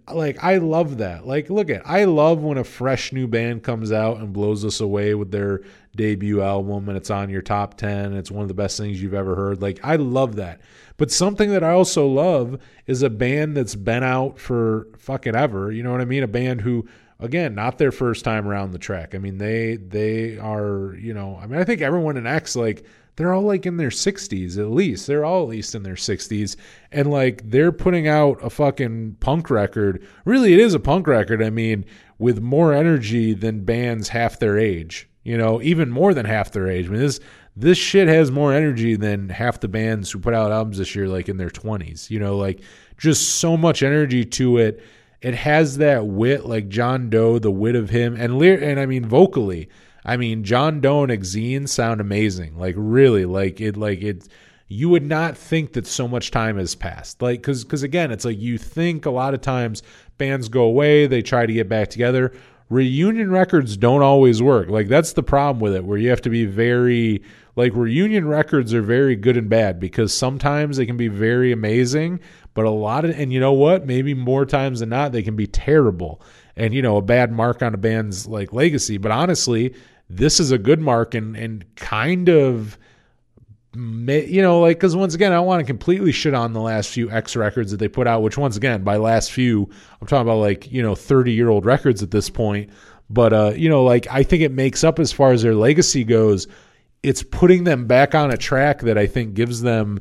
Like I love that. Like look at I love when a fresh new band comes out and blows us away with their debut album and it's on your top 10 it's one of the best things you've ever heard. Like I love that. But something that I also love is a band that's been out for fucking ever. You know what I mean? A band who again, not their first time around the track. I mean, they they are, you know, I mean, I think everyone in X like they're all like in their 60s at least. They're all at least in their 60s and like they're putting out a fucking punk record. Really it is a punk record. I mean, with more energy than bands half their age. You know, even more than half their age. I mean, this this shit has more energy than half the bands who put out albums this year like in their 20s. You know, like just so much energy to it it has that wit like John Doe, the wit of him, and and I mean vocally, I mean John Doe and Exene sound amazing. Like really, like it, like it. You would not think that so much time has passed, like because because again, it's like you think a lot of times bands go away, they try to get back together. Reunion records don't always work. Like that's the problem with it, where you have to be very like reunion records are very good and bad because sometimes they can be very amazing, but a lot of and you know what? Maybe more times than not they can be terrible. And you know, a bad mark on a band's like legacy, but honestly, this is a good mark and and kind of you know, like because once again, I want to completely shit on the last few X records that they put out. Which once again, by last few, I'm talking about like you know, 30 year old records at this point. But uh, you know, like I think it makes up as far as their legacy goes. It's putting them back on a track that I think gives them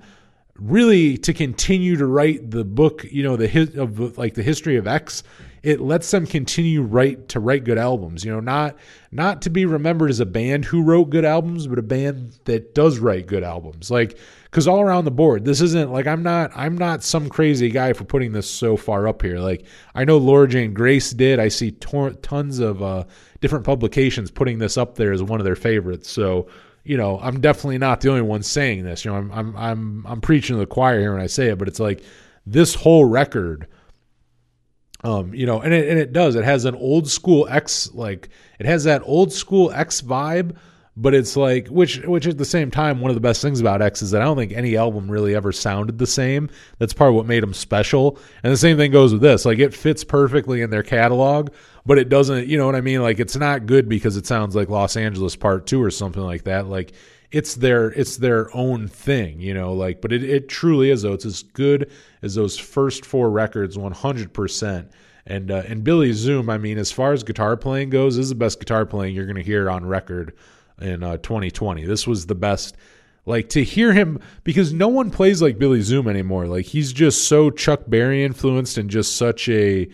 really to continue to write the book, you know, the his, of like the history of X, it lets them continue write to write good albums. You know, not not to be remembered as a band who wrote good albums, but a band that does write good albums. Like because all around the board, this isn't like I'm not I'm not some crazy guy for putting this so far up here. Like I know Laura Jane Grace did. I see tor- tons of uh, different publications putting this up there as one of their favorites. So you know, I'm definitely not the only one saying this. You know, I'm I'm I'm I'm preaching to the choir here when I say it, but it's like this whole record um, you know, and it and it does. It has an old school X like it has that old school X vibe, but it's like which which at the same time one of the best things about X is that I don't think any album really ever sounded the same. That's part of what made them special. And the same thing goes with this. Like it fits perfectly in their catalog, but it doesn't, you know what I mean? Like it's not good because it sounds like Los Angeles Part 2 or something like that. Like it's their it's their own thing, you know, like but it, it truly is though. It's as good as those first four records 100%. And uh, and Billy Zoom, I mean, as far as guitar playing goes, is the best guitar playing you're to hear on record in uh, 2020. This was the best. Like to hear him because no one plays like Billy Zoom anymore. Like he's just so Chuck Berry influenced and just such a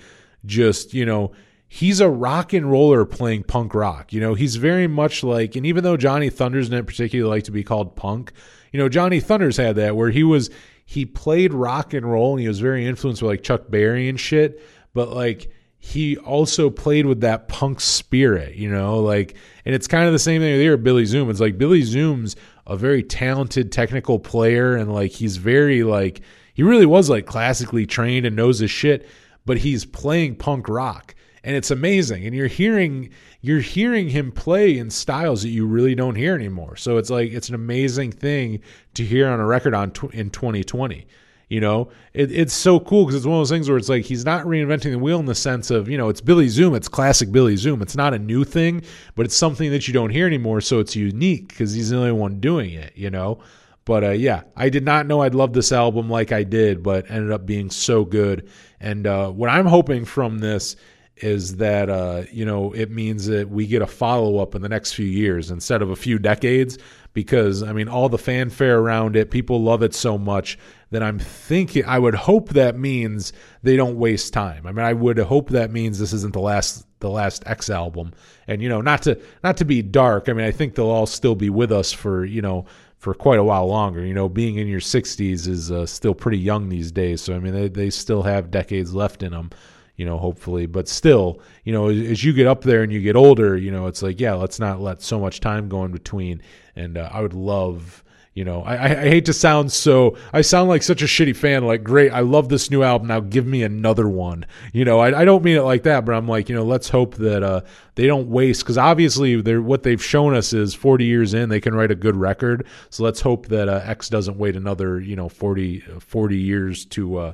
just you know he's a rock and roller playing punk rock. You know, he's very much like, and even though Johnny Thunders didn't particularly like to be called punk, you know, Johnny Thunders had that where he was he played rock and roll and he was very influenced by like Chuck Berry and shit, but like he also played with that punk spirit, you know, like and it's kind of the same thing with Billy Zoom. It's like Billy Zoom's a very talented technical player and like he's very like he really was like classically trained and knows his shit, but he's playing punk rock and it's amazing and you're hearing you're hearing him play in styles that you really don't hear anymore so it's like it's an amazing thing to hear on a record on tw- in 2020 You know, it, it's so cool because it's one of those things where it's like he's not reinventing the wheel in the sense of, you know, it's Billy Zoom, it's classic Billy Zoom. It's not a new thing, but it's something that you don't hear anymore. So it's unique because he's the only one doing it, you know? But uh, yeah, I did not know I'd love this album like I did, but ended up being so good. And uh, what I'm hoping from this is that uh, you know it means that we get a follow up in the next few years instead of a few decades. Because I mean, all the fanfare around it, people love it so much that I'm thinking. I would hope that means they don't waste time. I mean, I would hope that means this isn't the last the last X album. And you know, not to not to be dark. I mean, I think they'll all still be with us for you know for quite a while longer. You know, being in your 60s is uh, still pretty young these days. So, I mean, they, they still have decades left in them, you know, hopefully. But still, you know, as, as you get up there and you get older, you know, it's like, yeah, let's not let so much time go in between. And uh, I would love you know, I, I hate to sound so. I sound like such a shitty fan. Like, great, I love this new album. Now give me another one. You know, I, I don't mean it like that, but I'm like, you know, let's hope that uh, they don't waste because obviously they're what they've shown us is 40 years in they can write a good record. So let's hope that uh, X doesn't wait another you know 40 40 years to.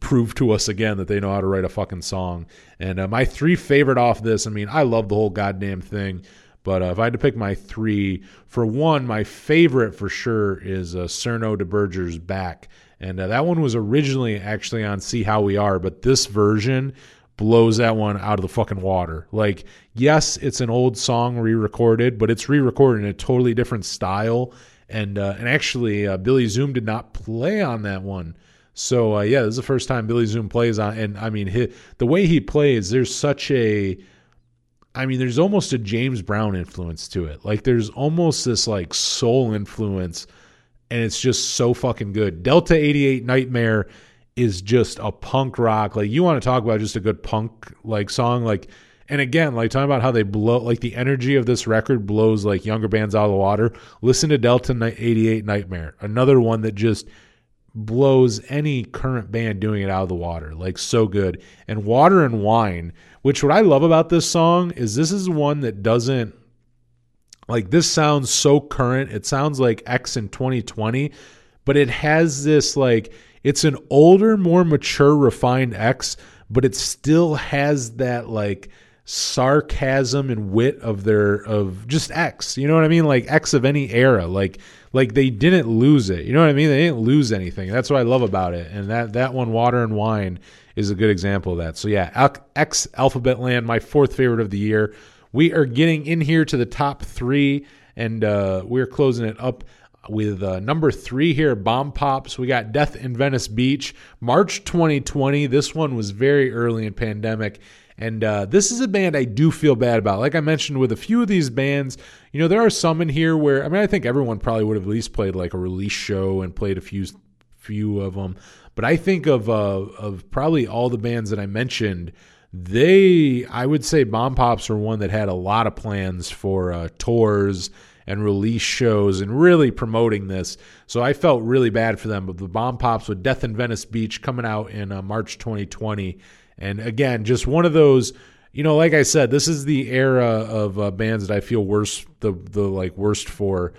Prove to us again that they know how to write a fucking song. And uh, my three favorite off this, I mean, I love the whole goddamn thing. But uh, if I had to pick my three, for one, my favorite for sure is uh, Cyrano deBerger's Back. And uh, that one was originally actually on See How We Are, but this version blows that one out of the fucking water. Like, yes, it's an old song re-recorded, but it's re-recorded in a totally different style. And uh, and actually, uh, Billy Zoom did not play on that one. So uh, yeah, this is the first time Billy Zoom plays on. And I mean, his, the way he plays, there's such a I mean, there's almost a James Brown influence to it. Like there's almost this like soul influence, and it's just so fucking good. Delta 88 Nightmare is just a punk rock. Like you want to talk about just a good punk like song, like and again, like talking about how they blow like the energy of this record blows like younger bands out of the water. Listen to Delta 88 Nightmare, another one that just blows any current band doing it out of the water. Like so good. And Water and Wine, which what I love about this song is this is one that doesn't like this sounds so current. It sounds like X in 2020, but it has this like it's an older, more mature, refined X, but it still has that like sarcasm and wit of their of just X. You know what I mean? Like X of any era. Like like they didn't lose it. You know what I mean? They didn't lose anything. That's what I love about it. And that that one, Water and Wine, is a good example of that. So yeah, X Alphabet Land, my fourth favorite of the year. We are getting in here to the top three, and uh, we're closing it up with uh, number three here, Bomb Pops. We got Death in Venice Beach, March 2020. This one was very early in pandemic. And uh, this is a band I do feel bad about. Like I mentioned with a few of these bands, you know, there are some in here where I mean, I think everyone probably would have at least played like a release show and played a few few of them. But I think of uh, of probably all the bands that I mentioned, they I would say Bomb Pops were one that had a lot of plans for uh, tours and release shows and really promoting this. So I felt really bad for them. But the Bomb Pops with Death in Venice Beach coming out in uh, March 2020 and again, just one of those. You know, like I said, this is the era of uh, bands that I feel worst the the like worst for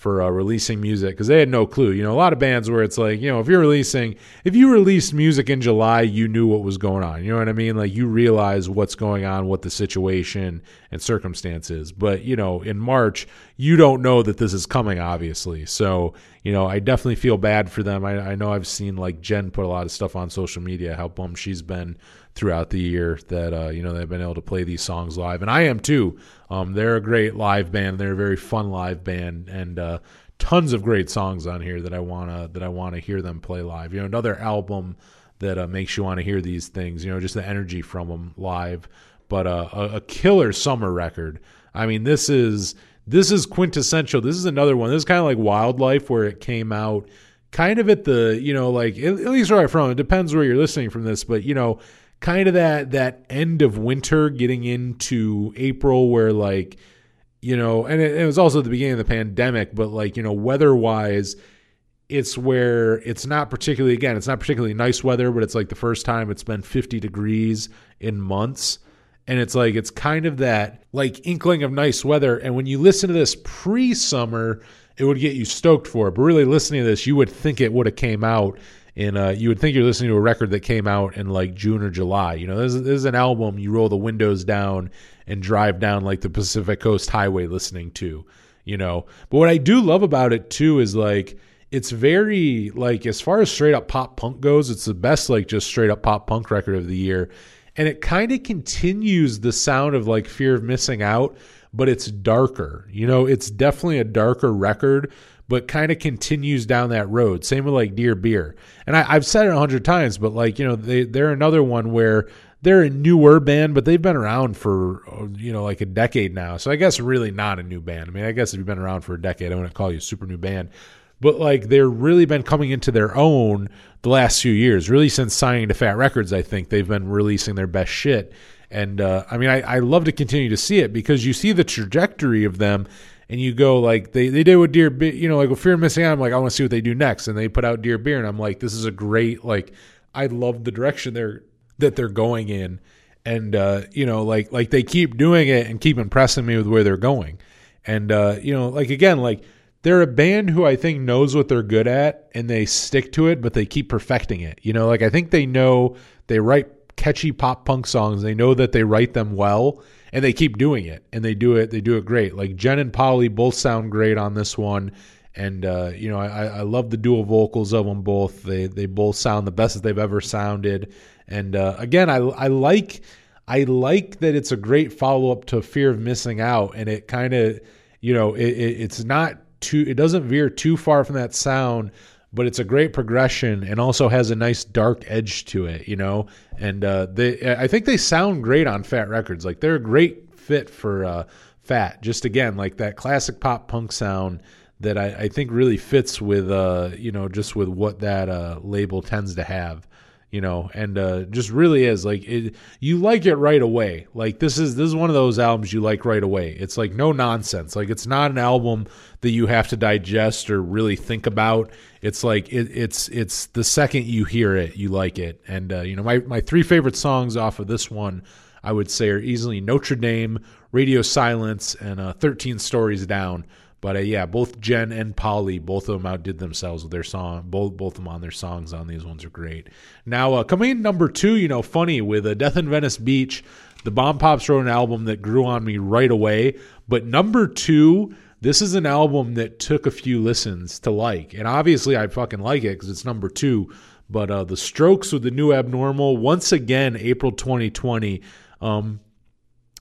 for uh, releasing music because they had no clue. You know, a lot of bands where it's like, you know, if you're releasing, if you released music in July, you knew what was going on. You know what I mean? Like you realize what's going on, what the situation and circumstance is. But, you know, in March, you don't know that this is coming, obviously. So, you know, I definitely feel bad for them. I, I know I've seen like Jen put a lot of stuff on social media, how bummed she's been throughout the year that uh, you know they've been able to play these songs live, and I am too. Um, they're a great live band. They're a very fun live band, and uh, tons of great songs on here that I wanna that I wanna hear them play live. You know, another album that uh, makes you want to hear these things. You know, just the energy from them live. But uh, a, a killer summer record. I mean, this is this is quintessential. This is another one. This is kind of like Wyldlife, where it came out kind of at the you know like at, least where I'm from. It depends where you're listening from this, but you know kind of that that end of winter getting into April where like you know and it, it was also the beginning of the pandemic but like you know weather wise it's where it's not particularly again it's not particularly nice weather but it's like the first time it's been 50 degrees in months. And it's like it's kind of that like inkling of nice weather. And when you listen to this pre-summer it would get you stoked for it. But really listening to this you would think it would have came out in uh, you would think you're listening to a record that came out in like June or July. You know, this is, this is an album you roll the windows down and drive down like the Pacific Coast Highway listening to. You know, but what I do love about it too is like it's very like as far as straight up pop punk goes, it's the best like just straight up pop punk record of the year. And it kind of continues the sound of like Fear of Missing Out, but it's darker. You know, it's definitely a darker record, but kind of continues down that road. Same with like Dear Beer. And I, have said it a hundred times, but like, you know, they, they're another one where they're a newer band, but they've been around for, you know, like a decade now. So I guess really not a new band. I mean, I guess if you've been around for a decade, I wouldn't call you a super new band but like they're really been coming into their own the last few years. Really since signing to Fat Records, I think they've been releasing their best shit. And uh, I mean, I, I love to continue to see it because you see the trajectory of them, and you go like they, they did with Dear Beer, you know, like with Fear of Missing Out. I'm like, I want to see what they do next, and they put out Dear Beer, and I'm like, this is a great like, I love the direction they're that they're going in, and uh, you know, like like they keep doing it and keep impressing me with where they're going, and uh, you know, like again, like they're a band who I think knows what they're good at and they stick to it, but they keep perfecting it. You know, like I think they know they write catchy pop punk songs. They know that they write them well and they keep doing it and they do it. They do it great. Like Jen and Polly both sound great on this one. And, uh, you know, I, I love the dual vocals of them both. They, they both sound the best that they've ever sounded. And, uh, again, I, I like, I like that it's a great follow up to Fear of Missing Out. And it kind of, you know, it, it, it's not too it doesn't veer too far from that sound but it's a great progression and also has a nice dark edge to it you know? And uh, they i think they sound great on fat records. Like they're a great fit for uh, fat. Just again like that classic pop punk sound that I, I think really fits with uh you know just with what that uh label tends to have you know? And uh just really is like it you like it right away. Like this is this is one of those albums you like right away. It's like no nonsense. Like it's not an album that you have to digest or really think about it's like it, it's it's the second you hear it you like it and uh, you know my my three favorite songs off of this one i would say are easily notre dame radio silence and uh, 13 stories down but uh, yeah, both Jen and Polly, both of them outdid themselves with their song. Both both of them on their songs on these ones are great. Now uh, coming in number two, you know, funny with a uh, Death in Venice Beach, the Bomb Pops wrote an album that grew on me right away. But number two, this is an album that took a few listens to like, and obviously I fucking like it because it's number two. But uh, the Strokes with the new Abnormal once again, April 2020. Um,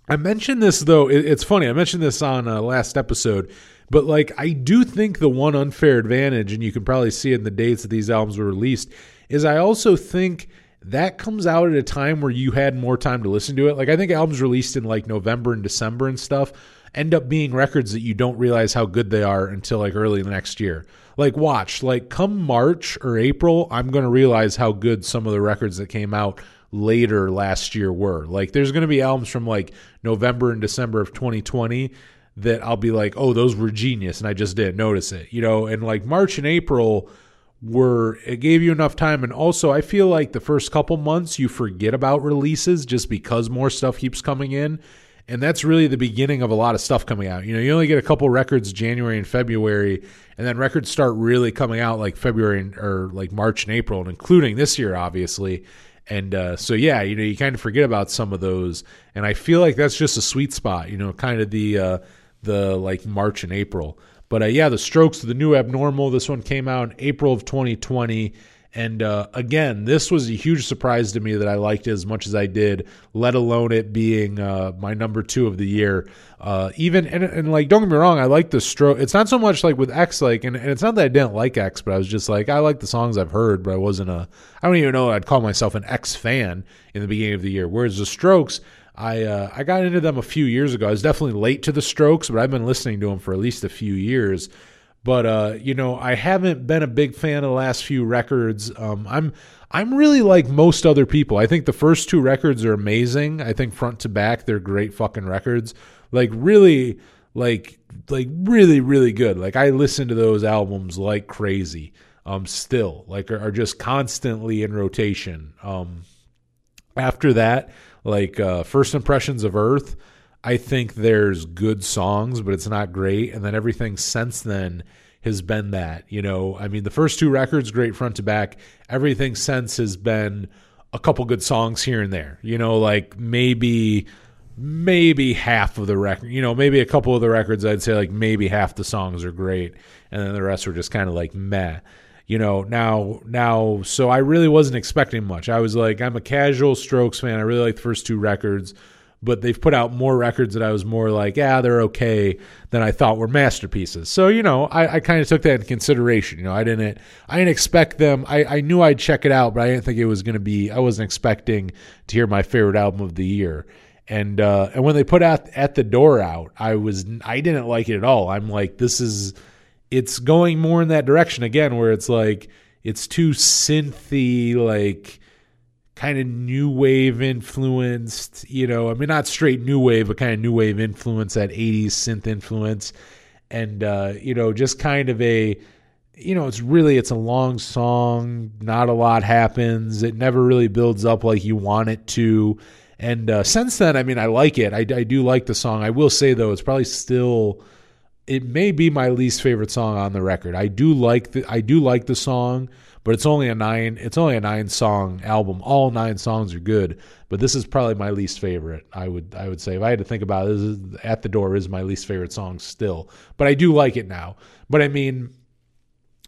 I mentioned this though. It, it's funny. I mentioned this on uh, last episode but like I do think the one unfair advantage, and you can probably see it in the dates that these albums were released, is I also think that comes out at a time where you had more time to listen to it. Like I think albums released in like November and December and stuff end up being records that you don't realize how good they are until like early the next year. Like watch, like come March or April, I'm going to realize how good some of the records that came out later last year were. Like there's going to be albums from like November and December of 2020 that I'll be like, oh, those were genius, and I just didn't notice it, you know. And like March and April were it gave you enough time, and also I feel like the first couple months you forget about releases just because more stuff keeps coming in, and that's really the beginning of a lot of stuff coming out. You know, you only get a couple records January and February, and then records start really coming out like February or like March and April, and including this year, obviously. And uh, so, yeah, you know, you kind of forget about some of those, and I feel like that's just a sweet spot. You know, kind of the uh, the like March and April. But uh, yeah, the Strokes, the new abnormal. This one came out in April of 2020. And uh, again, this was a huge surprise to me that I liked it as much as I did, let alone it being uh, my number two of the year. Uh, even and, and like, don't get me wrong, I like the stroke. It's not so much like with X, like, and, and it's not that I didn't like X, but I was just like, I like the songs I've heard, but I wasn't a. I don't even know I'd call myself an X fan in the beginning of the year. Whereas the Strokes, I uh, I got into them a few years ago. I was definitely late to the Strokes, but I've been listening to them for at least a few years. But uh, you know, I haven't been a big fan of the last few records. Um, I'm I'm really like most other people. I think the first two records are amazing. I think front to back they're great fucking records. Like really, like like really really good. Like I listen to those albums like crazy. Um, still like are, are just constantly in rotation. Um, after that like uh, First Impressions of Earth, I think there's good songs, but it's not great. And then everything since then has been that. You know, I mean, the first two records, great front to back. Everything since has been a couple good songs here and there. You know, like maybe maybe half of the record. You know, maybe a couple of the records, I'd say like maybe half the songs are great, and then the rest were just kind of like meh. You know, now now, so I really wasn't expecting much. I was like, I'm a casual Strokes fan. I really like the first two records but they've put out more records that I was more like, yeah, they're okay than I thought were masterpieces. So you know, I, I kind of took that into consideration. You know, I didn't I didn't expect them. I, I knew I'd check it out, but I didn't think it was going to be. I wasn't expecting to hear my favorite album of the year. And uh, and when they put out at the door out, I was I didn't like it at all. I'm like, this is it's going more in that direction again, where it's like it's too synthy, like kind of new wave influenced, you know, I mean, not straight new wave, but kind of new wave influence, that 80s synth influence. And, uh, you know, just kind of a, you know, it's really, it's a long song. Not a lot happens. It never really builds up like you want it to. And uh, since then, I mean, I like it. I, I do like the song. I will say, though, it's probably still, it may be my least favorite song on the record. I do like the, I do like the song but it's only a nine it's only a nine song album. All nine songs are good but this is probably my least favorite i would i would say. If i had to think about it this is, at the door is my least favorite song still but i do like it now. But i mean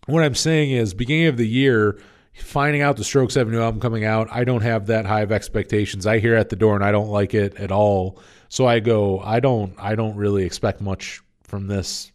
what i'm saying is beginning of the year finding out the strokes have a new album coming out i don't have that high of expectations. I hear at the door and i don't like it at all. So i go i don't i don't really expect much from this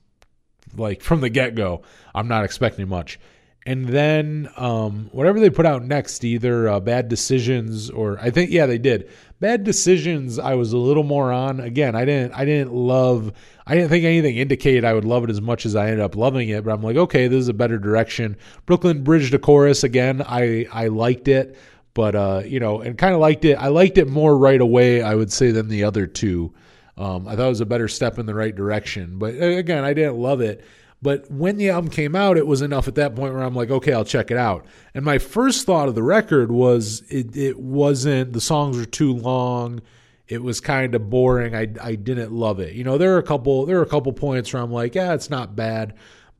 like from the get-go. I'm not expecting much and then um, whatever they put out next, either uh, Bad Decisions or I think yeah they did Bad Decisions. I was a little more on. Again, I didn't I didn't love. I didn't think anything indicated I would love it as much as I ended up loving it. But I'm like, okay, this is a better direction. Brooklyn Bridge to Chorus again. I I liked it, but uh, you know, and kind of liked it. I liked it more right away. I would say than the other two. Um, I thought it was a better step in the right direction. But again, I didn't love it. But when the album came out, it was enough at that point where I'm like, okay, I'll check it out. And my first thought of the record was it, it wasn't, the songs were too long. It was kind of boring. I, I didn't love it. You know, there are a couple, there are a couple points where I'm like, yeah, it's not bad,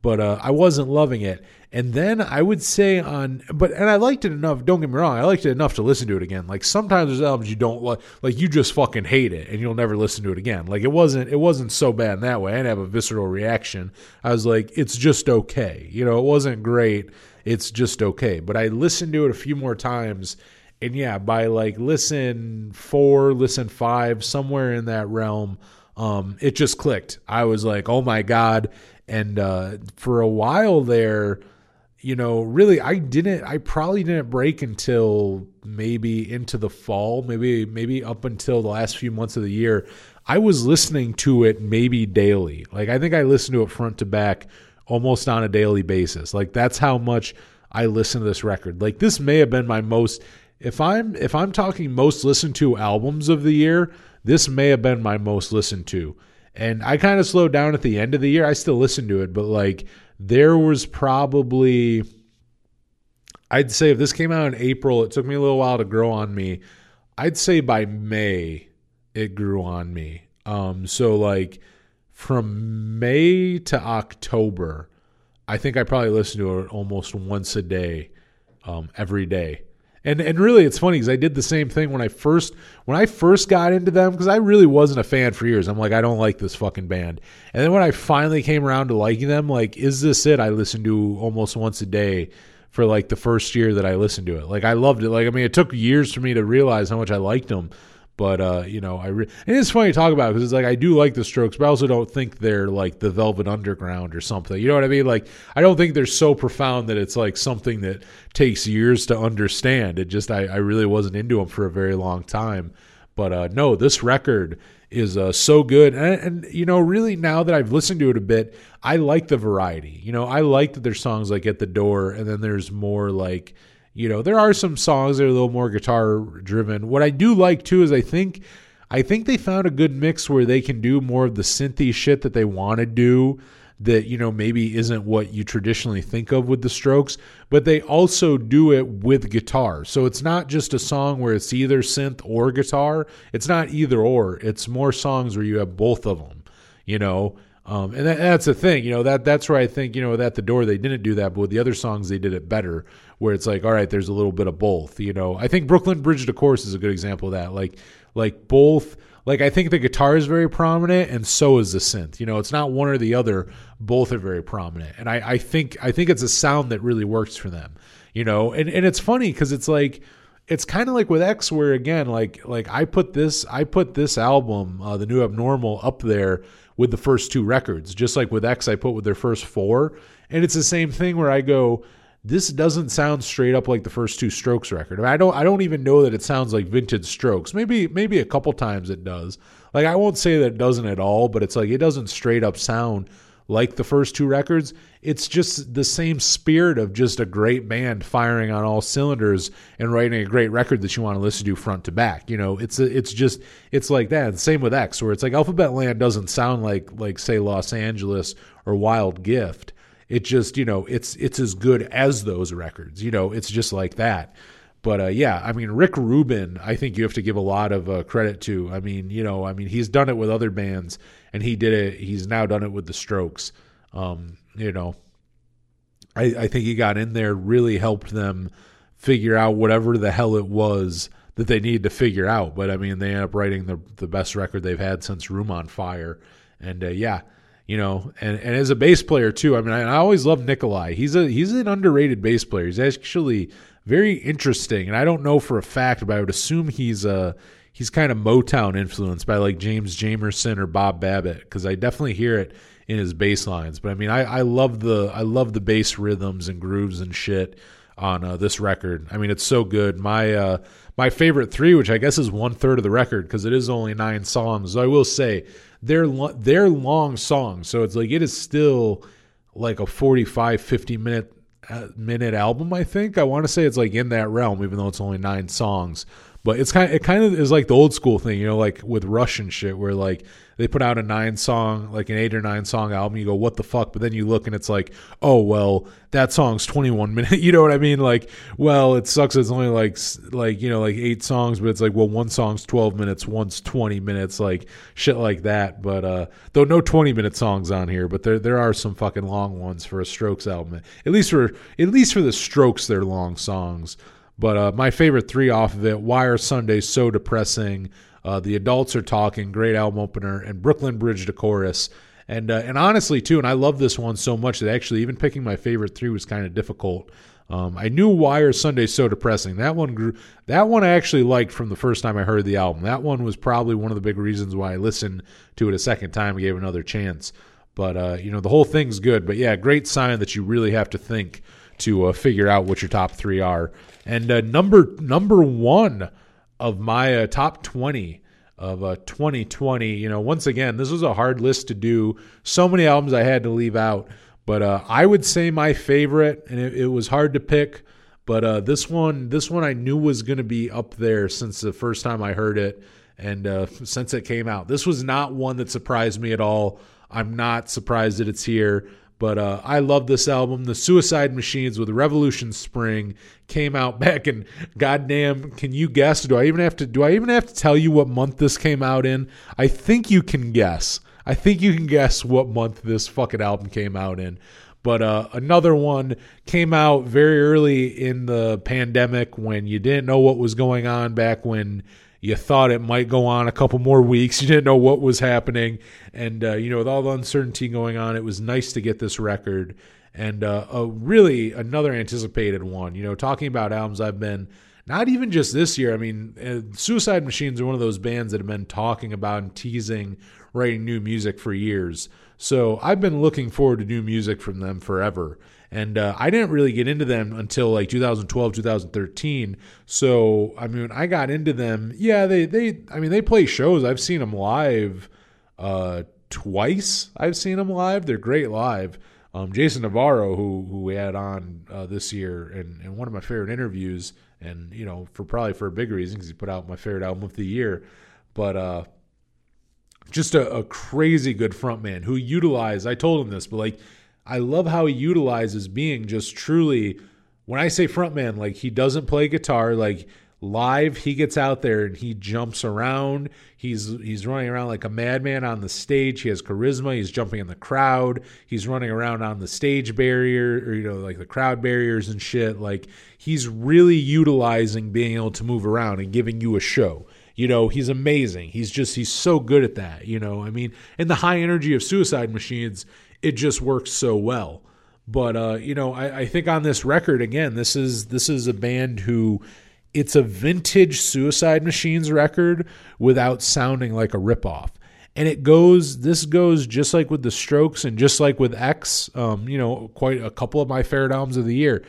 but uh, I wasn't loving it. And then I would say on, but and I liked it enough. Don't get me wrong, I liked it enough to listen to it again. Like sometimes there's albums you don't like, like you just fucking hate it, and you'll never listen to it again. Like it wasn't, it wasn't so bad in that way. I didn't have a visceral reaction. I was like, it's just okay. You know, it wasn't great. It's just okay. But I listened to it a few more times, and yeah, by like listen four, listen five, somewhere in that realm, um, it just clicked. I was like, oh my god. And uh, for a while there you know, really, I didn't. I probably didn't break until maybe into the fall, maybe maybe up until the last few months of the year. I was listening to it maybe daily. Like I think I listened to it front to back almost on a daily basis. Like that's how much I listen to this record. Like this may have been my most if I'm if I'm talking most listened to albums of the year, this may have been my most listened to. And I kind of slowed down at the end of the year. I still listen to it, but like there was probably I'd say if this came out in April, it took me a little while to grow on me. I'd say by May it grew on me. Um, so like from May to October, I think I probably listened to it almost once a day, um, every day. And and really, it's funny because I did the same thing when I first when I first got into them because I really wasn't a fan for years. I'm like, I don't like this fucking band. And then when I finally came around to liking them, like, is this it? I listened to almost once a day for like the first year that I listened to it. Like I loved it. Like I mean, it took years for me to realize how much I liked them. But uh, you know, I re- and it's funny to talk about because it's like I do like the Strokes, but I also don't think they're like the Velvet Underground or something. You know what I mean? Like I don't think they're so profound that it's like something that takes years to understand. It just I, I really wasn't into them for a very long time. But uh, no, this record is uh, so good, and, and you know, really now that I've listened to it a bit, I like the variety. You know, I like that there's songs like "At the Door," and then there's more like you know, there are some songs that are a little more guitar driven. What I do like too is I think I think they found a good mix where they can do more of the synthy shit that they want to do that you know maybe isn't what you traditionally think of with the strokes but they also do it with guitar. So it's not just a song where it's either synth or guitar. It's not either or. It's more songs where you have both of them you know? Um, and that, that's the thing, you know, that that's where I think, you know, at the door they didn't do that, but with the other songs they did it better, where it's like, all right, there's a little bit of both, you know. I think Brooklyn Bridge to Chorus is a good example of that. Like like both like I think the guitar is very prominent and so is the synth. You know, it's not one or the other, both are very prominent. And I, I think I think it's a sound that really works for them. You know, and, and it's funny because it's like it's kind of like with X, where again, like like I put this I put this album, uh, the new abnormal, up there with the first two records, just like with X, I put with their first four, and it's the same thing where I go, this doesn't sound straight up like the first two Strokes record. I, mean, I don't I don't even know that it sounds like vintage Strokes. Maybe maybe a couple times it does. Like I won't say that it doesn't at all, but it's like it doesn't straight up sound like the first two records. It's just the same spirit of just a great band firing on all cylinders and writing a great record that you want to listen to front to back. You know, it's it's just it's like that. And same with X, where it's like Alphabet Land doesn't sound like like say Los Angeles or Wild Gift. It just you know it's it's as good as those records. You know, it's just like that. But uh, yeah, I mean, Rick Rubin, I think you have to give a lot of uh, credit to. I mean, you know, I mean, he's done it with other bands, and he did it. He's now done it with the Strokes. Um, you know, I, I think he got in there, really helped them figure out whatever the hell it was that they needed to figure out. But I mean, they end up writing the the best record they've had since Room on Fire. And uh, yeah, you know, and, and as a bass player too. I mean, I, I always love Nikolai. He's a he's an underrated bass player. He's actually very interesting, and I don't know for a fact, but I would assume he's a he's kind of Motown influenced by like James Jamerson or Bob Babbitt because I definitely hear it in his bass lines. But I mean, I, I love the I love the bass rhythms and grooves and shit on uh, this record. I mean, it's so good. My uh, my favorite three, which I guess is one third of the record because it is only nine songs. I will say they're lo- they're long songs, so it's like it is still like a 45 50 minute uh, minute album. I think I want to say it's like in that realm, even though it's only nine songs. But it's kind of, it kind of is like the old school thing, you know, like with Russian shit, where like they put out a nine song, like an eight or nine song album. You go, what the fuck? But then you look and it's like, oh well, that song's twenty one minutes. You know what I mean? Like, well, it sucks. It's only like like you know like eight songs, but it's like well, one song's twelve minutes, one's twenty minutes, like shit like that. But uh, though no twenty minute songs on here, but there there are some fucking long ones for a Strokes album. At least for at least for the Strokes, they're long songs. But uh, my favorite three off of it: Why Are Sundays So Depressing? Uh, the Adults Are Talking, great album opener, and Brooklyn Bridge to Chorus. And uh, and honestly too, and I love this one so much that actually even picking my favorite three was kind of difficult. Um, I knew Why Are Sundays So Depressing. That one grew. That one I actually liked from the first time I heard the album. That one was probably one of the big reasons why I listened to it a second time and gave another chance. But uh, you know the whole thing's good. But yeah, great sign that you really have to think to uh, figure out what your top three are. And uh, number number one of my uh, top twenty of uh, 2020. You know, once again, this was a hard list to do. So many albums I had to leave out, but uh, I would say my favorite, and it, it was hard to pick. But uh, this one, this one I knew was going to be up there since the first time I heard it, and uh, since it came out, this was not one that surprised me at all. I'm not surprised that it's here. But uh, I love this album. The Suicide Machines with Revolution Spring came out back in goddamn. Can you guess? Do I even have to? Do I even have to tell you what month this came out in? I think you can guess. I think you can guess what month this fucking album came out in. But uh, another one came out very early in the pandemic when you didn't know what was going on back when you thought it might go on a couple more weeks. You didn't know what was happening. And, uh, you know, with all the uncertainty going on, it was nice to get this record. And uh, a really another anticipated one. You know, talking about albums I've been not even just this year. I mean, uh, Suicide Machines are one of those bands that have been talking about and teasing writing new music for years. So I've been looking forward to new music from them forever and uh, I didn't really get into them until like 2012, 2013. So I mean, I got into them. Yeah, they they I mean they play shows. I've seen them live uh, twice. I've seen them live. They're great live. Um, Jason Navarro, who who we had on uh, this year, and, and one of my favorite interviews, and you know for probably for a big reason because he put out my favorite album of the year, but uh, just a, a crazy good frontman who utilized. I told him this, but like I love how he utilizes being just truly when I say frontman, like he doesn't play guitar, like live he gets out there and he jumps around. He's he's running around like a madman on the stage. He has charisma. He's jumping in the crowd. He's running around on the stage barrier or you know like the crowd barriers and shit. Like he's really utilizing being able to move around and giving you a show. You know he's amazing. He's just he's so good at that you know? I mean in the high energy of suicide machines it just works so well but uh, you know I, I think on this record again this is this is a band who it's a vintage Suicide Machines record without sounding like a ripoff. And it goes, this goes just like with the Strokes and just like with X, um, you know, quite a couple of my favorite albums of the year.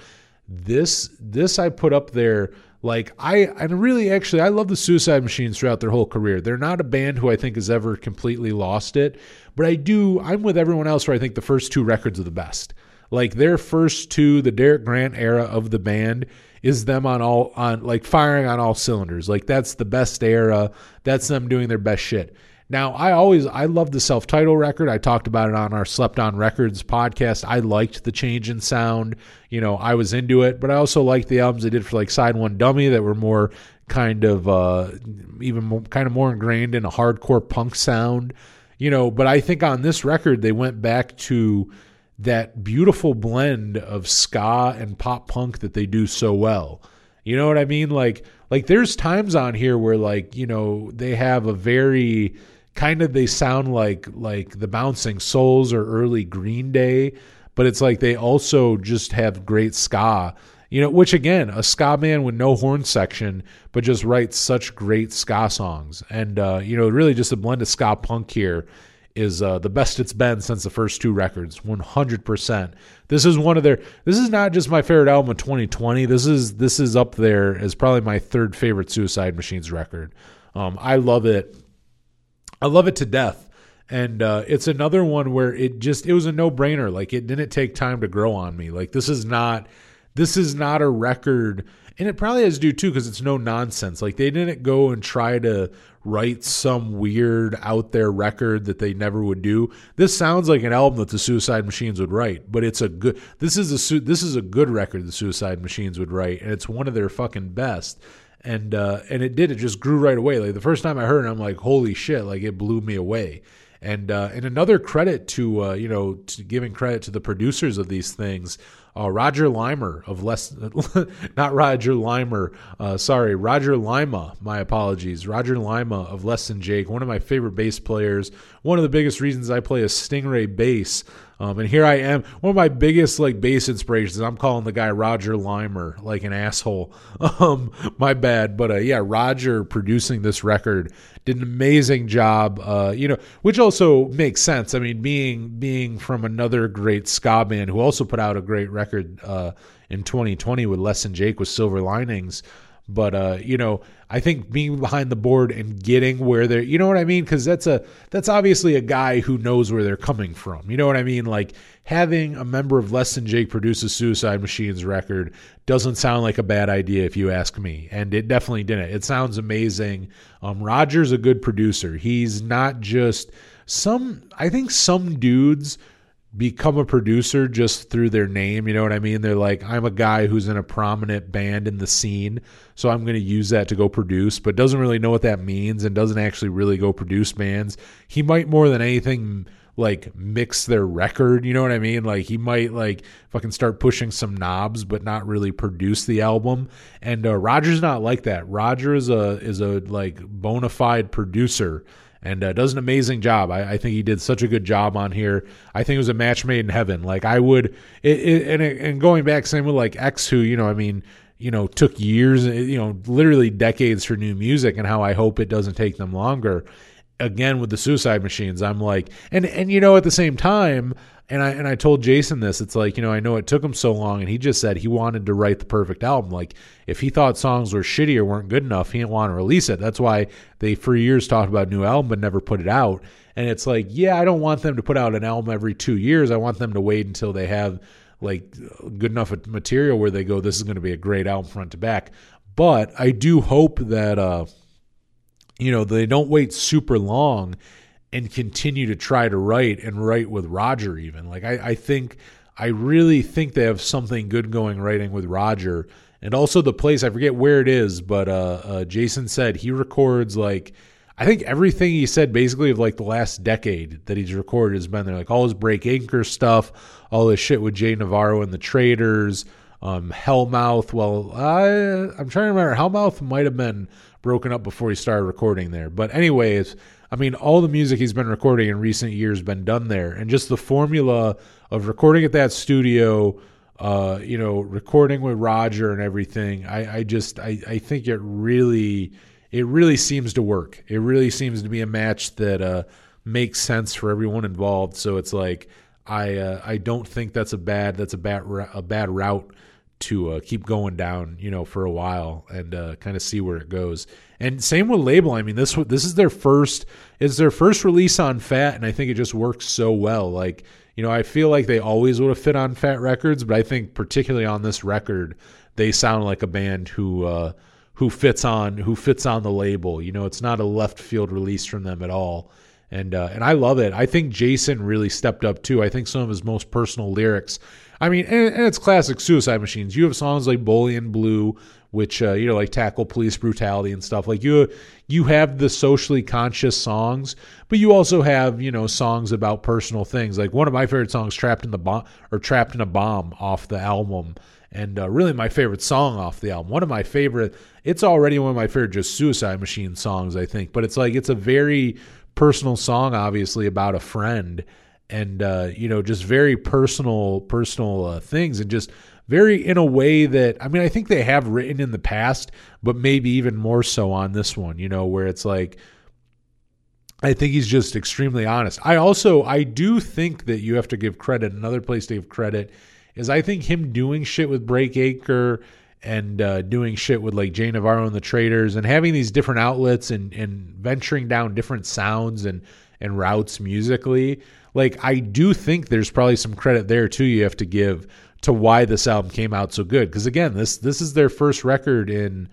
This, this I put up there. Like I, and really, actually, I love the Suicide Machines throughout their whole career. They're not a band who I think has ever completely lost it, but I do. I'm with everyone else where I think the first two records are the best. Like their first two, the Derek Grant era of the band, is them on all on like firing on all cylinders. Like that's the best era. That's them doing their best shit. Now, I always I love the self-title record. I talked about it on our Slept On Records podcast. I liked the change in sound. You know, I was into it, but I also liked the albums they did for like Side One Dummy that were more kind of uh even more, kind of more ingrained in a hardcore punk sound. You know, but I think on this record they went back to that beautiful blend of ska and pop punk that they do so well. You know what I mean? Like like there's times on here where like, you know, they have a very kind of they sound like like the bouncing souls or early green day but it's like they also just have great ska. You know which again a ska man with no horn section but just writes such great ska songs. And uh you know really just a blend of ska punk here is uh, the best it's been since the first two records 100% this is one of their this is not just my favorite album of 2020 this is this is up there as probably my third favorite suicide machines record. Um, i love it i love it to death and uh, it's another one where it just it was a no-brainer like it didn't take time to grow on me like this is not this is not a record and it probably has to do too because it's no nonsense like they didn't go and try to write some weird out there record that they never would do. This sounds like an album that the Suicide Machines would write, but it's a good. This is a this is a good record the Suicide Machines would write, and it's one of their fucking best. And uh, and it did. It just grew right away. Like the first time I heard it, I'm like, holy shit! Like it blew me away. And uh, and another credit to uh, you know to giving credit to the producers of these things. Uh, Roger Limer of less, not Roger Limer, uh, sorry, Roger Lima. My apologies, Roger Lima of Less Than Jake, one of my favorite bass players. One of the biggest reasons I play a Stingray bass. Um, and here I am, one of my biggest like bass inspirations. I'm calling the guy Roger Limer like an asshole. Um, my bad, but uh, yeah, Roger producing this record did an amazing job. Uh, you know, which also makes sense. I mean, being being from another great ska band who also put out a great record uh, in 2020 with Less Than Jake with Silver Linings. But uh, you know, I think being behind the board and getting where they're, you know what I mean? Because that's a that's obviously a guy who knows where they're coming from. You know what I mean? Like having a member of Less Than Jake produce a Suicide Machines record doesn't sound like a bad idea if you ask me, and it definitely didn't. It sounds amazing. Um, Roger's a good producer. He's not just some. I think some dudes become a producer just through their name. You know what I mean? They're like, I'm a guy who's in a prominent band in the scene, so I'm going to use that to go produce, but doesn't really know what that means and doesn't actually really go produce bands. He might more than anything like mix their record, you know what I mean? Like he might like fucking start pushing some knobs but not really produce the album. And uh, Roger's not like that. Roger is a is a like bona fide producer and uh, does an amazing job. I, I, think he did such a good job on here. I think it was a match made in heaven. Like I would, it, it, and and going back, same with like X, who you know, I mean, you know, took years, you know, literally decades for new music, and how I hope it doesn't take them longer. Again with the Suicide Machines, I'm like, and and you know, at the same time, and I and I told Jason this. It's like you know I know it took him so long, and he just said he wanted to write the perfect album. Like if he thought songs were shitty or weren't good enough, he didn't want to release it. That's why they for years talked about a new album but never put it out. And it's like yeah, I don't want them to put out an album every two years. I want them to wait until they have like good enough material where they go, this is going to be a great album front to back. But I do hope that uh, you know they don't wait super long and continue to try to write and write with Roger even. Like I, I think I really think they have something good going writing with Roger. and also the place I forget where it is, but uh, uh, Jason said he records like I think everything he said basically of like the last decade that he's recorded has been there, like all his break anchor stuff, all his shit with Jay Navarro and the Traitors, um, Hellmouth. Well, I, I'm trying to remember. Hellmouth might have been broken up before he started recording there, but anyways. I mean, all the music he's been recording in recent years been done there, and just the formula of recording at that studio, uh, you know, recording with Roger and everything. I, I just, I, I think it really, it really seems to work. It really seems to be a match that uh, makes sense for everyone involved. So it's like, I, uh, I don't think that's a bad, that's a bad, a bad route to uh, keep going down, you know, for a while and uh, kind of see where it goes. And same with label. I mean, this this is their first it's their first release on Fat, and I think it just works so well. Like, you know, I feel like they always would have fit on Fat Records, but I think particularly on this record, they sound like a band who uh, who fits on who fits on the label. You know, it's not a left field release from them at all. And uh, and I love it. I think Jason really stepped up too. I think some of his most personal lyrics I mean, and, and, it's classic Suicide Machines. You have songs like Bully Blue, which uh, you know, like tackle police brutality and stuff. Like you, you have the socially conscious songs, but you also have you know songs about personal things. Like one of my favorite songs, "Trapped in the Bomb" or "Trapped in a Bomb" off the album, and uh, really my favorite song off the album. One of my favorite. It's already one of my favorite just Suicide Machine songs, I think. But it's like it's a very personal song, obviously about a friend and uh, you know just very personal personal uh, things and just very in a way that I mean I think they have written in the past but maybe even more so on this one you know where it's like I think he's just extremely honest. I also I do think that you have to give credit another place to give credit is I think him doing shit with Break Anchor and uh, doing shit with like Jay Navarro and the Traitors and having these different outlets and and venturing down different sounds and and routes musically like I do think there's probably some credit there too you have to give to why this album came out so good. Because again this this is their first record in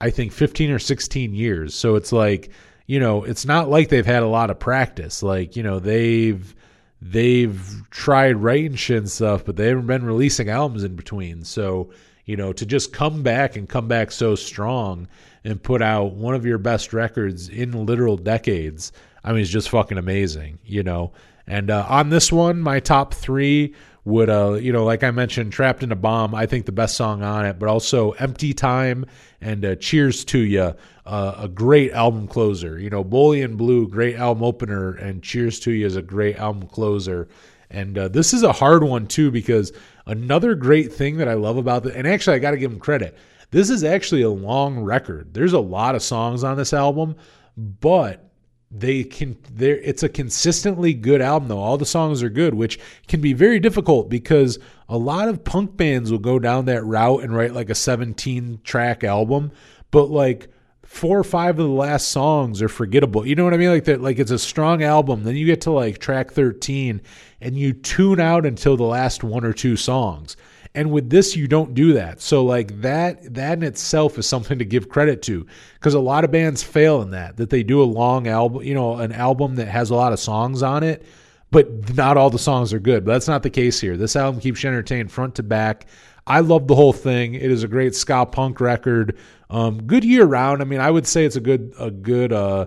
I think 15 or 16 years. So it's like you know it's not like they've had a lot of practice. Like you know they've they've tried writing shit and stuff but they haven't been releasing albums in between. So you know to just come back and come back so strong and put out one of your best records in literal decades I mean it's just fucking amazing you know and uh, on this one, my top three would, uh, you know, like I mentioned, Trapped in a Bomb, I think the best song on it, but also Empty Time and uh, Cheers to You, uh, a great album closer. You know, Bully in Blue, great album opener, and Cheers to You is a great album closer. And uh, this is a hard one, too, because another great thing that I love about it, and actually, I got to give them credit. This is actually a long record. There's a lot of songs on this album, but they can there it's a consistently good album though. All the songs are good which can be very difficult because a lot of punk bands will go down that route and write like a 17 track album. But like four or five of the last songs are forgettable. You know what i mean? Like that like it's a strong album. Then you get to like track 13 and you tune out until the last one or two songs and with this, you don't do that. So like that, that in itself is something to give credit to because a lot of bands fail in that, that they do a long album, you know, an album that has a lot of songs on it, but not all the songs are good. But that's not the case here. This album keeps you entertained front to back. I love the whole thing. It is a great ska punk record. Um, good year round. I mean, I would say it's a good, a good, uh,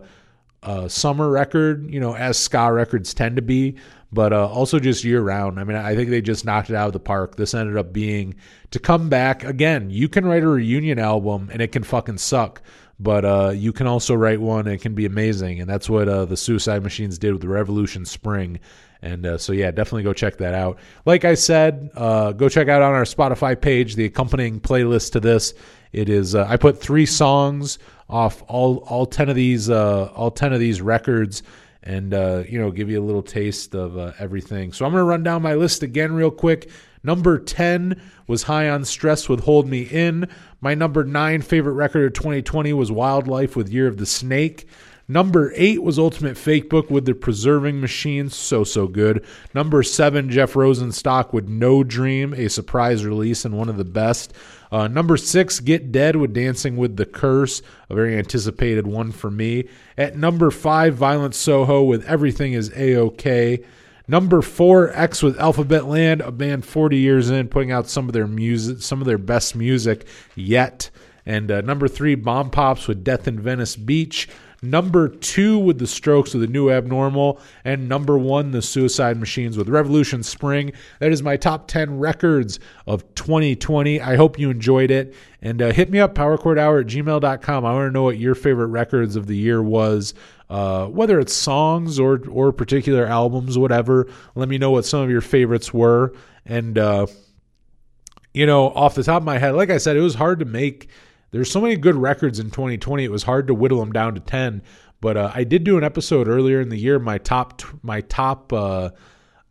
uh, summer record, you know, as ska records tend to be but uh, also just year round. I mean, I think they just knocked it out of the park. This ended up being to come back again. You can write a reunion album and it can fucking suck, but uh, you can also write one and it can be amazing. And that's what uh, the Suicide Machines did with the Revolution Spring. And uh, so, yeah, definitely go check that out. Like I said, uh, go check out on our Spotify page the accompanying playlist to this. It is uh, I put three songs off all all ten of these all ten of these records and uh, you know give you a little taste of uh, everything. So I'm going to run down my list again real quick. Number 10 was High on Stress with Hold Me In. My number 9 favorite record of 2020 was Wyldlife with Year of the Snake. Number 8 was Ultimate Fake Book with The Preserving Machine. So, so good. Number 7, Jeff Rosenstock with No Dream, a surprise release and one of the best. Uh, number six, Get Dead with Dancing with the Curse, a very anticipated one for me. At number five, Violent Soho with Everything is A OK. Number four, X with Alphabet Land, a band 40 years in, putting out some of their music, some of their best music yet. And uh, number three, Bomb Pops with Death in Venice Beach. Number two with the Strokes with the New Abnormal, and number one, the Suicide Machines with Revolution Spring. That is my top 10 records of 2020. I hope you enjoyed it. And uh, hit me up, powerchordhour at gmail.com. I want to know what your favorite records of the year was, uh, whether it's songs or, or particular albums, whatever. Let me know what some of your favorites were. And, uh, you know, off the top of my head, like I said, it was hard to make there's so many good records in 2020. It was hard to whittle them down to 10. But uh, I did do an episode earlier in the year. My top, my top. Uh,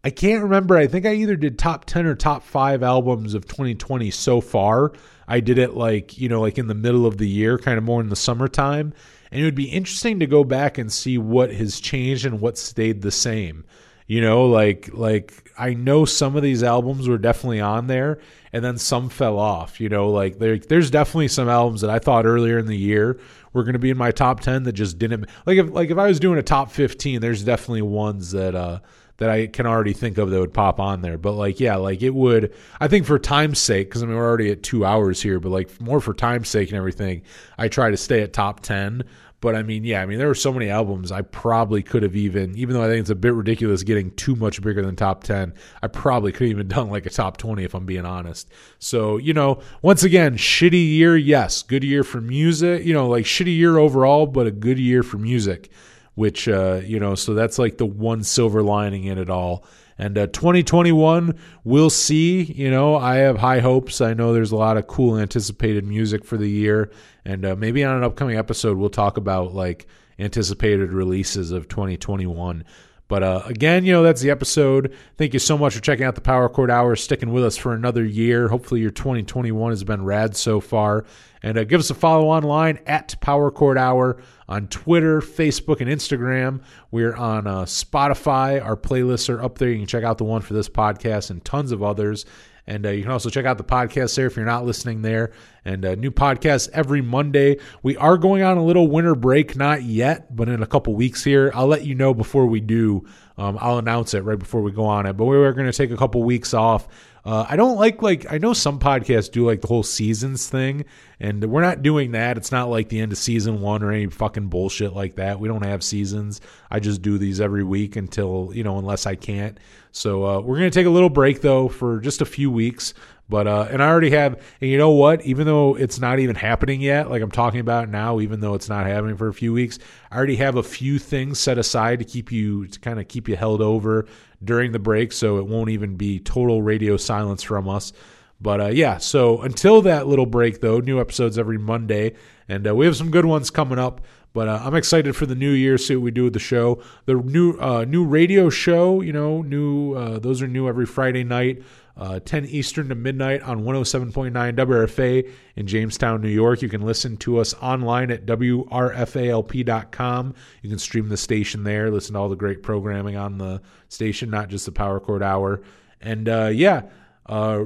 I can't remember. I think I either did top 10 or top five albums of 2020 so far. I did it like you know, like in the middle of the year, kind of more in the summertime. And it would be interesting to go back and see what has changed and what stayed the same. You know, like like I know some of these albums were definitely on there, and then some fell off. You know, like there, there's definitely some albums that I thought earlier in the year were going to be in my top ten that just didn't. Like if like if I was doing a top fifteen, there's definitely ones that uh that I can already think of that would pop on there. But like yeah, like it would. I think for time's sake, because I mean we're already at two hours here, but like more for time's sake and everything, I try to stay at top ten. But I mean, yeah, I mean, there were so many albums I probably could have even, even though I think it's a bit ridiculous getting too much bigger than top 10, I probably could have even done like a top 20 if I'm being honest. So, you know, once again, shitty year, yes. Good year for music, you know, like shitty year overall, but a good year for music, which, uh, you know, so that's like the one silver lining in it all. And uh, 2021, we'll see. You know, I have high hopes. I know there's a lot of cool anticipated music for the year. And uh, maybe on an upcoming episode, we'll talk about like anticipated releases of 2021. But uh, again, you know, that's the episode. Thank you so much for checking out the Power Chord Hour, sticking with us for another year. Hopefully, your 2021 has been rad so far. And uh, give us a follow online at Power Chord Hour on Twitter, Facebook, and Instagram. We're on uh, Spotify. Our playlists are up there. You can check out the one for this podcast and tons of others. And uh, you can also check out the podcast there if you're not listening there. And uh, new podcasts every Monday. We are going on a little winter break, not yet, but in a couple weeks here. I'll let you know before we do. Um, I'll announce it right before we go on it. But we are going to take a couple weeks off. Uh, I don't like like I know some podcasts do like the whole seasons thing, and we're not doing that. It's not like the end of season one or any fucking bullshit like that. We don't have seasons. I just do these every week until you know unless I can't. So uh, we're gonna take a little break though for just a few weeks. But uh, and I already have, and you know what? Even though it's not even happening yet, like I'm talking about now, even though it's not happening for a few weeks, I already have a few things set aside to keep you to kind of keep you held over during the break, so it won't even be total radio silence from us. But uh, yeah, so until that little break, though, new episodes every Monday, and uh, we have some good ones coming up. But uh, I'm excited for the new year. See what we do with the show. The new uh, new radio show, you know, new uh, those are new every Friday night, uh, 10 Eastern to midnight on 107.9 WRFA in Jamestown, New York. You can listen to us online at WRFALP.com. You can stream the station there, listen to all the great programming on the station, not just the Power Chord Hour. And uh, yeah, uh,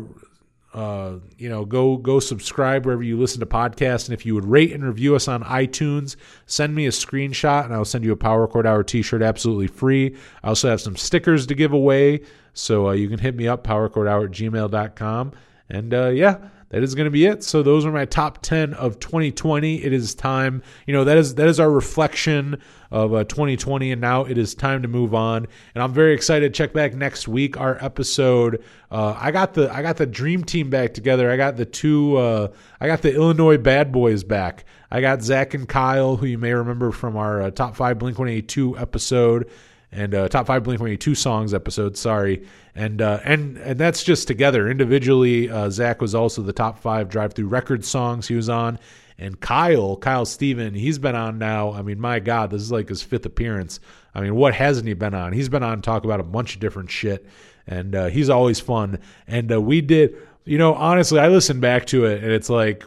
uh, you know, go go subscribe wherever you listen to podcasts, and if you would rate and review us on iTunes, send me a screenshot, and I'll send you a Power Chord Hour T-shirt absolutely free. I also have some stickers to give away, so uh, you can hit me up powerchordhour at gmail.com. and uh, yeah. That is going to be it. So those are my top ten of 2020. It is time, you know, that is that is our reflection of uh, 2020, and now it is time to move on. And I'm very excited. Check back next week. Our episode. Uh, I got the I got the dream team back together. I got the two. Uh, I got the Illinois Bad Boys back. I got Zach and Kyle, who you may remember from our uh, top five Blink 182 episode and uh, top five Blink 182 songs episode. Sorry, and uh, and and that's just together. Individually, uh, Zach was also the top five Drive-Thru Record songs he was on, and Kyle, Kyle Steven, he's been on now. I mean, my God, this is like his fifth appearance. I mean, what hasn't he been on? He's been on talk about a bunch of different shit, and uh, he's always fun. And uh, we did, you know, honestly, I listened back to it, and it's like,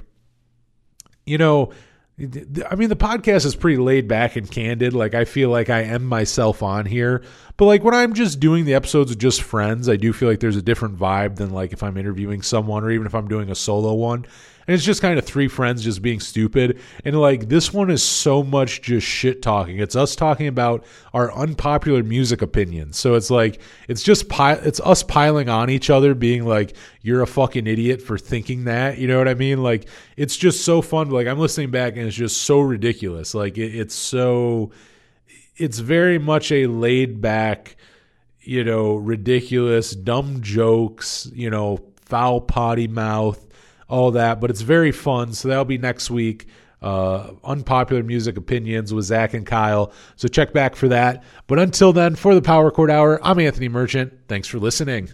you know. I mean, the podcast is pretty laid back and candid. Like, I feel like I am myself on here. But, like, when I'm just doing the episodes with just friends, I do feel like there's a different vibe than, like, if I'm interviewing someone or even if I'm doing a solo one. And it's just kind of three friends just being stupid. And like this one is so much just shit talking. It's us talking about our unpopular music opinions. So it's like it's just pi- it's us piling on each other, being like, "You're a fucking idiot for thinking that." You know what I mean? Like it's just so fun. Like I'm listening back and it's just so ridiculous. Like it, it's so it's very much a laid back you know, ridiculous, dumb jokes, you know, foul potty mouth, all that. But it's very fun. So that'll be next week. Uh, unpopular music opinions with Zach and Kyle. So check back for that. But until then, for the Power Chord Hour, I'm Anthony Merchant. Thanks for listening.